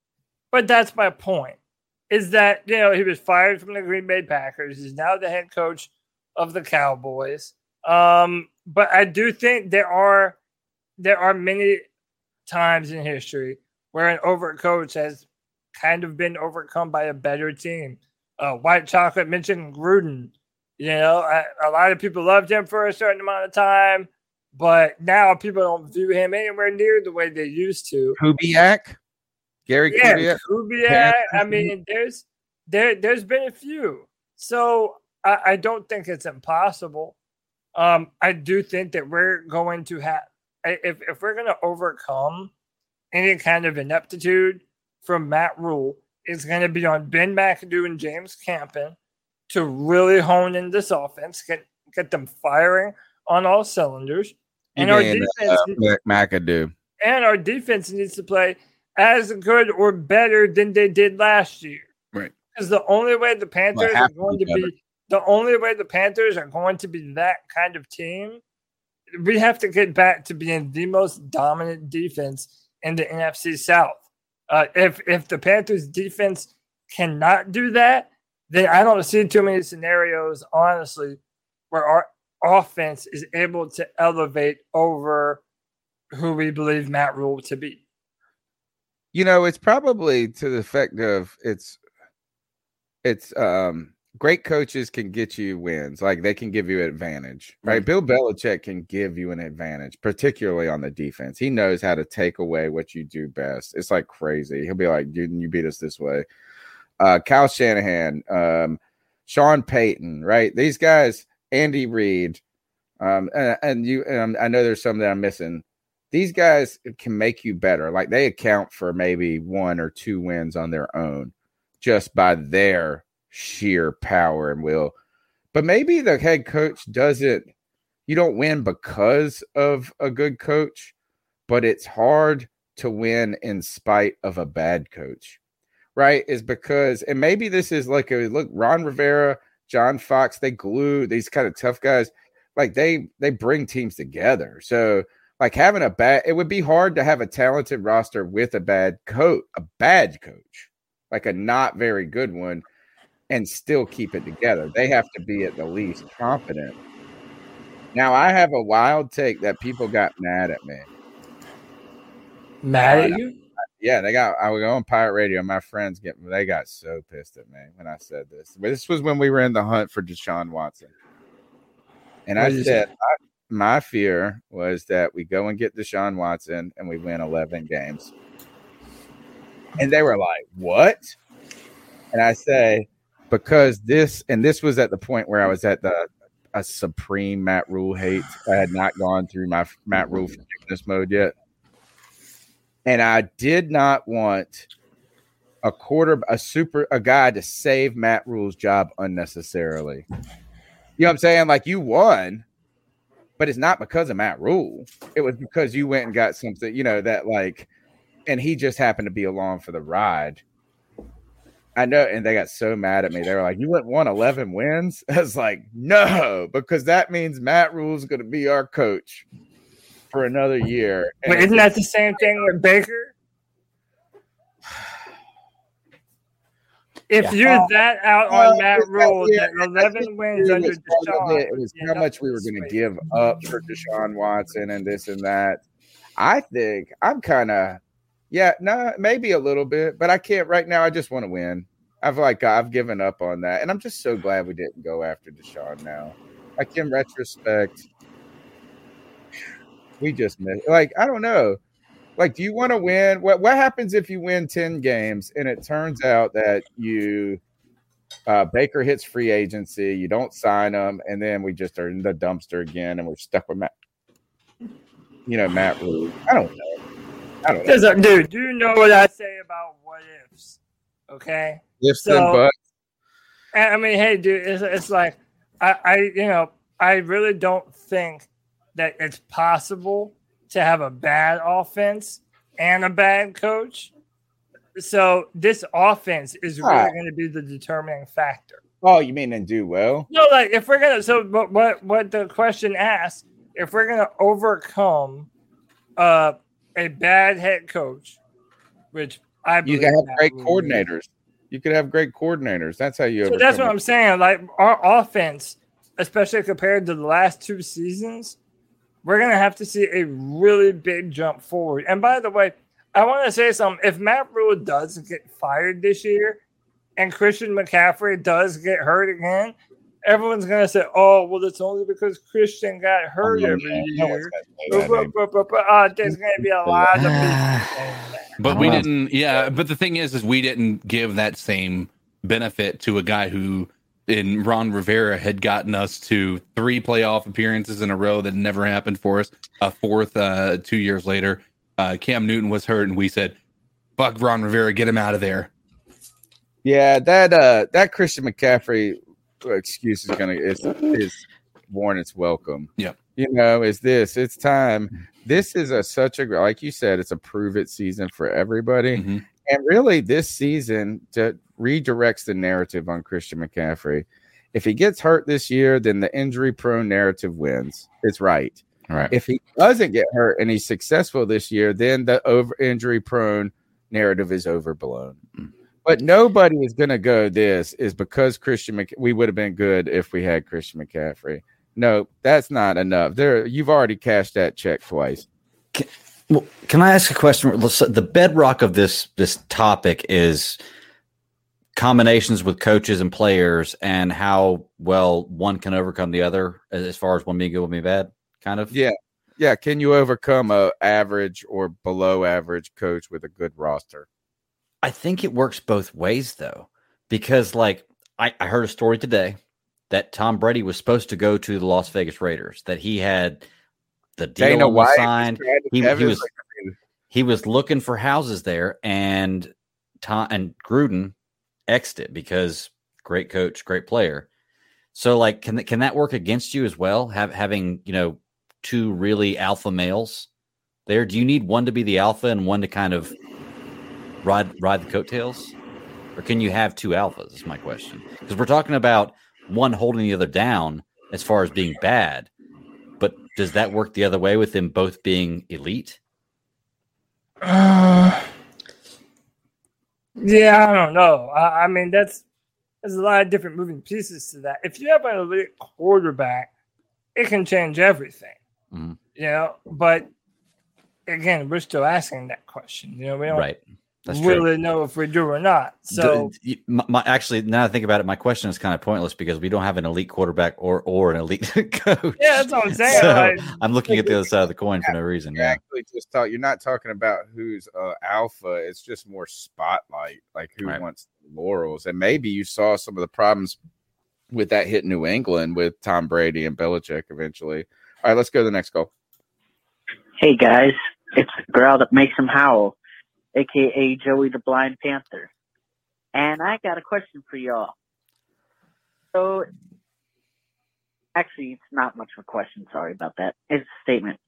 But that's my point. Is that you know he was fired from the Green Bay Packers. He's now the head coach of the Cowboys. Um, but I do think there are there are many times in history where an overcoach has kind of been overcome by a better team. Uh, White Chocolate mentioned Gruden. You know, a, a lot of people loved him for a certain amount of time, but now people don't view him anywhere near the way they used to. Kubiak, Gary Yeah, Kubiak. Kubiak. I mean, there's there there's been a few. So I, I don't think it's impossible. Um, I do think that we're going to have if if we're going to overcome any kind of ineptitude from Matt Rhule, it's going to be on Ben McAdoo and James Campen to really hone in this offense, get get them firing on all cylinders, and our defense uh, Mac- McAdoo. and our defense needs to play as good or better than they did last year. Right. Because the only way the Panthers are have to going be to be the only way the Panthers are going to be that kind of team, we have to get back to being the most dominant defense in the NFC South. Uh, if if the Panthers defense cannot do that, then I don't see too many scenarios, honestly, where our offense is able to elevate over who we believe Matt Rhule to be. You know, it's probably to the effect of it's it's um great coaches can get you wins, like they can give you advantage, right? Bill Belichick can give you an advantage, particularly on the defense. He knows how to take away what you do best. It's like crazy. He'll be like, "Dude, you beat us this way." Uh, Kyle Shanahan, um, Sean Payton, right? These guys, Andy Reid, Um, and, and you, and I know there's some that I'm missing. These guys can make you better. Like they account for maybe one or two wins on their own just by their sheer power and will. But maybe the head coach doesn't, you don't win because of a good coach, but it's hard to win in spite of a bad coach, right? Is because, and maybe this is like a look, Ron Rivera, John Fox, they glue these kind of tough guys, like they they bring teams together. So like having a bad, it would be hard to have a talented roster with a bad coach, a bad coach, like a not very good one, and still keep it together. They have to be at the least competent. Now I have a wild take that people got mad at me. Mad at you? Yeah, they got. I was on pirate radio. My friends get. They got so pissed at me when I said this. But this was when we were in the hunt for Deshaun Watson, and What I said my, my fear was that we go and get Deshaun Watson and we win eleven games, and they were like, "What?" And I say because this, and this was at the point where I was at the a supreme Matt Rhule hate. I had not gone through my Matt Rhule mm-hmm. forgiveness mode yet and I did not want a quarter, a super, a guy to save Matt Rhule's job unnecessarily. You know what I'm saying? Like you won, but it's not because of Matt Rhule. It was because you went and got something, you know, that like, and he just happened to be along for the ride. I know, and they got so mad at me. They were like, "You went won 11 wins." I was like, "No," because that means Matt Rhule's going to be our coach for another year. And But isn't that the same thing with Baker? If Yeah. you're that out on Matt it's Rhule, yeah, that 11 wins under Deshaun. it. It was how much we were going to give up for Deshaun Watson and this and that. I think I'm kind of, yeah, no, maybe a little bit, but I can't right now. I just want to win. I've like I've given up on that, and I'm just so glad we didn't go after Deshaun now. Like in retrospect, we just missed. Like I don't know. Like, do you want to win? What What happens if you win ten games and it turns out that you uh, Baker hits free agency, you don't sign him, and then we just are in the dumpster again, and we're stuck with Matt. You know, Matt Rhule. I don't know. I don't know. Dude, do you know what I say about what ifs? Okay. Ifs and buts. I mean, hey, dude, it's, it's like I, I, you know, I really don't think that it's possible to have a bad offense and a bad coach. So this offense is really Ah. going to be the determining factor. Oh, you mean and do well? No, like if we're gonna, so but what what the question asks, if we're gonna overcome uh a bad head coach, which I You can have great coordinators. You could have great coordinators. That's how you. So that's what it. I'm saying. Like our offense, especially compared to the last two seasons, we're gonna have to see a really big jump forward. And by the way, I want to say something. If Matt Rhule does get fired this year, and Christian McCaffrey does get hurt again, everyone's gonna say, "Oh, well, it's only because Christian got hurt Oh, every yeah. Year." Uh, but- but- but, uh, there's gonna be a lot of people. But we didn't. Yeah, but the thing is, is we didn't give that same benefit to a guy who, in Ron Rivera, had gotten us to three playoff appearances in a row that never happened for us. A fourth uh, two years later. Uh, Cam Newton was hurt, and we said, "Fuck Ron Rivera, get him out of there." Yeah, that uh that Christian McCaffrey excuse is gonna is is worn its welcome. Yeah. You know, is this it's time. This is a such a like you said, it's a prove it season for everybody. Mm-hmm. And really this season to redirects the narrative on Christian McCaffrey. If he gets hurt this year, then the injury prone narrative wins. It's right. Right. If he doesn't get hurt and he's successful this year, then the over injury prone narrative is overblown. Mm. But nobody is going to go. This is because Christian. Mc- we would have been good if we had Christian McCaffrey. No, that's not enough. There, you've already cashed that check twice. Well, can I ask a question? The bedrock of this this topic is combinations with coaches and players, and how well one can overcome the other, as as far as one being good, one being bad. Kind of. Yeah, yeah. Can you overcome a average or below average coach with a good roster? I think it works both ways though, because like I, I heard a story today that Tom Brady was supposed to go to the Las Vegas Raiders, that he had the deal Dana White signed. He, he was like, I mean, he was looking for houses there, and Tom and Gruden exed it because great coach, great player. So, like, can that can that work against you as well? Have having you know two really alpha males there. Do you need one to be the alpha and one to kind of ride ride the coattails, or can you have two alphas? Is my question because we're talking about one holding the other down as far as being bad, but does that work the other way with them both being elite? Uh, yeah, I don't know. I, I mean, that's there's a lot of different moving pieces to that. If you have an elite quarterback, it can change everything. Mhm. You know, but again, we're still asking that question. You know, we don't Right. That's true. really know if we do or not. So D- y- my, my- actually, now I think about it, my question is kind of pointless because we don't have an elite quarterback or or an elite coach. yeah, that's what I'm saying. So like, I'm looking at the other side of the coin for no reason. You're Yeah. actually just talk, you're not talking about who's uh, alpha. It's just more spotlight, like who Right. wants laurels. And maybe you saw some of the problems with that hit New England with Tom Brady and Belichick eventually. All right, let's go to the next goal. Hey guys, it's the girl that makes them howl, aka Joey the Blind Panther. And I got a question for y'all. So, actually, it's not much of a question. Sorry about that. It's a statement.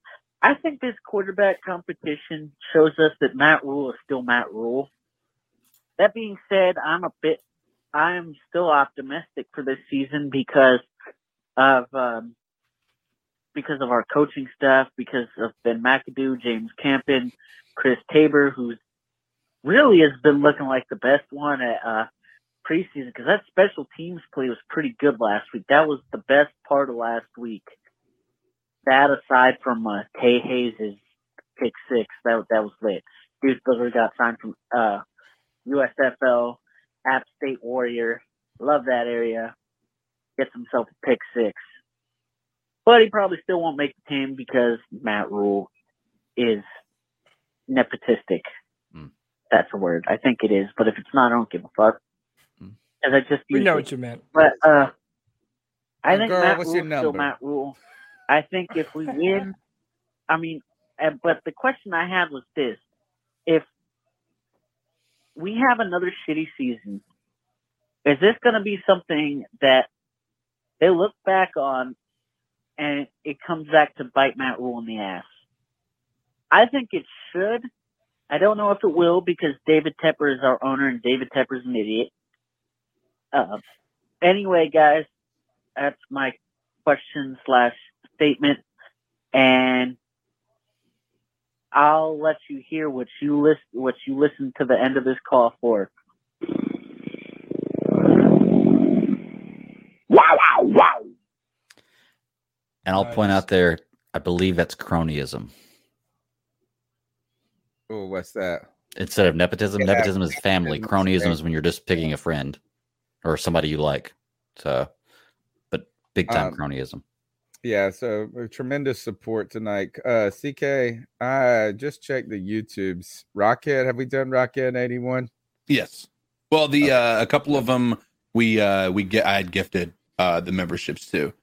I think this quarterback competition shows us that Matt Rhule is still Matt Rhule. That being said, I'm a bit, I'm still optimistic for this season because of um, because of our coaching staff, because of Ben McAdoo, James Campen, Chris Tabor, who's really has been looking like the best one at uh, preseason because that special teams play was pretty good last week. That was the best part of last week. That aside from uh, Tae Hayes' pick six, that that was lit. Deuce Booger got signed from uh, USFL, App State Warrior. Love that area. Gets himself a pick six. But he probably still won't make the team because Matt Rhule is nepotistic. That's a word. I think it is. But if it's not, I don't give a fuck. As I just we know it. what you meant. But uh, I Hey, think girl, Matt what's Rhule still? Matt Rhule. I think if we win, I mean, uh, but the question I had was this: If we have another shitty season, is this going to be something that they look back on and it comes back to bite Matt Rhule in the ass? I think it should. I don't know if it will because David Tepper is our owner and David Tepper's an idiot. Uh, anyway, guys, that's my question slash statement, and I'll let you hear what you list what you listen to the end of this call for. Wow! Wow! Wow! And I'll point out there, I believe that's cronyism Oh, what's that? instead of nepotism. Yeah, nepotism is family. Cronyism family. is when you're just picking a friend or somebody you like. So, but big time Um, cronyism. Yeah, so uh, tremendous support tonight. Uh CK, I just checked the YouTubes. Rocket, have we done Rockhead 81? Yes. Well, the uh, a couple of them we uh, we get I had gifted uh, the memberships too.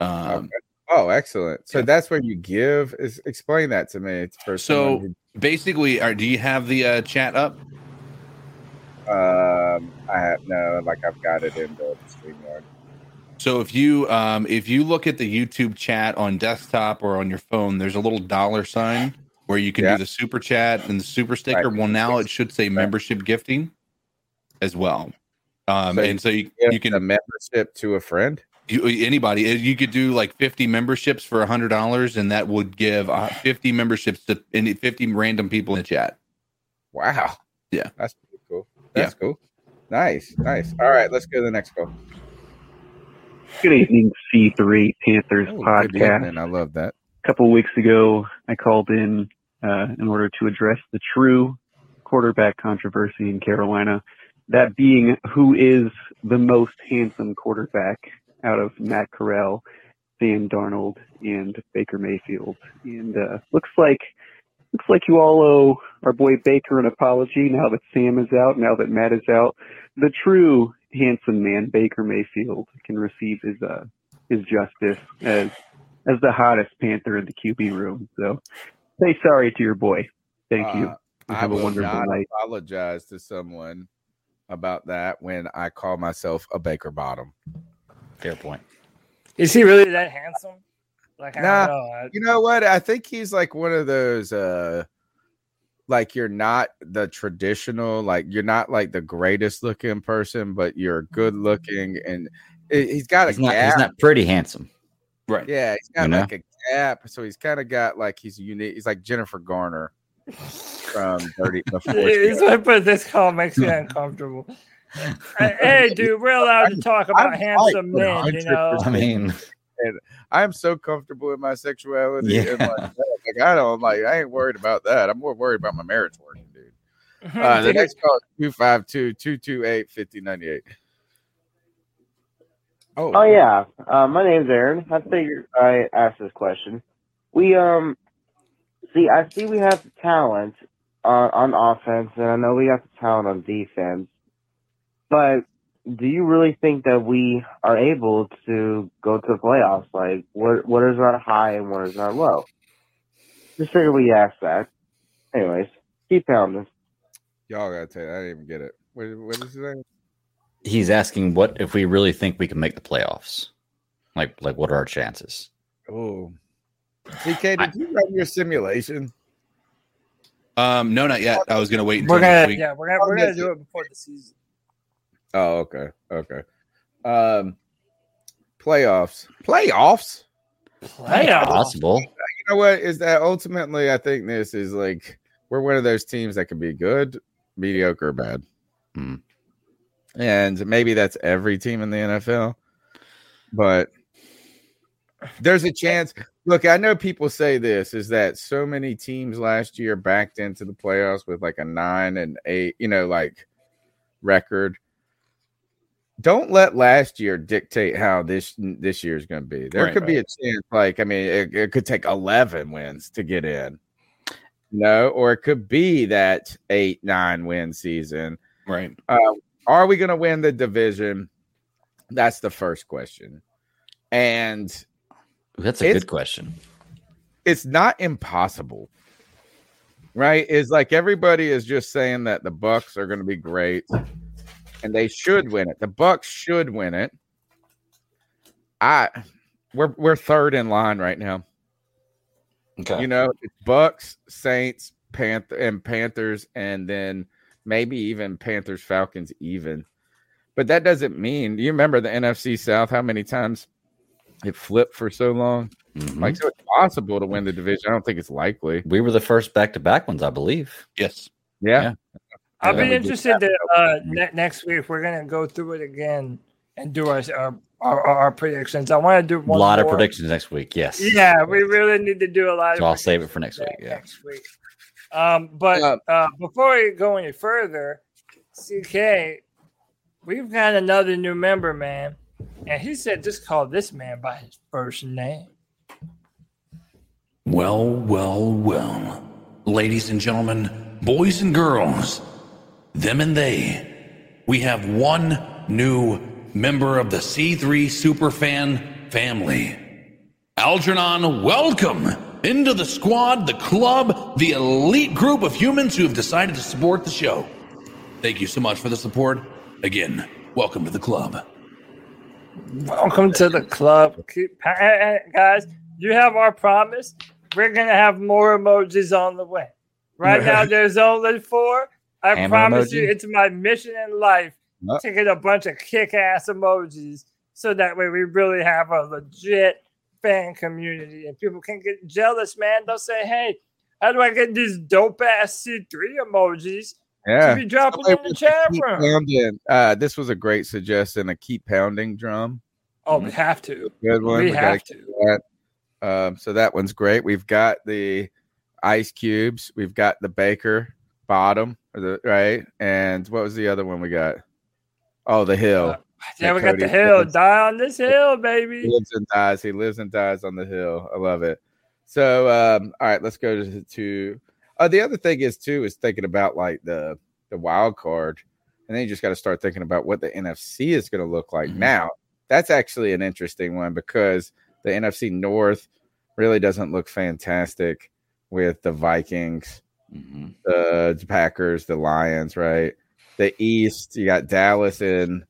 Um, Oh, excellent. So that's where you give is explain that to me. So someone basically, are, do you have the uh, chat up? um I have no like I've got it in the StreamYard. So if you um, if you look at the YouTube chat on desktop or on your phone, there's a little dollar sign where you can Yeah. do the super chat and the super sticker. Well, now it should say membership gifting as well. Um, So and so you, you can a membership to a friend. You, anybody uh, you could do like 50 memberships for a hundred dollars and that would give uh, 50 memberships to any 50 random people in the chat Wow. Yeah. That's pretty cool. That's cool. Nice. Nice. All right, let's go to the next call. Good evening, C3 Panthers Oh, podcast. evening. I love that. A couple weeks ago, I called in uh, in order to address the true quarterback controversy in Carolina. That being who is the most handsome quarterback out of Matt Corral, Sam Darnold, and Baker Mayfield. And uh, looks like looks like you all owe our boy Baker an apology now that Sam is out, now that Matt is out. The true handsome man Baker Mayfield can receive his uh his justice as as the hottest Panther in the QB room. So say sorry to your boy. Thank you. Uh, And I Have a will wonderful not night. apologize to someone about that when I call myself a Baker Bottom. Fair point. Is he really that handsome? Like I Nah, don't know. I- you know what? I think he's like one of those uh like you're not the traditional, like you're not like the greatest looking person, but you're good looking and he- he's got a He's not, gap. he's not pretty handsome. Right. Yeah, he's got You know? like a gap, so he's kind of got like he's unique. He's like Jennifer Garner from Dirty. Before He's like, but this call makes me uncomfortable. Hey, hey, dude, we're allowed to talk about I'm handsome men, you know. I mean, and I'm so comfortable in my sexuality. Yeah. And like, like I don't like. I ain't worried about that. I'm more worried about my marriage working, dude. Uh, the next call is 252-228-5098. Oh, Oh yeah, uh, my name's Aaron. I figured I asked this question. We um, see, I see we have the talent on on offense, and I know we got the talent on defense. But do you really think that we are able to go to the playoffs? Like, what what is our high and what is our low? Just figured we asked that. Anyways, keep pounding. y'all gotta tell. I didn't even get it. What, what is his name? he's asking what if we really think we can make the playoffs. Like, like what are our chances? Oh, CK, did you run your simulation? Um, no, not yet. I was gonna wait until We're next gonna, week. yeah, we're gonna, we're gonna do it before the season. Oh, okay, okay. Um, playoffs, playoffs. Playoffs. Possible. You know what is that? Ultimately, I think this is like we're one of those teams that can be good, mediocre, or bad. Hmm. And maybe that's every team in the NFL, but there's a chance. Look, I know people say this is that so many teams last year backed into the playoffs with like a nine and eight, you know, like record. Don't let last year dictate how this this year is going to be. There Right, could be a chance, like I mean, it, it could take eleven wins to get in, no, or it could be that eight nine win season. Right. Uh, are we going to win the division? That's the first question, and That's a good question. it's not impossible right is like everybody is just saying that the bucks are going to be great and they should win it the bucks should win it i we're we're third in line right now Okay. you know it's bucks saints panther and panthers and then maybe even panthers falcons even but that doesn't mean you remember the nfc south how many times it flipped for so long Mhm. like so it's possible to win the division. I don't think it's likely. we were the first back to back ones, I believe. Yes. Yeah. Yeah. I'll Yeah, be interested to uh, ne- next week. We're gonna go through it again and do our our, our, our predictions. I want to do A one lot of predictions next week. Yes. Yeah, we really need to do a lot. So of I'll save it for next week. Yeah. next week. Um, but Uh, uh, before we go any further, CK, we've got another new member, man, and he said just call this man by his first name. Well, well, well. Ladies and gentlemen, boys and girls, them and they, we have one new member of the C3 Superfan family. Algernon, welcome into the squad, the club, the elite group of humans who have decided to support the show. Thank you so much for the support. Again, welcome to the club. Welcome to the club, guys. You have our promise. We're gonna have more emojis on the way. Right now, there's only four. I Hammer promise you, it's my mission in life to get a bunch of kick-ass emojis, so that way we really have a legit fan community, and people can get jealous. Man, they'll say, "Hey, how do I get these dope-ass C3 emojis?" Yeah. to be dropping in the chat room. pounding. Uh, this was a great suggestion. A keep pounding drum. Oh, we have to. Good one. We gotta have keep that. Um, so that one's great. We've got the ice cubes. We've got the baker bottom, right? And what was the other one we got? Oh, the hill. Yeah, we got the hill. lives- Die on this hill, baby. He lives and dies. He lives and dies on the hill. I love it. So, um, all right, let's go to, to uh, the other thing is too is thinking about like the the wild card. and then you just got to start thinking about what the NFC is going to look like. Mm-hmm. Now, that's actually an interesting one because the NFC North really doesn't look fantastic with the Vikings, Mm-hmm. the Packers, the Lions, right? The East, you got Dallas and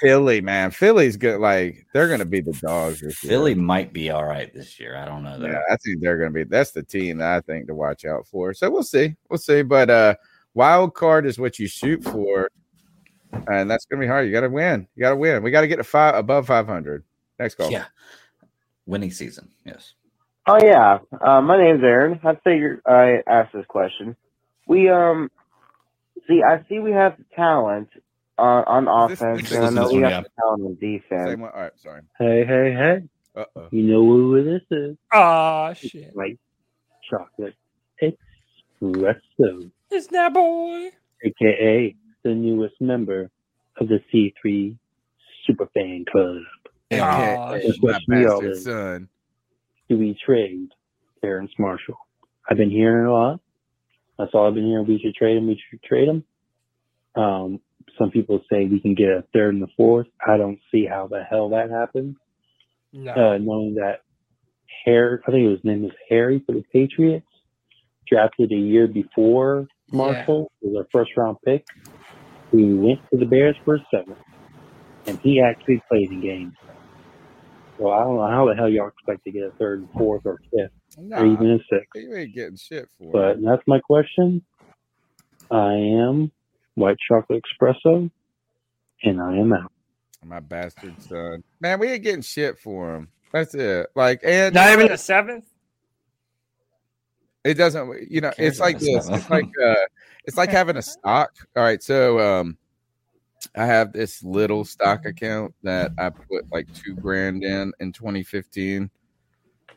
Philly, man. Philly's good. Like they're going to be the dogs this year. Philly might be all right this year. I don't know. Though. Yeah, I think they're going to be. That's the team that I think to watch out for. So we'll see. We'll see. But uh wild card is what you shoot for, and that's going to be hard. You got to win. You got to win. We got to get to five above five hundred. Next call. Yeah. Winning season. Yes. Oh yeah, uh, my name's Aaron. I figured I asked this question. We um, see, I see we have the talent on, on Is this- offense, this and I know this we one, have yeah. the talent on defense. Same one. All right. Sorry. Hey, hey, hey. Uh oh. You know who this is? Aw, shit. White chocolate espresso, It's that boy. aka the newest member of the C3 Superfan Club. Aw, The shit. My question we all bastard is, son. Do we trade Terrace Marshall? I've been hearing a lot. That's all I've been hearing. We should trade him. We should trade him. Um, some people say we can get a third and a fourth. I don't see how the hell that happens. No. Uh, knowing that Harry, I think his name was Harry for the Patriots, drafted a year before Marshall was our first round pick. We went to the Bears for a seventh, and he actually played in games. So I don't know how the hell y'all expect to get a third and fourth or fifth Nah, or even a sixth. you ain't getting shit for it. But that's my question. I am white chocolate espresso, and I am out. My bastard son. Man, we ain't getting shit for him. That's it. Like, and Not even the seventh. it doesn't. You know, it's like this. It's like uh, it's like having a stock. All right, so um, I have this little stock account that I put like two grand in in 2015,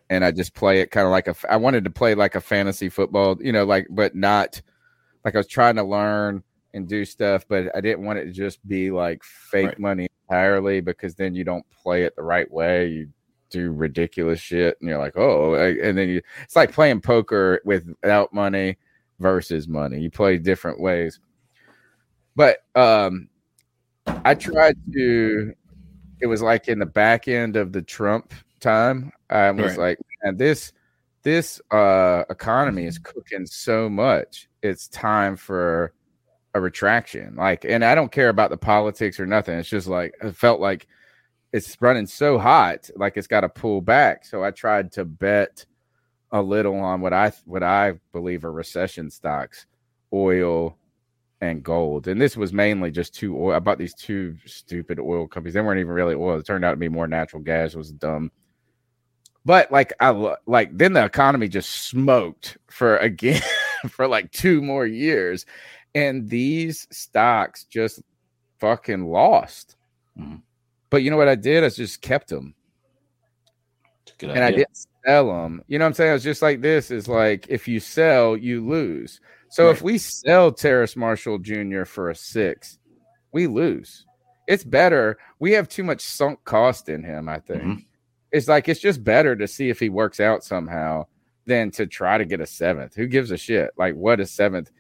and I just play it kind of like a. I wanted to play like a fantasy football, you know, like but not like I was trying to learn and do stuff, but I didn't want it to just be like fake Right. money entirely because then you don't play it the right way. You do ridiculous shit, and you're like, oh, and then you. It's like playing poker without money versus money. You play different ways. But um I tried to it was like in the back end of the Trump time. I was Right. like, man, this this uh economy is cooking so much. It's time for a retraction. Like, and I don't care about the politics or nothing. It's just like it felt like it's running so hot, like it's got to pull back. So I tried to bet a little on what I what I believe are recession stocks, oil and gold. And this was mainly just two oil. I bought these two stupid oil companies. They weren't even really oil. It turned out to be more natural gas. It was dumb. But like I like then the economy just smoked for again for like two more years. And these stocks just fucking lost. Mhm. But you know what I did? I just kept them and I didn't sell them. You know what I'm saying? It's just like this is like if you sell, you lose. So if we sell Terrace Marshall Jr. for a six, we lose. It's better. We have too much sunk cost in him, I think. Mhm. It's like it's just better to see if he works out somehow than to try to get a seventh. Who gives a shit? Like what a seventh?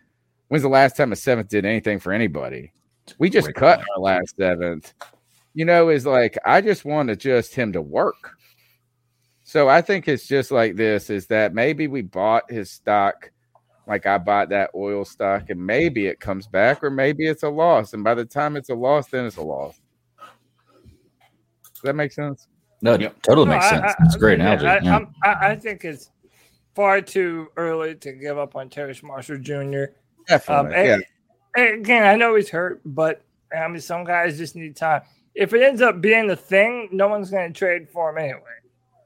When's the last time a seventh did anything for anybody? We just Great cut our last seventh. You know, is like I just want to just him to work. So I think it's just like this is that maybe we bought his stock like I bought that oil stock and maybe it comes back or maybe it's a loss. And by the time it's a loss, then it's a loss. Does that make sense? No, it totally No, makes I- sense. It's great yeah, analogy. I, yeah. I'm- I, I think it's far too early to give up on Terrace Marshall Jr. Definitely. Um, yeah. and- and again, I know he's hurt, but I mean, some guys just need time. If it ends up being the thing, no one's going to trade for him anyway.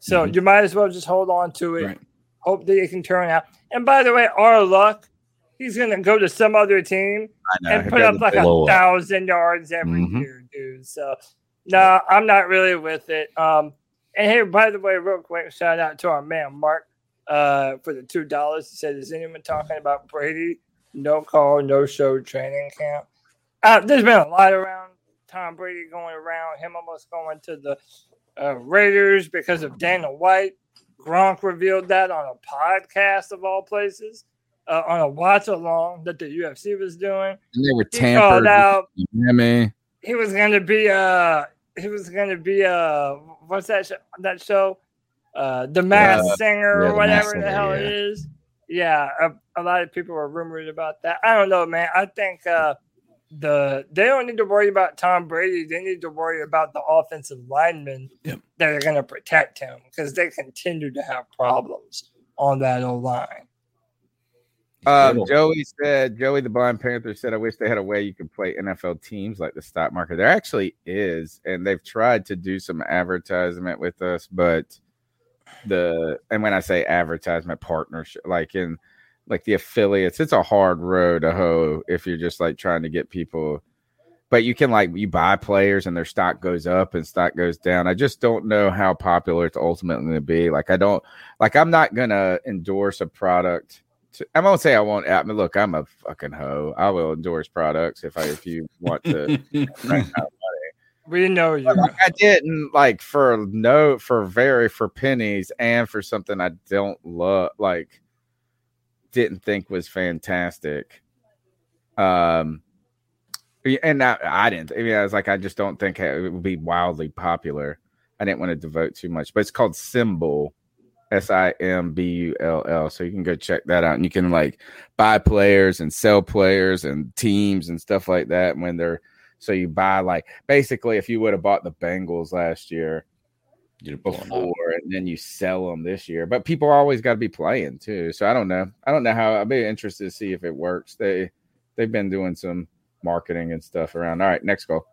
So Mhm. you might as well just hold on to it. Right. Hope that it can turn out. And by the way, our luck, he's going to go to some other team and put up like a up. thousand yards every Mhm. year, dude. So no, I'm not really with it. Um, and hey, by the way, real quick, shout out to our man Mark uh, for the two dollars. He said, "Is anyone talking about Brady? No call, no show training camp." Uh, there's been a lot around Tom Brady going around. Him almost going to the uh, Raiders because of Dana White. Gronk revealed that on a podcast of all places. uh, on a watch along that the UFC was doing. And they were He tampered. out what I mean? he was going to be uh he was going to be uh what's that show, that show uh the masked Uh, singer yeah, or whatever the Singer, hell it yeah. is yeah a, a lot of people were rumored about that i don't know man i think uh the they don't need to worry about tom brady. They need to worry about the offensive linemen that are going to protect him because they continue to have problems on that old line. Um, Joey said, Joey the Blind Panther said, I wish they had a way you could play NFL teams like the stock market. There actually is, and they've tried to do some advertisement with us, but the and when I say advertisement partnership, like in like the affiliates, it's a hard road to hoe if you're just like trying to get people. But you can like you buy players and their stock goes up and stock goes down. I just don't know how popular it's ultimately going to be. Like I don't like I'm not gonna endorse a product. To, I'm gonna say I won't. I mean, look, I'm a fucking hoe. I will endorse products if I if you want to. we know you Like, I didn't like for no for very for pennies and for something I don't love like didn't think was fantastic. Um and I, I didn't I mean I was like I just don't think it would be wildly popular. I didn't want to devote too much, but it's called SimBull. S I M B U L L. So you can go check that out and you can like buy players and sell players and teams and stuff like that when they're so you buy like basically if you would have bought the Bengals last year before and then you sell them this year. But people always got to be playing too. So I don't know. I don't know how I'd be interested to see if it works. They they've been doing some marketing and stuff around. All right, next call.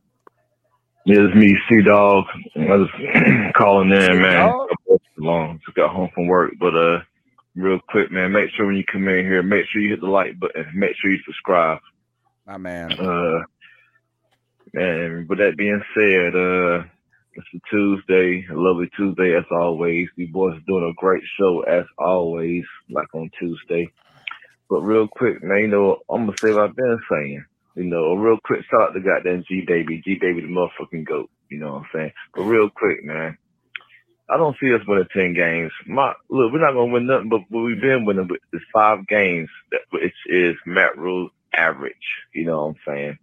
Yeah, it's me, C Dog. I was calling in, man. C-Dog? Long, just got home from work, but uh, real quick, man. Make sure when you come in here, make sure you hit the like button. Make sure you subscribe. My man. Uh, man. With that being said, uh, it's a Tuesday, a lovely Tuesday as always. You boys are doing a great show as always, like on Tuesday. But real quick, man, you know, I'm gonna say what I've been saying. You know, a real quick shout out to goddamn G Baby. G Baby the motherfucking goat. You know what I'm saying? But real quick, man. I don't see us winning ten games. My look, we're not gonna win nothing, but we've been winning is five games, which is Matt Rhule's average. You know what I'm saying?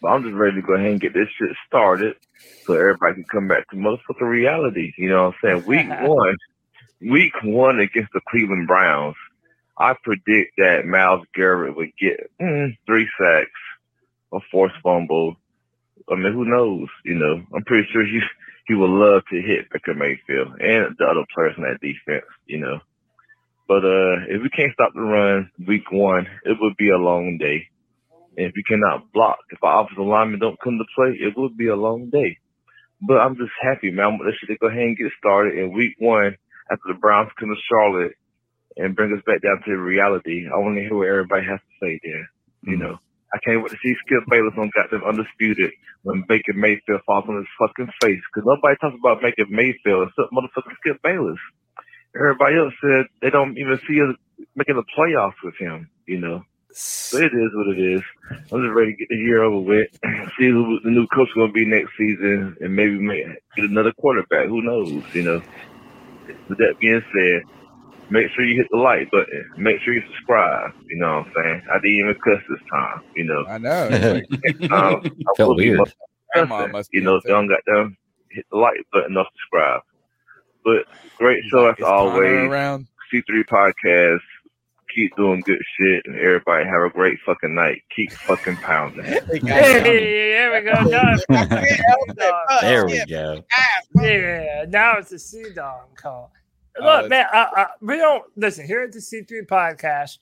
But I'm just ready to go ahead and get this shit started, so everybody can come back to motherfucking reality. You know what I'm saying? Week one, week one against the Cleveland Browns, I predict that Myles Garrett would get mm, three sacks, a forced fumble. I mean, who knows? You know, I'm pretty sure he he would love to hit Baker Mayfield and the other players in that defense. You know, but uh, if we can't stop the run week one, it would be a long day. And if you cannot block, if our offensive linemen don't come to play, it would be a long day. But I'm just happy, man. I'm let's just go ahead and get started in week one after the Browns come to Charlotte and bring us back down to reality. I want to hear what everybody has to say there. You mm. know, I can't wait to see Skip Bayless on Goddamn Undisputed when Baker Mayfield falls on his fucking face. Because nobody talks about Baker Mayfield except motherfucking Skip Bayless. Everybody else said they don't even see us making the playoffs with him, you know. So it is what it is. I'm just ready to get the year over with, see who the new coach is going to be next season, and maybe make, get another quarterback. Who knows, you know. With that being said, make sure you hit the like button. Make sure you subscribe. You know what I'm saying? I didn't even cuss this time, you know. I know. um, I Felt will be weird. motherfucking Grandma cussing, must you be know, if upset. y'all don't got them, hit the like button or subscribe. But great show as always. around? C3 Podcast. Keep doing good shit, and everybody have a great fucking night. Keep fucking pounding. Hey, there we go. Done. There we go. Yeah, now it's a C Dog call. Oh, Look, it's- man, I, I, we don't listen here at the C3 podcast.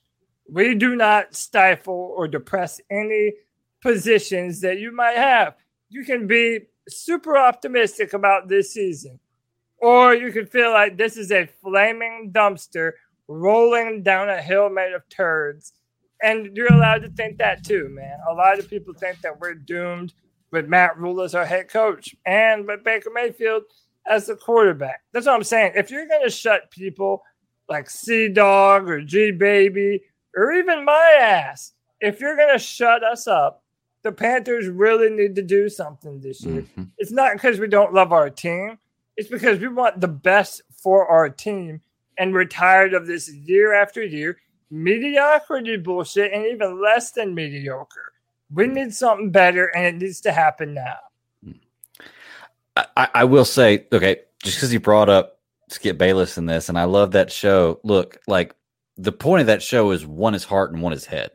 We do not stifle or depress any positions that you might have. You can be super optimistic about this season, or you can feel like this is a flaming dumpster rolling down a hill made of turds. And you're allowed to think that too, man. A lot of people think that we're doomed with Matt Rhule as our head coach and with Baker Mayfield as the quarterback. That's what I'm saying. If you're going to shut people like C Dog or G Baby or even my ass, if you're going to shut us up, the Panthers really need to do something this year. Mm-hmm. It's not because we don't love our team, it's because we want the best for our team and we're tired of this year after year mediocrity bullshit and even less than mediocre. We hmm. need something better, and it needs to happen now. Hmm. I, I will say, okay, just because you brought up Skip Bayless in this, and I love that show. Look, like the point of that show is one is heart and one is head.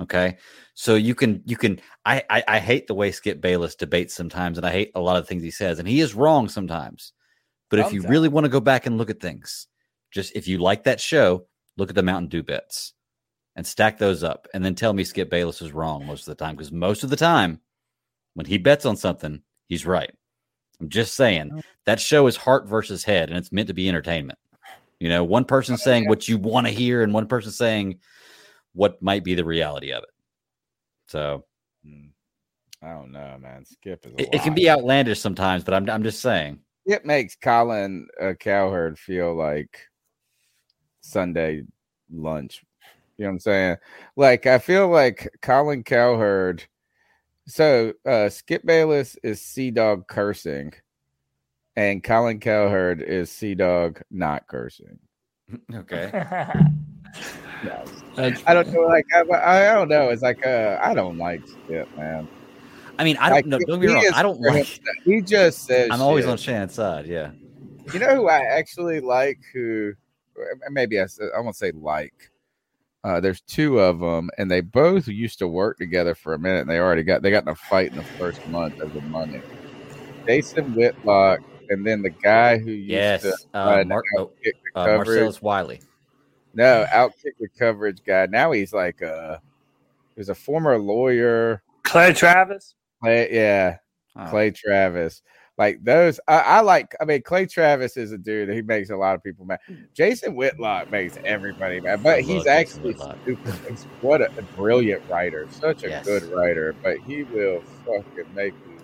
Okay. So you can you can I, I I hate the way Skip Bayless debates sometimes, and I hate a lot of things he says, and he is wrong sometimes. But if you really want to go back and look at things, just if you like that show, look at the Mountain Dew bets and stack those up, and then tell me Skip Bayless is wrong most of the time because most of the time when he bets on something, he's right. I'm just saying that show is heart versus head, and it's meant to be entertainment. You know, one person saying what you want to hear, and one person saying what might be the reality of it. So I don't know, man. Skip is. A it, it can be outlandish sometimes, but I'm I'm just saying. It makes Colin uh, Cowherd feel like Sunday lunch. You know what I'm saying? Like I feel like Colin Cowherd. So uh Skip Bayless is C Dog cursing, and Colin Cowherd is C Dog not cursing. Okay. I don't know. Like I, I don't know. It's like uh, I don't like Skip, man. I mean, I don't Like, know. Don't get he me wrong. I don't like. He just says. I'm always on Shannon's side. Yeah. You know who I actually like? Who maybe I, I won't say like. Uh, there's two of them, and they both used to work together for a minute. And they already got they got in a fight in the first month of the money. Jason Whitlock, and then the guy who used Yes. to Uh, uh, Mar- oh, outkick the uh. Marcellus Wiley. No, outkick the coverage guy. Now he's like a he's a former lawyer. Clay Travis. Clay, yeah, Oh. Clay Travis. Like those, I, I like. I mean, Clay Travis is a dude that he makes a lot of people mad. Hmm. Jason Whitlock makes everybody mad, but I he's actually Whitlock. stupid. What a, a brilliant writer, such a Yes. good writer. But he will fucking make you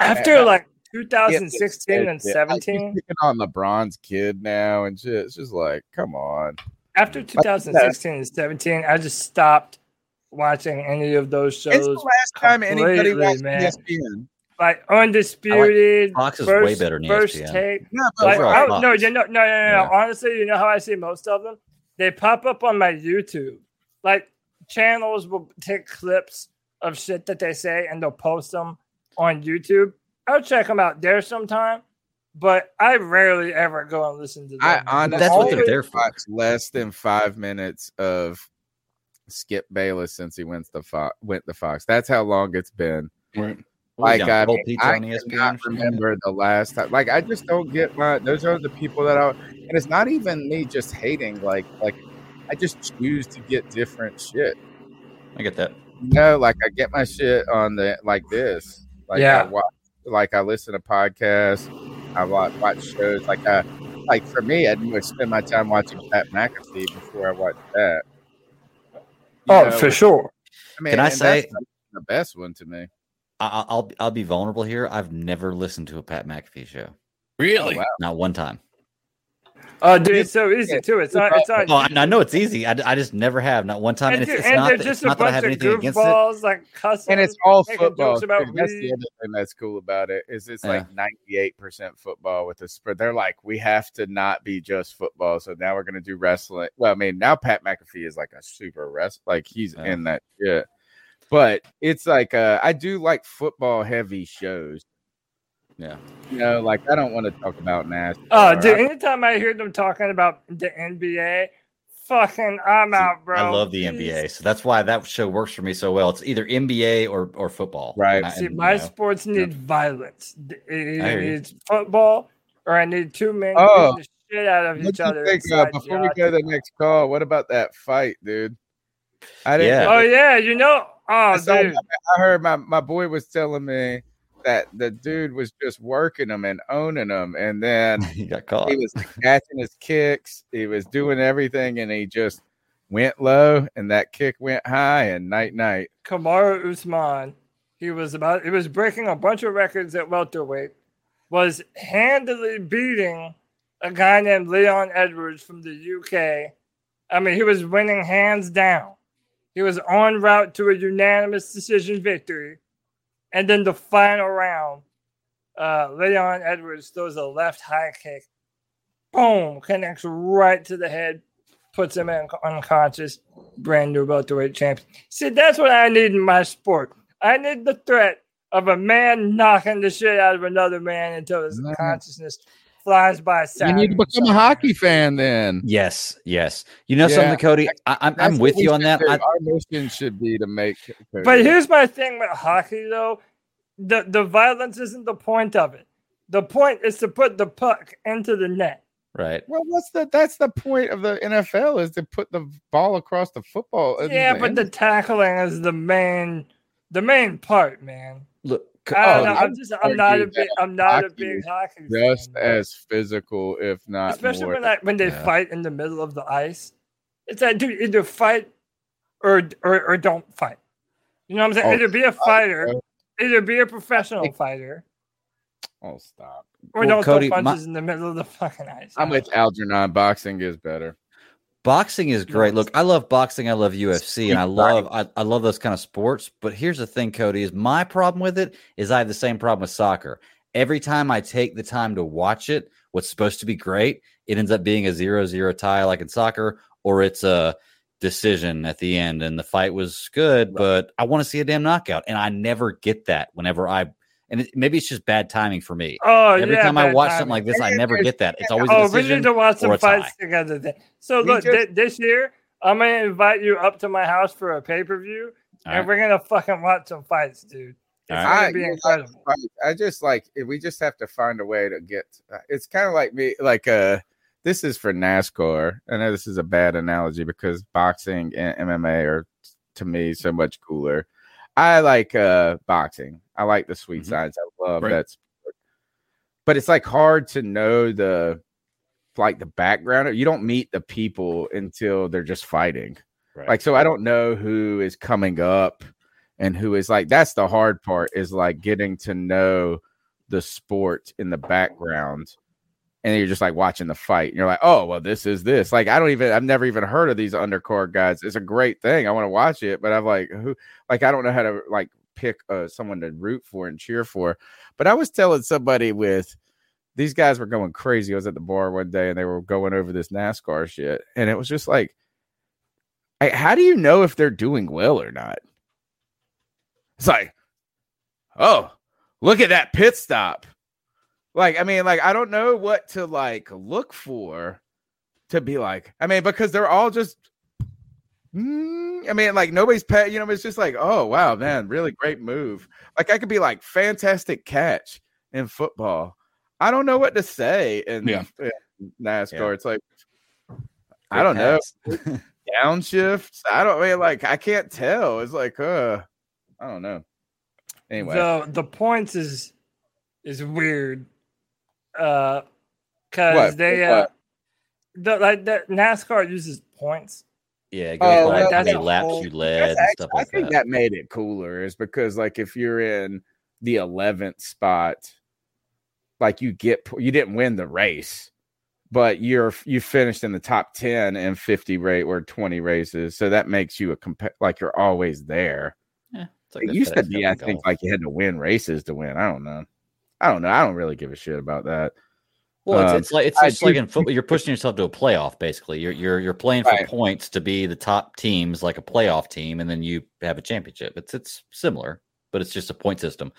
After mad. like 2016 and yeah, Like, he's 17, picking on LeBron's kid now and shit. It's just like, come on. after 2016 and 17, I just stopped watching any of those shows. When's the last time anybody watched man. ESPN? Like undisputed. Fox is first, way better than First ESPN. take. Yeah, Like, I- Fox. no, you know, no, no, no, no. Yeah. Honestly, you know how I see most of them? They pop up on my YouTube. Like channels will take clips of shit that they say and they'll post them on YouTube. I'll check them out there sometime, but I rarely ever go and listen to them. I honestly That's what they're have there for. less than five minutes of Skip Bayless since he went to Fox. Went to Fox. That's how long it's been. Right. What was Like I, Cold mean, Pizza I on ESPN cannot remember the last time. Like I just don't get my. Those are the people that I. And it's not even me just hating. Like like I just choose to get different shit. I get that. You know, like I get my shit on the like this. Like Yeah. I watch, like I listen to podcasts. I watch, watch shows. Like I, like for me, I'd more spend my time watching Pat McAfee before I watch that. You oh, know, for sure. I mean, Can I and that's say- the- the best one to me? I, I'll I'll be vulnerable here. I've never listened to a Pat McAfee show. Really? Oh, wow. Not one time. Oh, dude, it's so easy too. It's not. It's not. Oh, I, I know it's easy. I, I just never have. Not one time. And, and it's, it's and not. that- just It's a not that I bunch have of anything against it. goofballs, like cussing. And it's all football. jokes about too. That's the other thing that's cool about it is it's Yeah. like ninety eight percent football with the spread. They're like, we have to not be just football, so now we're gonna do wrestling. Well, I mean, now Pat McAfee is like a super rest, like he's Yeah. in that shit. But it's like uh, I do like football heavy shows. Yeah. You know, like I don't want to talk about NASCAR. Oh, dude, anytime I hear them talking about the NBA, fucking, I'm out, bro. I love the NBA, so that's why that show works for me so well. It's either NBA or or football. Right. I- See, and, my you know, sports need violence. It I hear either you. needs football or I need two men Oh, beating the shit out of What each other. think, uh, before we go to the next call, what about that fight, dude? I didn't. Yeah. Oh yeah, you know. Oh, I, saw- dude. I heard my, my boy was telling me that the dude was just working him and owning him, and then he got caught. he was catching his kicks, he was doing everything, and he just went low, and that kick went high, and night night. Kamaru Usman, he was about he was breaking a bunch of records at welterweight, was handily beating a guy named Leon Edwards from the UK. I mean, he was winning hands down. He was en route to a unanimous decision victory. And then the final round, uh, Leon Edwards throws a left high kick. Boom, connects right to the head, puts him in unconscious, brand new welterweight champion. See, that's what I need in my sport. I need the threat of a man knocking the shit out of another man until his consciousness flies by. You need to become a hockey fan then. Yes, yes. You know Yeah. something, Cody? I, I'm, I'm with you on that. I, Our mission should be to make. But here's my thing with hockey, though: the the violence isn't the point of it. The point is to put the puck into the net. right. Well, what's the? That's the point of the NFL is to put the ball across the football. uh, Yeah, the but the tackling is the main the main part, man. Look, I don't oh, know, I'm just I'm not a big I'm not a big hockey just as physical, if not especially when I, when they Yeah. fight in the middle of the ice. It's like, dude, either fight or or, or don't fight. You know what I'm saying? Oh, either be a fighter, either be a professional fighter, Oh, stop. or Well, don't Cody, throw my- punches in the middle of the fucking ice. I'm with Algernon. Boxing is better. Boxing is great. Look, I love boxing. I love UFC, and I love I, I love those kind of sports. But here's the thing, Cody: is my problem with it is I have the same problem with soccer. Every time I take the time to watch it, what's supposed to be great, it ends up being a zero-zero tie, like in soccer, or it's a decision at the end, and the fight was good, but I want to see a damn knockout, and I never get that. Whenever I and it, maybe it's just bad timing for me. Oh, Every yeah, time I bad watch something like this, I never get that. It's always a Oh, we decision need to watch some fights together. Then. So We look, just- thi- this year I'm gonna invite you up to my house for a pay per view, and right. we're gonna fucking watch some fights, dude. It's All gonna I, be incredible. like, I just like we just have to find a way to get. uh, It's kind of like me, like uh, this is for NASCAR. I know this is a bad analogy because boxing and MMA are to me so much cooler. I like uh boxing. I like the sweet sides. I love Right. that sport. But it's like hard to know the like the background. You don't meet the people until they're just fighting. Right. Like so I don't know who is coming up and who is like that's the hard part is like getting to know the sport in the background and you're just like watching the fight and you're like oh well this is this. Like i don't even i've never even heard of these undercard guys. It's a great thing. I want to watch it but i'm like who like i don't know how to like pick uh, someone to root for and cheer for. But i was telling somebody with these guys were going crazy. I was at the bar one day and they were going over this nascar shit and it was just like I, how do you know if they're doing well or not? It's like, oh, look at that pit stop. Like, I mean, like, I don't know what to like look for to be like, I mean, because they're all just, mm, I mean, like, nobody's pay, you know, it's just like, oh, wow, man, really great move. Like, I could be like, fantastic catch in football. I don't know what to say in, Yeah. in NASCAR. Yeah. It's like, I don't know. pass. Downshifts. I don't I mean, like, I can't tell. It's like, uh, I don't know. Anyway, The the points is is weird. Uh, cause What? they uh, the like the NASCAR uses points. Yeah, it goes Oh, by well, how many that's a laps whole- you led That's and actually- stuff I think that. that made it cooler is because like if you're in the 11th spot, like you get you didn't win the race, but you're you finished in the top 10 and 50 rate or 20 races, so that makes you a comp- like you're always there. Yeah, it's like It used to be, I think, golf. like you had to win races to win. I don't know. I don't know. I don't really give a shit about that. Well, it's, Um, it's like it's just like in football. You're pushing yourself to a playoff. Basically, you're you're you're playing for Right. points to be the top teams, like a playoff team, and then you have a championship. It's it's similar, but it's just a point system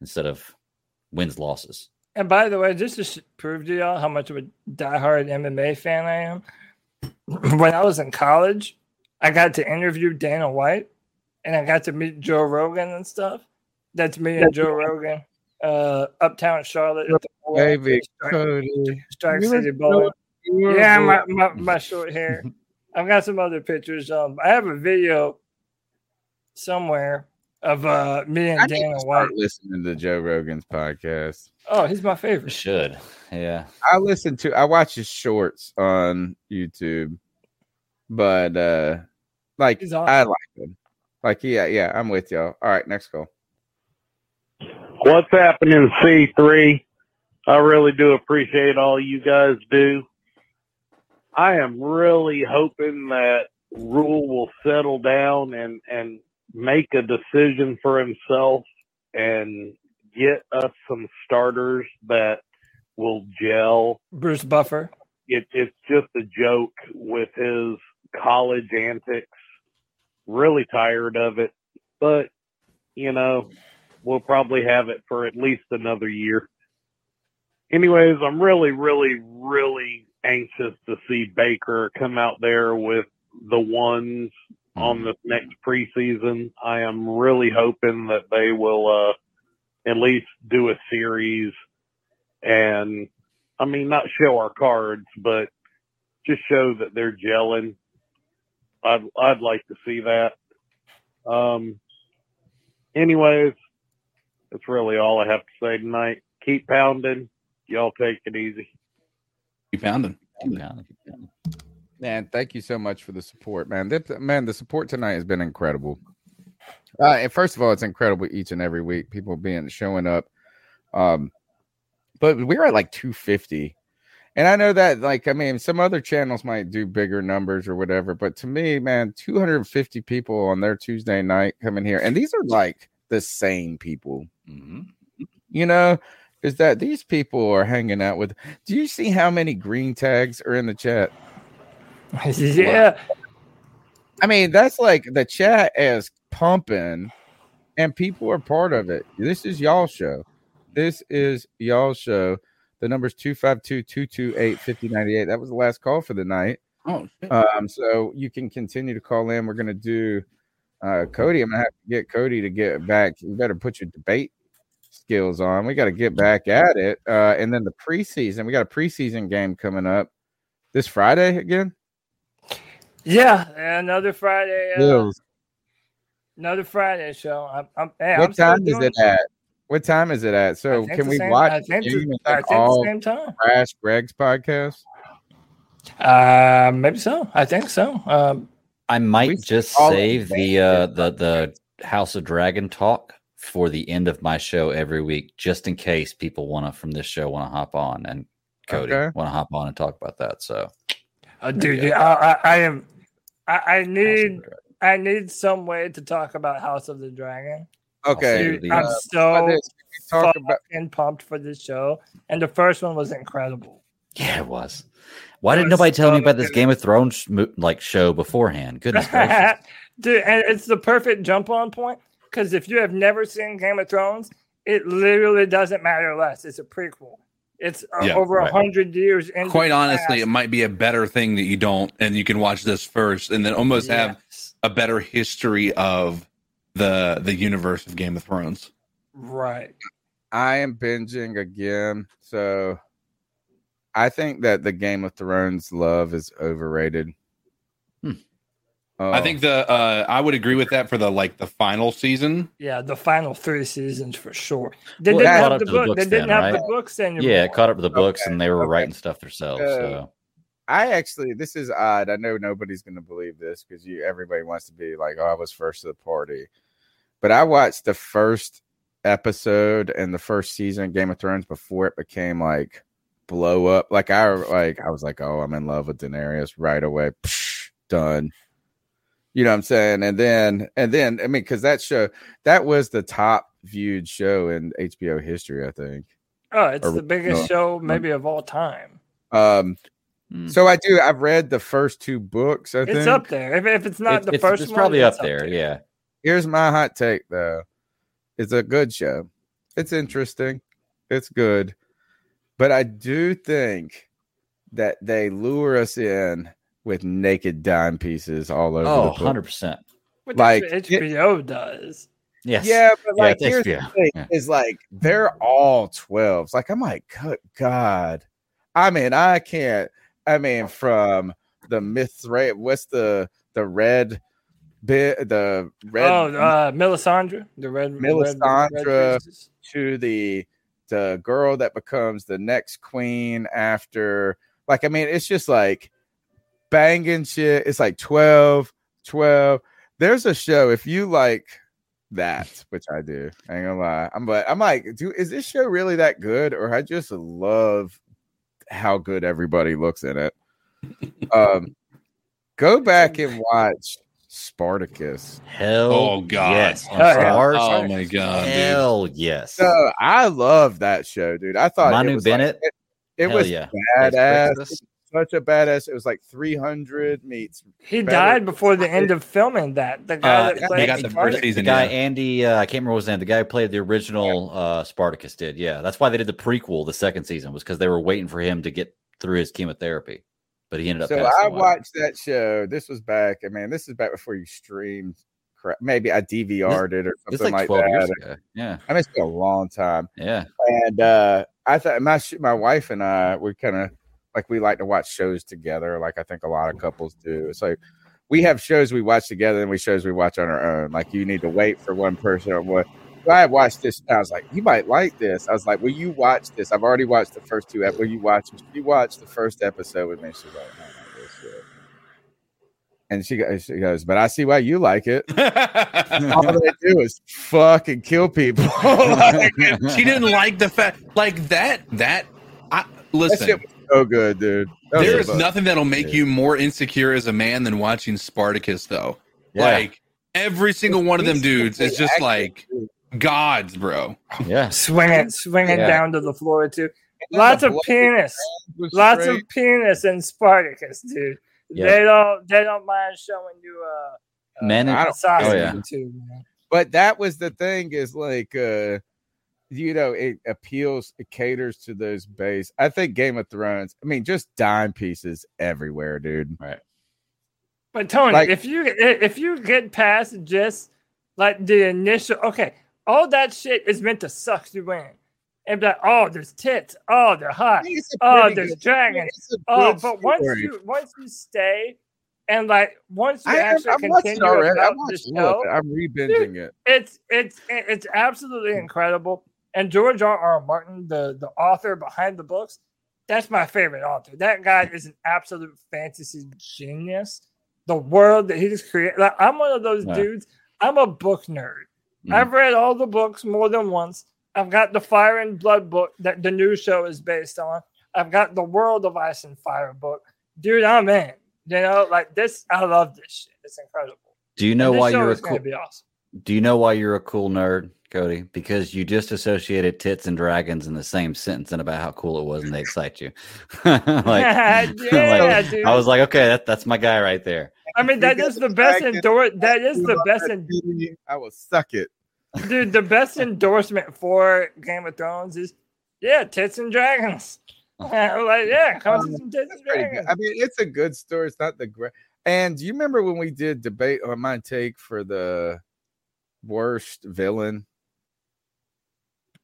instead of wins losses. And by the way, just to prove to y'all how much of a diehard MMA fan I am, when I was in college, I got to interview Dana White, and I got to meet Joe Rogan and stuff. That's me and Joe Rogan, uh, uptown Charlotte, at the Baby Strike- Cody. Strike You City look Bowling. so Yeah, my, my my short hair. I've got some other pictures. Um, I have a video somewhere of uh me and need Dana White. listening to Joe Rogan's podcast. Oh, he's my You favorite. should, yeah. I listen to I watch his shorts on YouTube, but uh like awesome. I like him. Like yeah, yeah, I'm with y'all. All right, next call. What's happening, C3? I really do appreciate all you guys do. I am really hoping that Rhule will settle down and, and make a decision for himself and get us some starters that will gel. Bruce Buffer. it, it's just a joke with his college antics. Really tired of it, but you know, we'll probably have it for at least another year. Anyways, I'm really, really, really anxious to see Baker come out there with the ones on this next preseason. I am really hoping that they will uh, at least do a series and, I mean, not show our cards, but just show that they're gelling. I'd I'd like to see that. Um. Anyways, that's really all I have to say tonight. Keep pounding. Y'all take it easy. Keep pounding. Keep pounding. Keep pounding. Man, thank you so much for the support, man. That- man, the support tonight has been incredible. Uh, and first of all, it's incredible each and every week. People being showing up. Um, but we're at like 250. And I know that, like, I mean, some other channels might do bigger numbers or whatever, but to me, man, 250 people on their Tuesday night coming here, and these are like the same people, you know, is that these people are hanging out with. Do you see how many green tags are in the chat? yeah. I mean, that's like the chat is pumping and people are part of it. This is y'all show. This is y'all show. The number's 252 228 5098. That was the last call for the night. Oh, shit. Um, so you can continue to call in. We're gonna do uh Cody. I'm gonna have to get Cody to get back. You better put your debate skills on. We got to get back at it. Uh, and then the preseason, we got a preseason game coming up this Friday again. Yeah, another Friday. Uh, another Friday show. I'm, I'm, hey, I'm what time is it at? What time is it at? So can we same- watch I think the the- game and, I like, think the same time. Crash Greg's podcast? Uh, maybe so. I think so. Um, I might just save the uh, the the House of Dragon talk for the end of my show every week, just in case people want to from this show want to hop on and Cody Okay. want to hop on and talk about that. So, uh, dude, yeah, I, I, I am. I, I need. I need some way to talk about House of the Dragon. Okay, Dude, uh, I'm how so about this? We can talk fucking pumped for this show, and the first one was incredible. yeah, it was. Why didn't nobody tell me about this Game of Thrones like show beforehand? Goodness gracious. Dude, and it's the perfect jump on point because if you have never seen Game of Thrones, it literally doesn't matter less. It's a prequel. It's uh, Yeah, over a right. hundred years. into Quite the honestly, past. it might be a better thing that you don't, and you can watch this first, and then almost have a better history of the the universe of Game of Thrones. right. I am binging again, so I think that the Game of Thrones love is overrated. I Oh. think the uh, I would agree with that for the like the final season. Yeah, the final three seasons for sure. They Well, didn't have the to the books they didn't then, have the books anymore. Yeah, it caught up to the books, Okay, and they were okay. writing stuff themselves. Uh, So, I actually, this is odd. I know nobody's going to believe this because you everybody wants to be like, "Oh, I was first to the party," but I watched the first episode and the first season of Game of Thrones before it became like blow up. Like I like I was like, "Oh, I'm in love with Daenerys right away." Psh, done. You know what I'm saying? And then and then I mean, because that show that was the top viewed show in HBO history, I think. Oh, it's Or- the biggest no. show maybe of all time. Um, so I do. I've read the first two books. I It's think up there. If, if it's not It's- the it's- first it's one, probably it's up there, yeah. Here's my hot take, though. It's a good show. It's interesting. It's good, but I do think that they lure us in with naked dime pieces all over. Oh, 100%. Like HBO does. Yes. Yeah, but Yeah, like it's here's HBO. the thing Yeah. is like they're all 12s. Like I'm like, good God. I mean, I can't. I mean, from the myth right what's the the red bit the red oh, uh, Melisandre, the red red- red Melisandre to the the girl that becomes the next queen after like I mean it's just like banging shit. It's like 12, 12. There's a show if you like that, which I do. I ain't gonna lie. I'm but I'm like, dude, is this show really that good? Or I just love how good everybody looks in it. Um go back and watch Spartacus. Hell Oh, God. yes. On Oh, yeah. Oh, my God, dude. Hell yes. So I love that show, dude. I thought Manu it was like- Bennett? it, it was yeah. badass. Yes, such a badass. It was like 300 meets. He better- died before the end of filming that. The guy Uh, that played got the, Spartacus. the guy Andy, uh, I can't remember what his name. The guy who played the original uh, Spartacus did. Yeah, that's why they did the prequel. The second season was because they were waiting for him to get through his chemotherapy, but he ended up. So passing I away. watched that show. This was back. I mean, this is back before you streamed. Crap. Maybe I DVR'd it or something like like, 12 that. years ago. Yeah. I mean, it's been a long time. Yeah. And uh, I thought my my wife and I we kind of like we like to watch shows together. Like I think a lot of couples do. It's like we have shows we watch together and we shows we watch on our own. Like you need to wait for one person or what. So I watched this. I was like, you might like this. I was like, will you watch this? I've already watched the first two. ep- Will you watch? You watch the first episode with me. She's like, oh, I like this shit. And she goes, she goes, but I see why you like it. All they do is fucking kill people. Like, she didn't like the fact like that that I that listen was so good, dude. That was there a is buzz. nothing that'll make you more insecure as a man than watching Spartacus though. Yeah. Like every single one of them dudes is just like gods, bro. Yeah. swinging, swinging Yeah. down to the floor too. Lots of penis, lots straight. of penis in Spartacus, dude. Yeah. They don't, they don't mind showing you uh, Men. I And, don't- oh yeah. too. Man. But that was the thing is like uh you know, it appeals, it caters to those base. I think Game of Thrones, I mean, just dime pieces everywhere, dude. Right. But Tony, Like- if you if you get past just like the initial, okay, all that shit is meant to suck you in, and be like, oh, there's tits, oh, they're hot, oh, there's good- dragons, oh, good but once you once you stay and like once you I am, actually I'm watching it continue already. about I'm the watching show, it. I'm re-binging it. it's it's it's absolutely hmm. incredible. And George R. R. Martin, the the author behind the books, that's my favorite author. That guy is an absolute fantasy genius. The world that he's created. Like, I'm one of those Yeah. dudes. I'm a book nerd. Mhm. I've read all the books more than once. I've got the Fire and Blood book that the new show is based on. I've got the World of Ice and Fire book. Dude, I'm in. You know, like this. I love this shit. It's incredible. Do you know why you're a cool? awesome. Do you know why you're a cool nerd, Cody? Because you just associated tits and dragons in the same sentence and about how cool it was, and they excite you. like, Yeah, like, dude. I was like, okay, that, that's my guy right there. I mean, that is the best Dragon, endor- That is the best, that en- I will suck it. dude. The best endorsement for Game of Thrones is, yeah, tits and dragons. Like, yeah, come um, see some tits and dragons. I mean, it's a good story. It's not the great. And do you remember when we did debate on my take for the worst villain?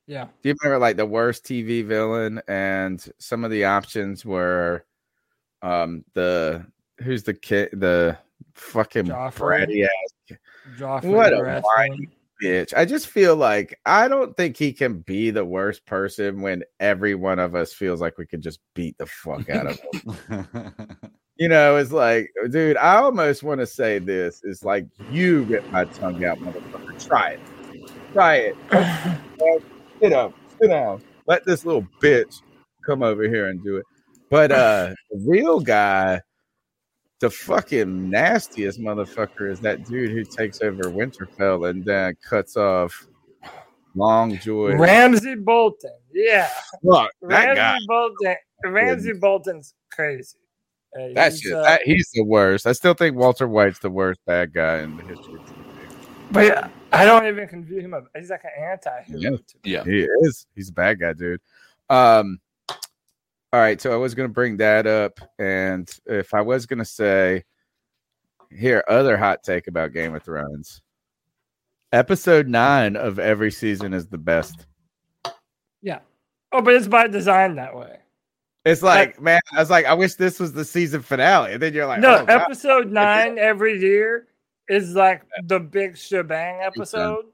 Yeah, Do you remember like the worst TV villain and some of the options were um the who's the kid the fucking Joffrey. bratty ass Joffrey what a Baratheon. whiny bitch. I just feel like I don't think he can be the worst person when every one of us feels like we could just beat the fuck out of him. you know, it's like, dude, I almost want to say this. It's like you get my tongue out, motherfucker. Try it. Try it. Uh, sit down. Sit down. Let this little bitch come over here and do it. But uh the real guy, the fucking nastiest motherfucker is that dude who takes over Winterfell and then cuts off Longjoy. Ramsay Bolton. Yeah, Fuck, that Ramsay guy. Bolton. Ramsay Bolton's crazy. Uh, That's he's, it. uh, That, he's the worst. I still think Walter White's the worst bad guy in the history. of TV. but yeah, I don't even confuse him. Of, he's like an anti-hero. Yeah, Yeah. he is. He's a bad guy, dude. Um, all right. So I was gonna bring that up, and if I was gonna say, here, other hot take about Game of Thrones. Episode nine of every season is the best. Yeah. Oh, but it's by design that way. It's like, man, I was like, I wish this was the season finale, and then you're like, no, oh, God. episode nine every year is like the big shebang episode,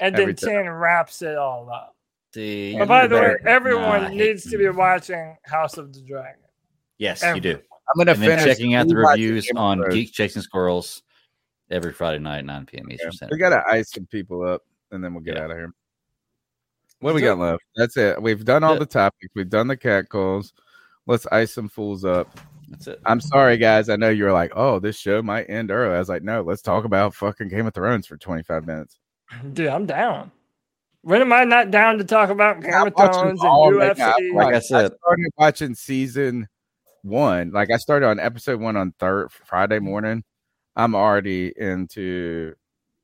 and then Every ten wraps it all up. See, But by the way, everyone Nah, needs to be watching House of the Dragon. Yes, Every- you do. I'm gonna and then finish checking out the reviews on Thrones. Geeks Chasing Squirrels every Friday night, 9 p.m. Eastern Yeah. Standard. We gotta ice some people up, and then we'll get out of here. What do we got left? That's it. We've done all the topics. We've done the cat calls. Let's ice some fools up. That's it. I'm sorry, guys. I know you were like, "Oh, this show might end early." I was like, "No, let's talk about fucking Game of Thrones for 25 minutes." Dude, I'm down. When am I not down to talk about Game I'm of Thrones and all the- UFC? Like I said, I started watching season one. Like I started on episode one on third Friday mm-hmm. morning. I'm already into.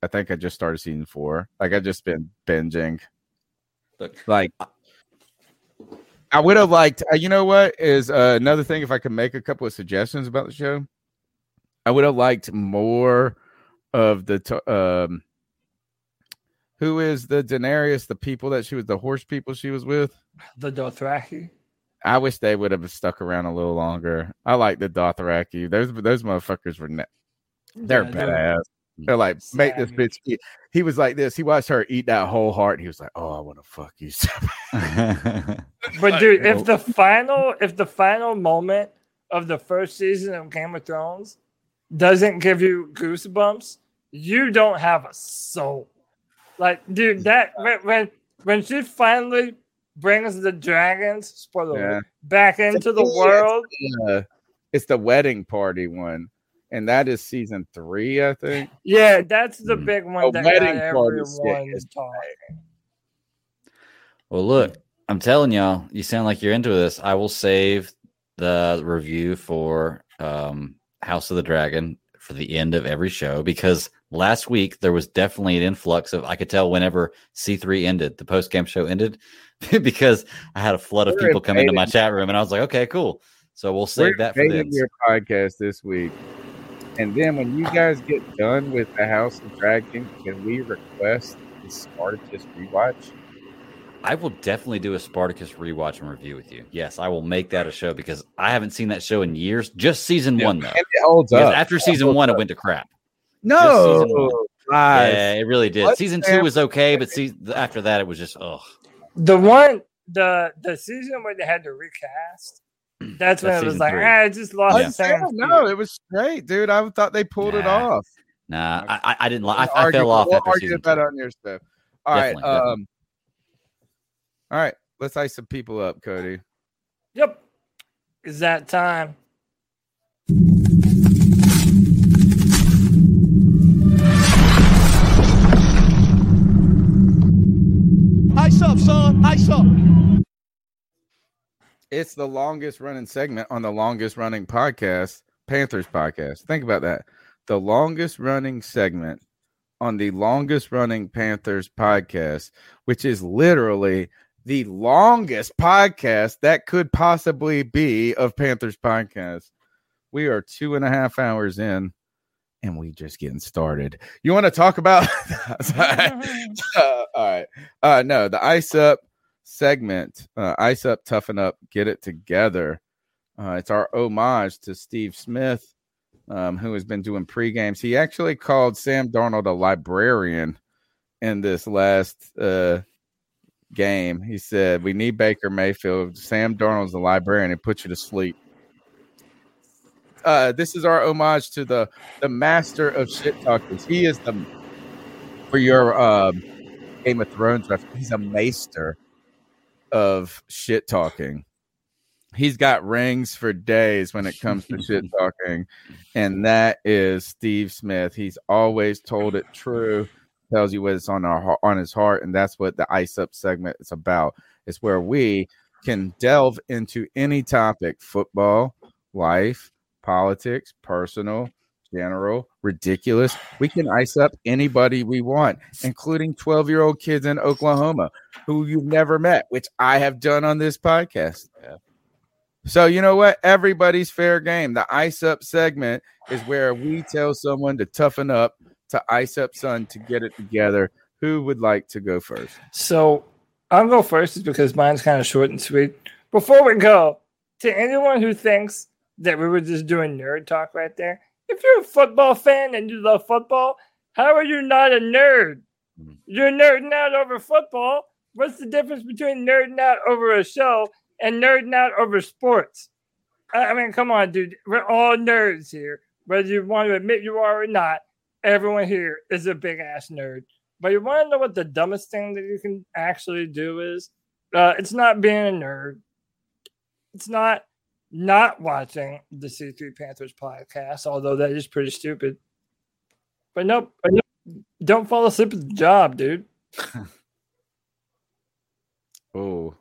I think I just started season four. Like I just been binging. Look, like I would have liked. Uh, you know what is uh, another thing? If I could make a couple of suggestions about the show, I would have liked more of the. T- um, who is the Daenerys? The people that she was, the horse people she was with. The Dothraki. I wish they would have stuck around a little longer. I like the Dothraki. Those those motherfuckers were. Ne- they're Yeah, they're- badass. They're like, make this bitch eat. He was like this. He watched her eat that whole heart. And he was like, oh, I want to fuck you. But dude, if the final if the final moment of the first season of Game of Thrones doesn't give you goosebumps, you don't have a soul. Like, dude, that when when, when she finally brings the dragons, spoiler Yeah. back into the It's- world, uh, it's the wedding party one, and that is season three, I think. yeah, that's the big one A that wedding got party shit everyone is talking. Well, look, I'm telling y'all, you sound like you're into this. I will save the review for um, House of the Dragon for the end of every show because last week there was definitely an influx of I could tell whenever C3 ended, the post game show ended, because I had a flood of We're people come into my chat room and I was like, okay, cool. So we'll save We're that for the invading end. your podcast this week. And then when you guys get done with the House of Dragon, can we request the Spartacus rewatch? I will definitely do a Spartacus rewatch and review with you. Yes, I will make that a show because I haven't seen that show in years. Just season one though. And it holds up. after It season holds one, it went to crap. No, Just season one. lies. Yeah, it really did. What season two was okay, but see, after that, it was just oh. The one the the season where they had to recast, that's when That's it was like, three. ah, it just lost Yeah. the same. no, it was great, dude. I thought they pulled it off. Nah, I, I, I didn't like. We'll I, I argue- fell off we'll after argue season about it on your stuff. All right, Definitely, definitely. um, all right. Let's ice some people up, Cody. Yep. Is that time? Ice up, son. Ice up. It's the longest running segment on the longest running podcast, Panthers podcast. Think about that. The longest running segment on the longest running Panthers podcast, which is literally the longest podcast that could possibly be of Panthers podcast. We are two and a half hours in and we just getting started. You want to talk about uh, all right. Uh no, the ice up segment, uh, ice up, toughen up, get it together. Uh, it's our homage to Steve Smith, um, who has been doing pre games. He actually called Sam Darnold a librarian in this last uh, game. He said, "We need Baker Mayfield. Sam Darnold's a librarian and puts you to sleep." Uh, this is our homage to the the master of shit talkers. He is the for your um, Game of Thrones reference. He's a maester of shit talking. He's got rings for days when it comes to shit talking, and that is Steve Smith. He's always told it true, tells you what's on our on his heart, and that's what the ice up segment is about. It's where we can delve into any topic: football, life, politics, personal, general, ridiculous. We can ice up anybody we want, including 12 year old kids in Oklahoma who you've never met, which I have done on this podcast. So, you know what? Everybody's fair game. The ice up segment is where we tell someone to toughen up, to ice up son, to get it together. Who would like to go first? So I'll go first just because mine's kind of short and sweet. Before we go, to anyone who thinks that we were just doing nerd talk right there, if you're a football fan and you love football, how are you not a nerd? You're nerding out over football. What's the difference between nerding out over a show and nerding out over sports? I I mean, come on, dude. We're all nerds here. Whether you want to admit you are or not, everyone here is a big ass nerd. But you want to know what the dumbest thing that you can actually do is? Uh, it's not being a nerd. It's not not watching the C3 Panthers podcast, although that is pretty stupid. But nope, nope, don't fall asleep at the job, dude. Oh,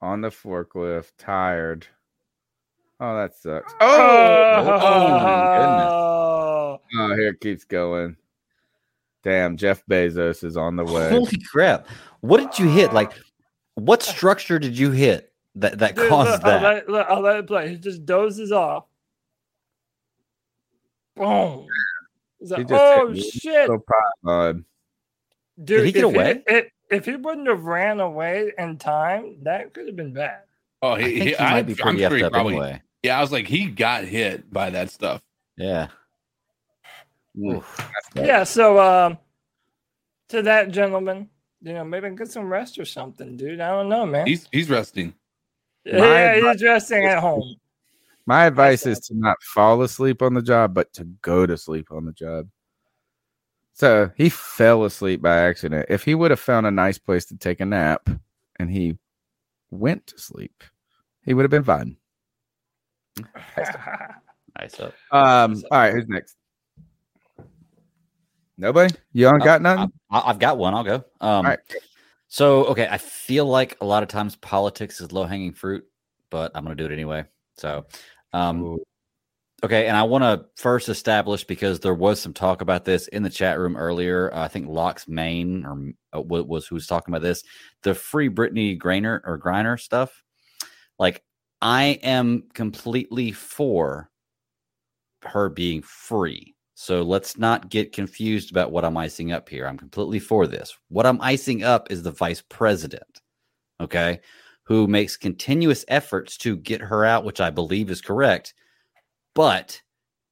on the forklift, tired. Oh, that sucks. Oh, oh, oh, here it keeps going. Damn, Jeff Bezos is on the way. Holy crap! What did you hit? Like, what structure did you hit that that Dude, caused look, that? I'll let, look, I'll let it play. He just dozes off. Boom. He's like, oh shit, So proud. dude! he get if away? if, if he wouldn't have ran away in time, that could have been bad. Oh, I he, think he, he I, might be I'm pretty sure he up probably. anyway. Yeah, I was like, he got hit by that stuff. Yeah. Yeah. So, um, to that gentleman, you know, maybe get some rest or something, dude. I don't know, man. He's he's resting. Yeah, My he's dressing at home. My advice is to not fall asleep on the job, but to go to sleep on the job. So he fell asleep by accident. If he would have found a nice place to take a nap and he went to sleep, he would have been fine. Nice up. Um, all right, who's next? Nobody? You don't got none? I, I've got one. I'll go. Um, right. So, okay, I feel like a lot of times politics is low hanging fruit, but I'm going to do it anyway. So, um, okay, and I want to first establish because there was some talk about this in the chat room earlier. Uh, I think Locks Main or uh, wa- was who was talking about this. The free Brittney Grainer or Griner stuff. Like, I am completely for her being free. So let's not get confused about what I'm icing up here. I'm completely for this. What I'm icing up is the vice president, okay, who makes continuous efforts to get her out, which I believe is correct, but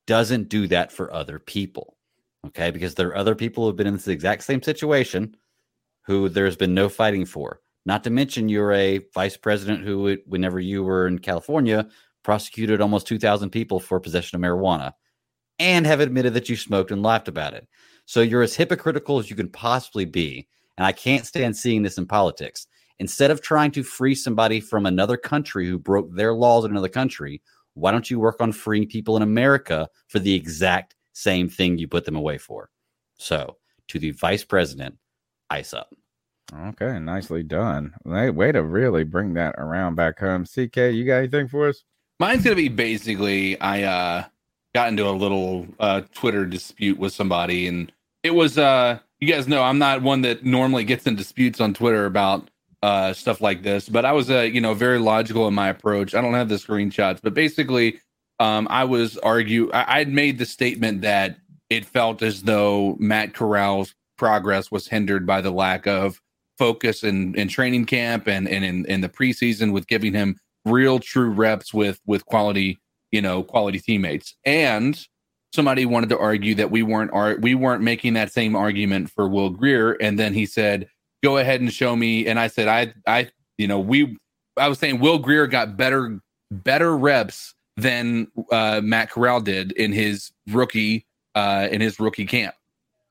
doesn't do that for other people, okay, because there are other people who have been in this exact same situation who there's been no fighting for. Not to mention, you're a vice president who, whenever you were in California, prosecuted almost 2,000 people for possession of marijuana and have admitted that you smoked and laughed about it. So you're as hypocritical as you can possibly be. And I can't stand seeing this in politics. Instead of trying to free somebody from another country who broke their laws in another country, why don't you work on freeing people in America for the exact same thing you put them away for? So, to the vice president, ice up. Okay, nicely done. Way, way to really bring that around back home. CK, you got anything for us? Mine's gonna be basically I uh got into a little uh Twitter dispute with somebody and it was uh you guys know I'm not one that normally gets in disputes on Twitter about uh stuff like this, but I was uh you know very logical in my approach. I don't have the screenshots, but basically um I was argue I, I'd made the statement that it felt as though Matt Corral's progress was hindered by the lack of focus in, in training camp and, and in, in the preseason with giving him real true reps with with quality you know quality teammates. And somebody wanted to argue that we weren't ar- we weren't making that same argument for Will Grier. And then he said go ahead and show me. And I said I I you know we I was saying Will Grier got better better reps than uh, Matt Corral did in his rookie uh, in his rookie camp.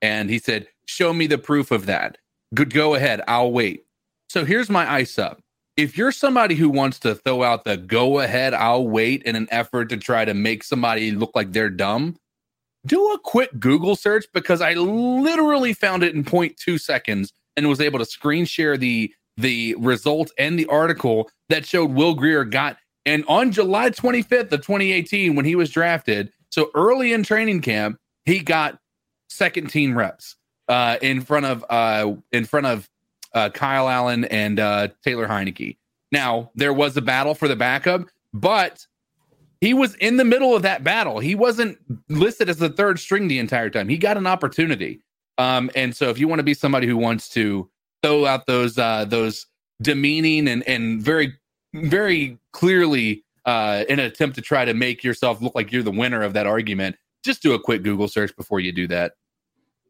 And he said show me the proof of that. Good go ahead. I'll wait. So here's my ice up if you're somebody who wants to throw out the go ahead, I'll wait in an effort to try to make somebody look like they're dumb, do a quick Google search because I literally found it in 0.2 seconds and was able to screen share the the result and the article that showed Will Grier got and on July 25th of 2018 when he was drafted, so early in training camp, he got second team reps uh in front of uh in front of uh, Kyle Allen and uh, Taylor Heinicke. Now, there was a battle for the backup, but he was in the middle of that battle. He wasn't listed as the third string the entire time. He got an opportunity. Um, and so if you want to be somebody who wants to throw out those uh, those demeaning and and very very clearly uh, in an attempt to try to make yourself look like you're the winner of that argument, just do a quick Google search before you do that.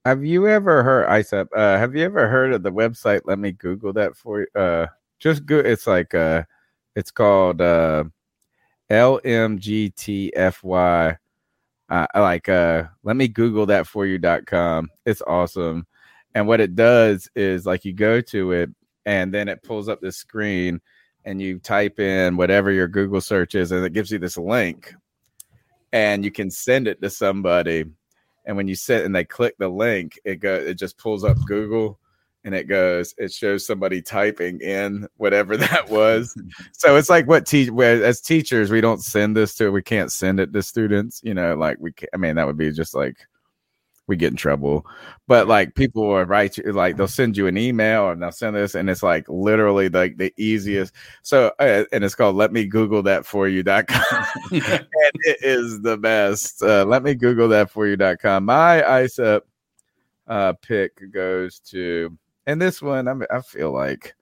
Have you ever heard ISAP? Uh, have you ever heard of the website? Let me Google that for you. Uh, just go. It's like uh, it's called uh, LMGTFY. Uh, like uh, let me Google that for you.com. It's awesome. And what it does is like you go to it and then it pulls up the screen and you type in whatever your Google search is and it gives you this link and you can send it to somebody and when you sit and they click the link, it go it just pulls up Google and it goes, it shows somebody typing in whatever that was. so it's like what teach as teachers we don't send this to we can't send it to students. You know, like we can, I mean that would be just like we get in trouble. But like people will write you, like they'll send you an email and they'll send this, and it's like literally like the easiest. So, uh, and it's called let me Google that for you.com. and it is the best. Uh, let me Google that for you.com. My ISEP uh, pick goes to, and this one, I, I feel like.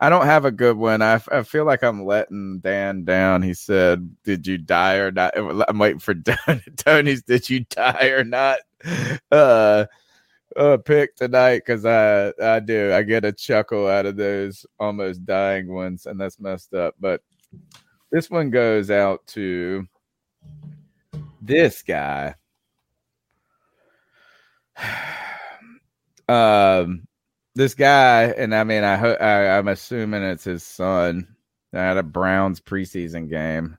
I don't have a good one. I, I feel like I'm letting Dan down. He said, "Did you die or not?" I'm waiting for Tony's. Did you die or not? uh, uh pick tonight because I I do I get a chuckle out of those almost dying ones, and that's messed up. But this one goes out to this guy. um, this guy, and I mean, I, ho- I I'm assuming it's his son at a Browns preseason game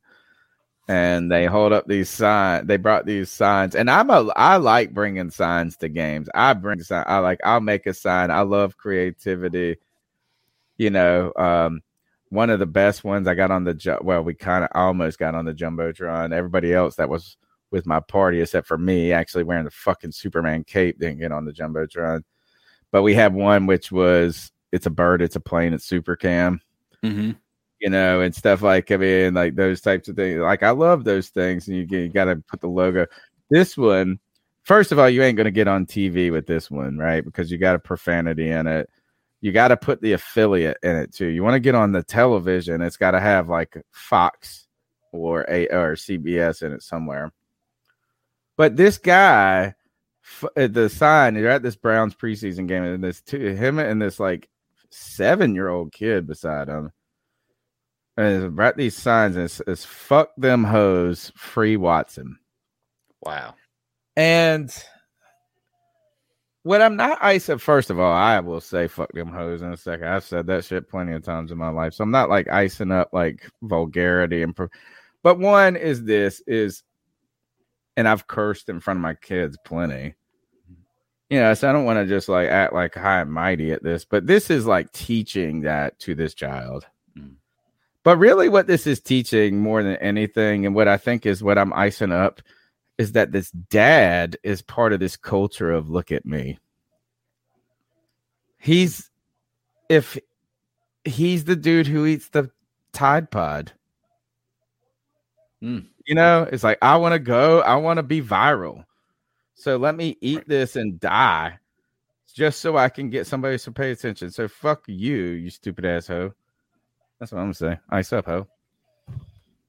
and they hold up these signs. They brought these signs, and I'm a I like bringing signs to games. I bring sign. I like I'll make a sign. I love creativity. You know, um, one of the best ones I got on the ju- well, we kind of almost got on the jumbotron. Everybody else that was with my party, except for me, actually wearing the fucking Superman cape, didn't get on the jumbotron. But we had one which was it's a bird, it's a plane, it's super cam. Mm-hmm you know, and stuff like I mean, like those types of things. Like I love those things, and you, you got to put the logo. This one, first of all, you ain't gonna get on TV with this one, right? Because you got a profanity in it. You got to put the affiliate in it too. You want to get on the television, it's got to have like Fox or a or CBS in it somewhere. But this guy, Uh, the sign, you're at this Browns preseason game, and this two him and this like seven year old kid beside him and write these signs and it's, it's fuck them hoes free Watson. Wow. And when I'm not ice first of all, I will say fuck them hoes in a second. I've said that shit plenty of times in my life. So I'm not like icing up like vulgarity and pro- but one is this is and I've cursed in front of my kids plenty. You know, so I don't want to just like act like high and mighty at this, but this is like teaching that to this child. But really, what this is teaching more than anything, and what I think is what I'm icing up, is that this dad is part of this culture of look at me. He's, if he's the dude who eats the Tide Pod. Mm. You know, it's like, I want to go, I want to be viral. So let me eat this and die just so I can get somebody to pay attention. So fuck you, you stupid asshole. That's what I'm gonna say. Ice up, ho.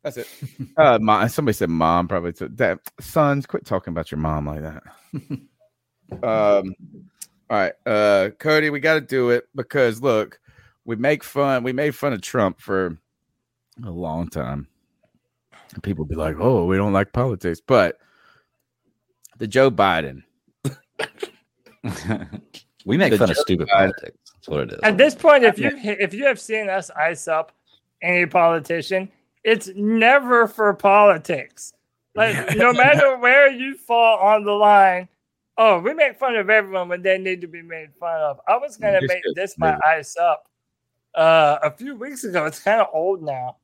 That's it. uh, mom, somebody said mom probably. T- that sons, quit talking about your mom like that. um, all right, uh, Cody, we got to do it because look, we make fun. We made fun of Trump for a long time. People be like, "Oh, we don't like politics," but the Joe Biden. we make The fun of stupid Biden- politics. That's what it is. At this point, if you if you have seen us ice up any politician, it's never for politics. Like no matter where you fall on the line, oh, we make fun of everyone when they need to be made fun of. I was gonna This make this my ice up uh, a few weeks ago. It's kind of old now.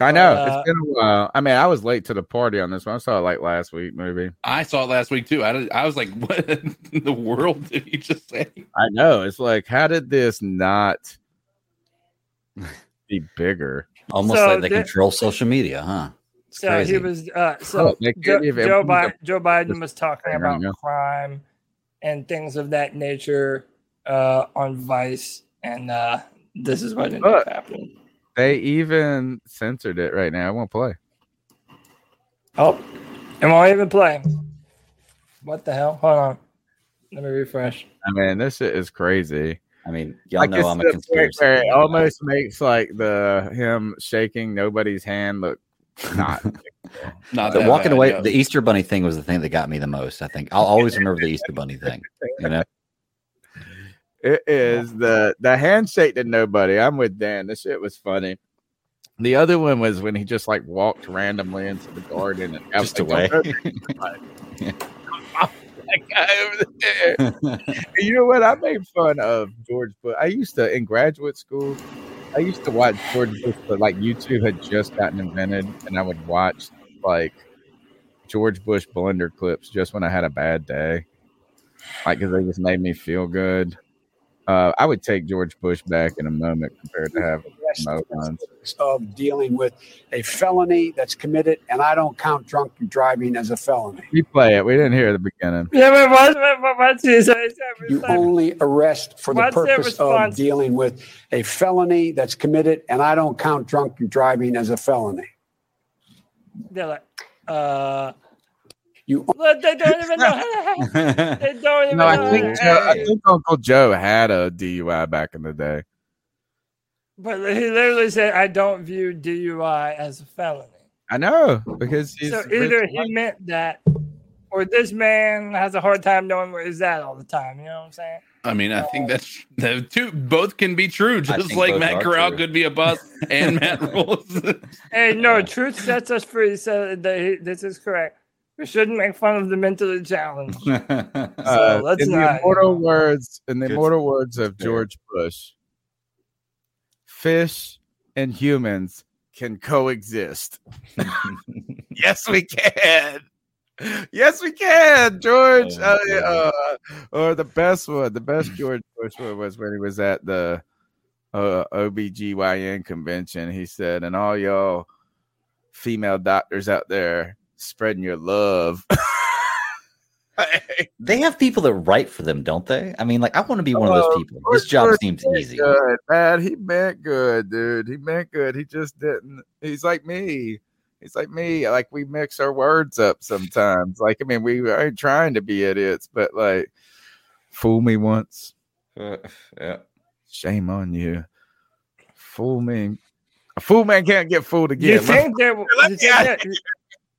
I know Uh, it's been a while. I mean, I was late to the party on this one. I saw it like last week, maybe. I saw it last week too. I, did, I was like, "What in the world did he just say?" I know. It's like, how did this not be bigger? Almost So like they thi- control social media, huh? It's So crazy. he was. Uh, so Oh, Joe, Joe, Biden, Joe Biden was talking about now. crime and things of that nature uh, on Vice, and uh, this is what ended up happening. They even censored it right now. I won't play. Oh, it won't even play. What the hell? Hold on. Let me refresh. I mean, this shit is crazy. I mean, y'all Like, know I'm a to the point conspiracy. where it almost makes like the him shaking nobody's hand look not. Not The walking bad, away, yeah. the Easter Bunny thing was the thing that got me the most. I think I'll always remember the Easter Bunny thing. You know, It is the the handshake to nobody. I'm with Dan. This shit was funny. The other one was when he just like walked randomly into the garden and Just away. "Don't go there." that guy over there. And you know what? I made fun of George Bush. I used to in graduate school. I used to watch George Bush, but like YouTube had just gotten invented, and I would watch like George Bush blender clips just when I had a bad day, like because they just made me feel good. Uh, I would take George Bush back in a moment compared to having Mo Guns. of dealing with a felony that's committed, and I don't count drunken driving as a felony. You play it. We didn't hear the beginning. Yeah, but what, what, what, what's his, You only arrest for the What's their purpose of response? dealing with a felony that's committed, and I don't count drunken driving as a felony. They're like, uh, you. They don't even know. they don't even No, I know. think Joe, I think Uncle Joe had a DUI back in the day. But he literally said, "I don't view DUI as a felony." I know because he's so either he meant that, or this man has a hard time knowing where he's at all the time. You know what I'm saying? I mean, I think that's the two. Both can be true, just like Matt are Corral true. could be a bust and Matt Rules. Hey, no, truth sets us free. So that this is correct. We shouldn't make fun of the mentally challenged. so Uh, let's in the not. immortal words, in the Good- immortal words of. George Bush, fish and humans can coexist. yes, we can. Yes, we can, George. Uh, uh, or the best one, the best George Bush one was when he was at the uh, OBGYN convention. He said, and all y'all female doctors out there spreading your love. They have people that write for them, don't they? I mean, like I want to be one of those Oh, people. This job seems easy. Good, man. He meant good, dude. He meant good. He just didn't. He's like me. He's like me. Like we mix our words up sometimes. Like I mean, we ain't trying to be idiots, but like, fool me once. yeah. Shame on you. Fool me. A fool man can't get fooled again. You think there?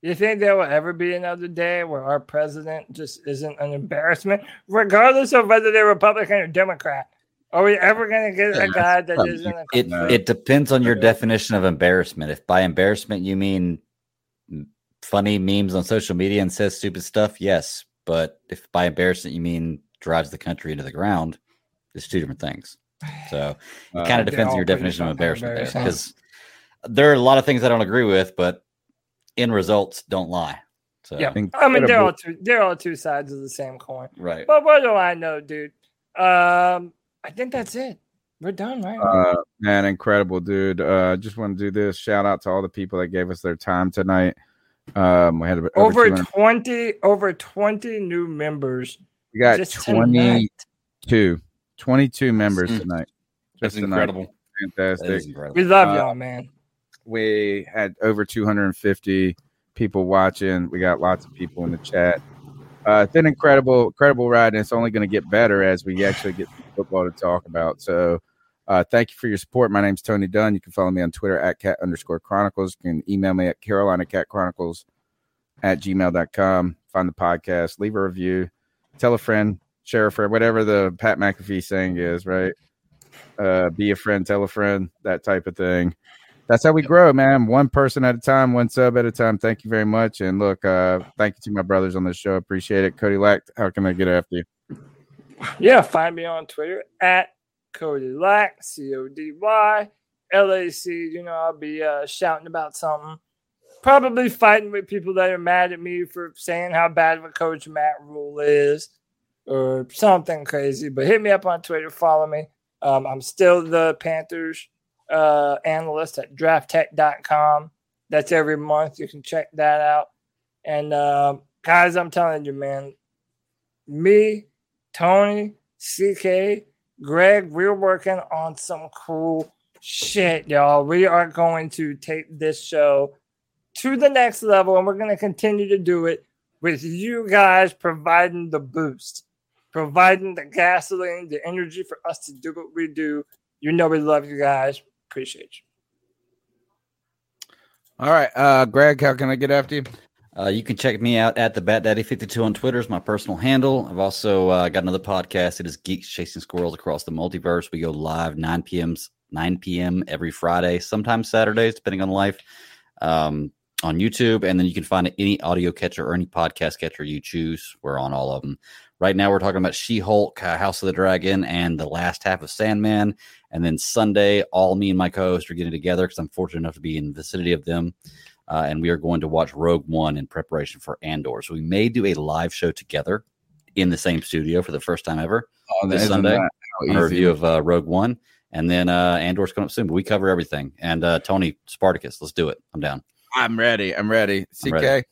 You think, there, you think there will ever be another day where our president just isn't an embarrassment, regardless of whether they're Republican or Democrat? Are we ever going to get a guy that isn't a It it depends on your definition of embarrassment. If by embarrassment you mean funny memes on social media and says stupid stuff, yes. But if by embarrassment you mean drives the country into the ground, it's two different things. So it Uh, kind of they're depends on your definition of embarrassment there, because there are a lot of things I don't agree with, but end results don't lie. So Yeah, I mean they're all two they're all two sides of the same coin. Right. But what do I know, dude? Um, I think that's it. We're done, right? Uh, man, incredible, dude. Uh, just want to do this. Shout out to all the people that gave us their time tonight. Um, we had over, over 200 twenty over twenty new members. we got just tonight. 22, 22 members Mm. tonight. That's Just tonight. incredible. Fantastic. That is incredible. We love Uh, y'all, man. We had over 250 people watching. We got lots of people in the chat. Uh, it's an incredible, incredible ride, and it's only going to get better as we actually get football to talk about. So, uh, thank you for your support. My name's Tony Dunn. You can follow me on Twitter at cat underscore chronicles. You can email me at Carolina Cat Chronicles at gmail.com. Find the podcast, leave a review, tell a friend, share a friend, whatever the Pat McAfee saying is, right? Uh, be a friend, tell a friend, that type of thing that's how we grow, man. One person at a time, one sub at a time. Thank you very much. And look, uh, thank you to my brothers on the show. Appreciate it. Cody Lack, how can I get after you? Yeah, find me on Twitter at Cody Lack, C O D Y L A C. You know, I'll be uh, shouting about something. Probably fighting with people that are mad at me for saying how bad of a coach Matt Rhule is or something crazy. But hit me up on Twitter, follow me. Um, I'm still the Panthers uh, analyst at drafttech.com. That's every month. You can check that out. And um, guys, I'm telling you, man, me, Tony, CK, Greg, we're working on some cool shit, y'all. We are going to take this show to the next level, and we're going to continue to do it with you guys providing the boost, providing the gasoline, the energy for us to do what we do. You know, we love you guys. Appreciate you. All right, uh, Greg, how can I get after you? Uh, you can check me out at the Bat Daddy 52 on Twitter is my personal handle. I've also uh, got another podcast. It is Geeks Chasing Squirrels Across the Multiverse. We go live 9 p.m. 9 p.m. every Friday, sometimes Saturdays, depending on life. Um, on YouTube, and then you can find any audio catcher or any podcast catcher you choose. We're on all of them. Right now, we're talking about She Hulk, uh, House of the Dragon, and the last half of Sandman. And then Sunday, all me and my co host are getting together because I'm fortunate enough to be in the vicinity of them. Uh, and we are going to watch Rogue One in preparation for Andor. So we may do a live show together in the same studio for the first time ever Oh, this Sunday. that how on A review of uh, Rogue One. And then uh, Andor's coming up soon, but we cover everything. And uh, Tony Spartacus, let's do it. I'm down. I'm ready. I'm ready. I'm CK. ready.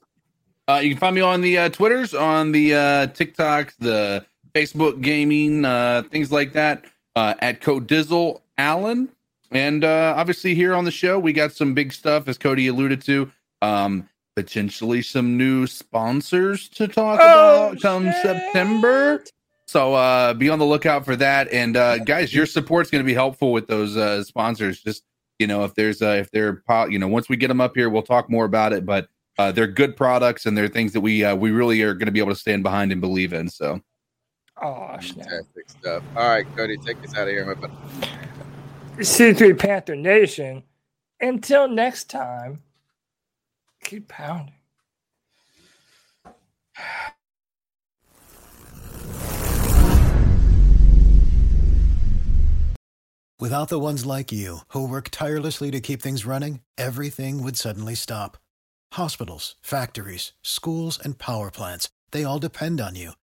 Uh, you can find me on the uh, Twitters, on the uh, TikTok, the Facebook gaming, uh, things like that, uh, at Code Dizzle Allen. And uh, obviously, here on the show, we got some big stuff, as Cody alluded to. Um, potentially some new sponsors to talk Oh, about come September. So uh, be on the lookout for that. And uh, guys, your support's going to be helpful with those uh, sponsors. Just you know, if there's uh, if they're you know, once we get them up here, we'll talk more about it. But uh, they're good products and they're things that we uh, we really are going to be able to stand behind and believe in. So Oh, snap. Fantastic stuff. All right, Cody, take us out of here, my buddy. C3 Panther Nation. Until next time, keep pounding. Without the ones like you, who work tirelessly to keep things running, everything would suddenly stop. Hospitals, factories, schools, and power plants, they all depend on you.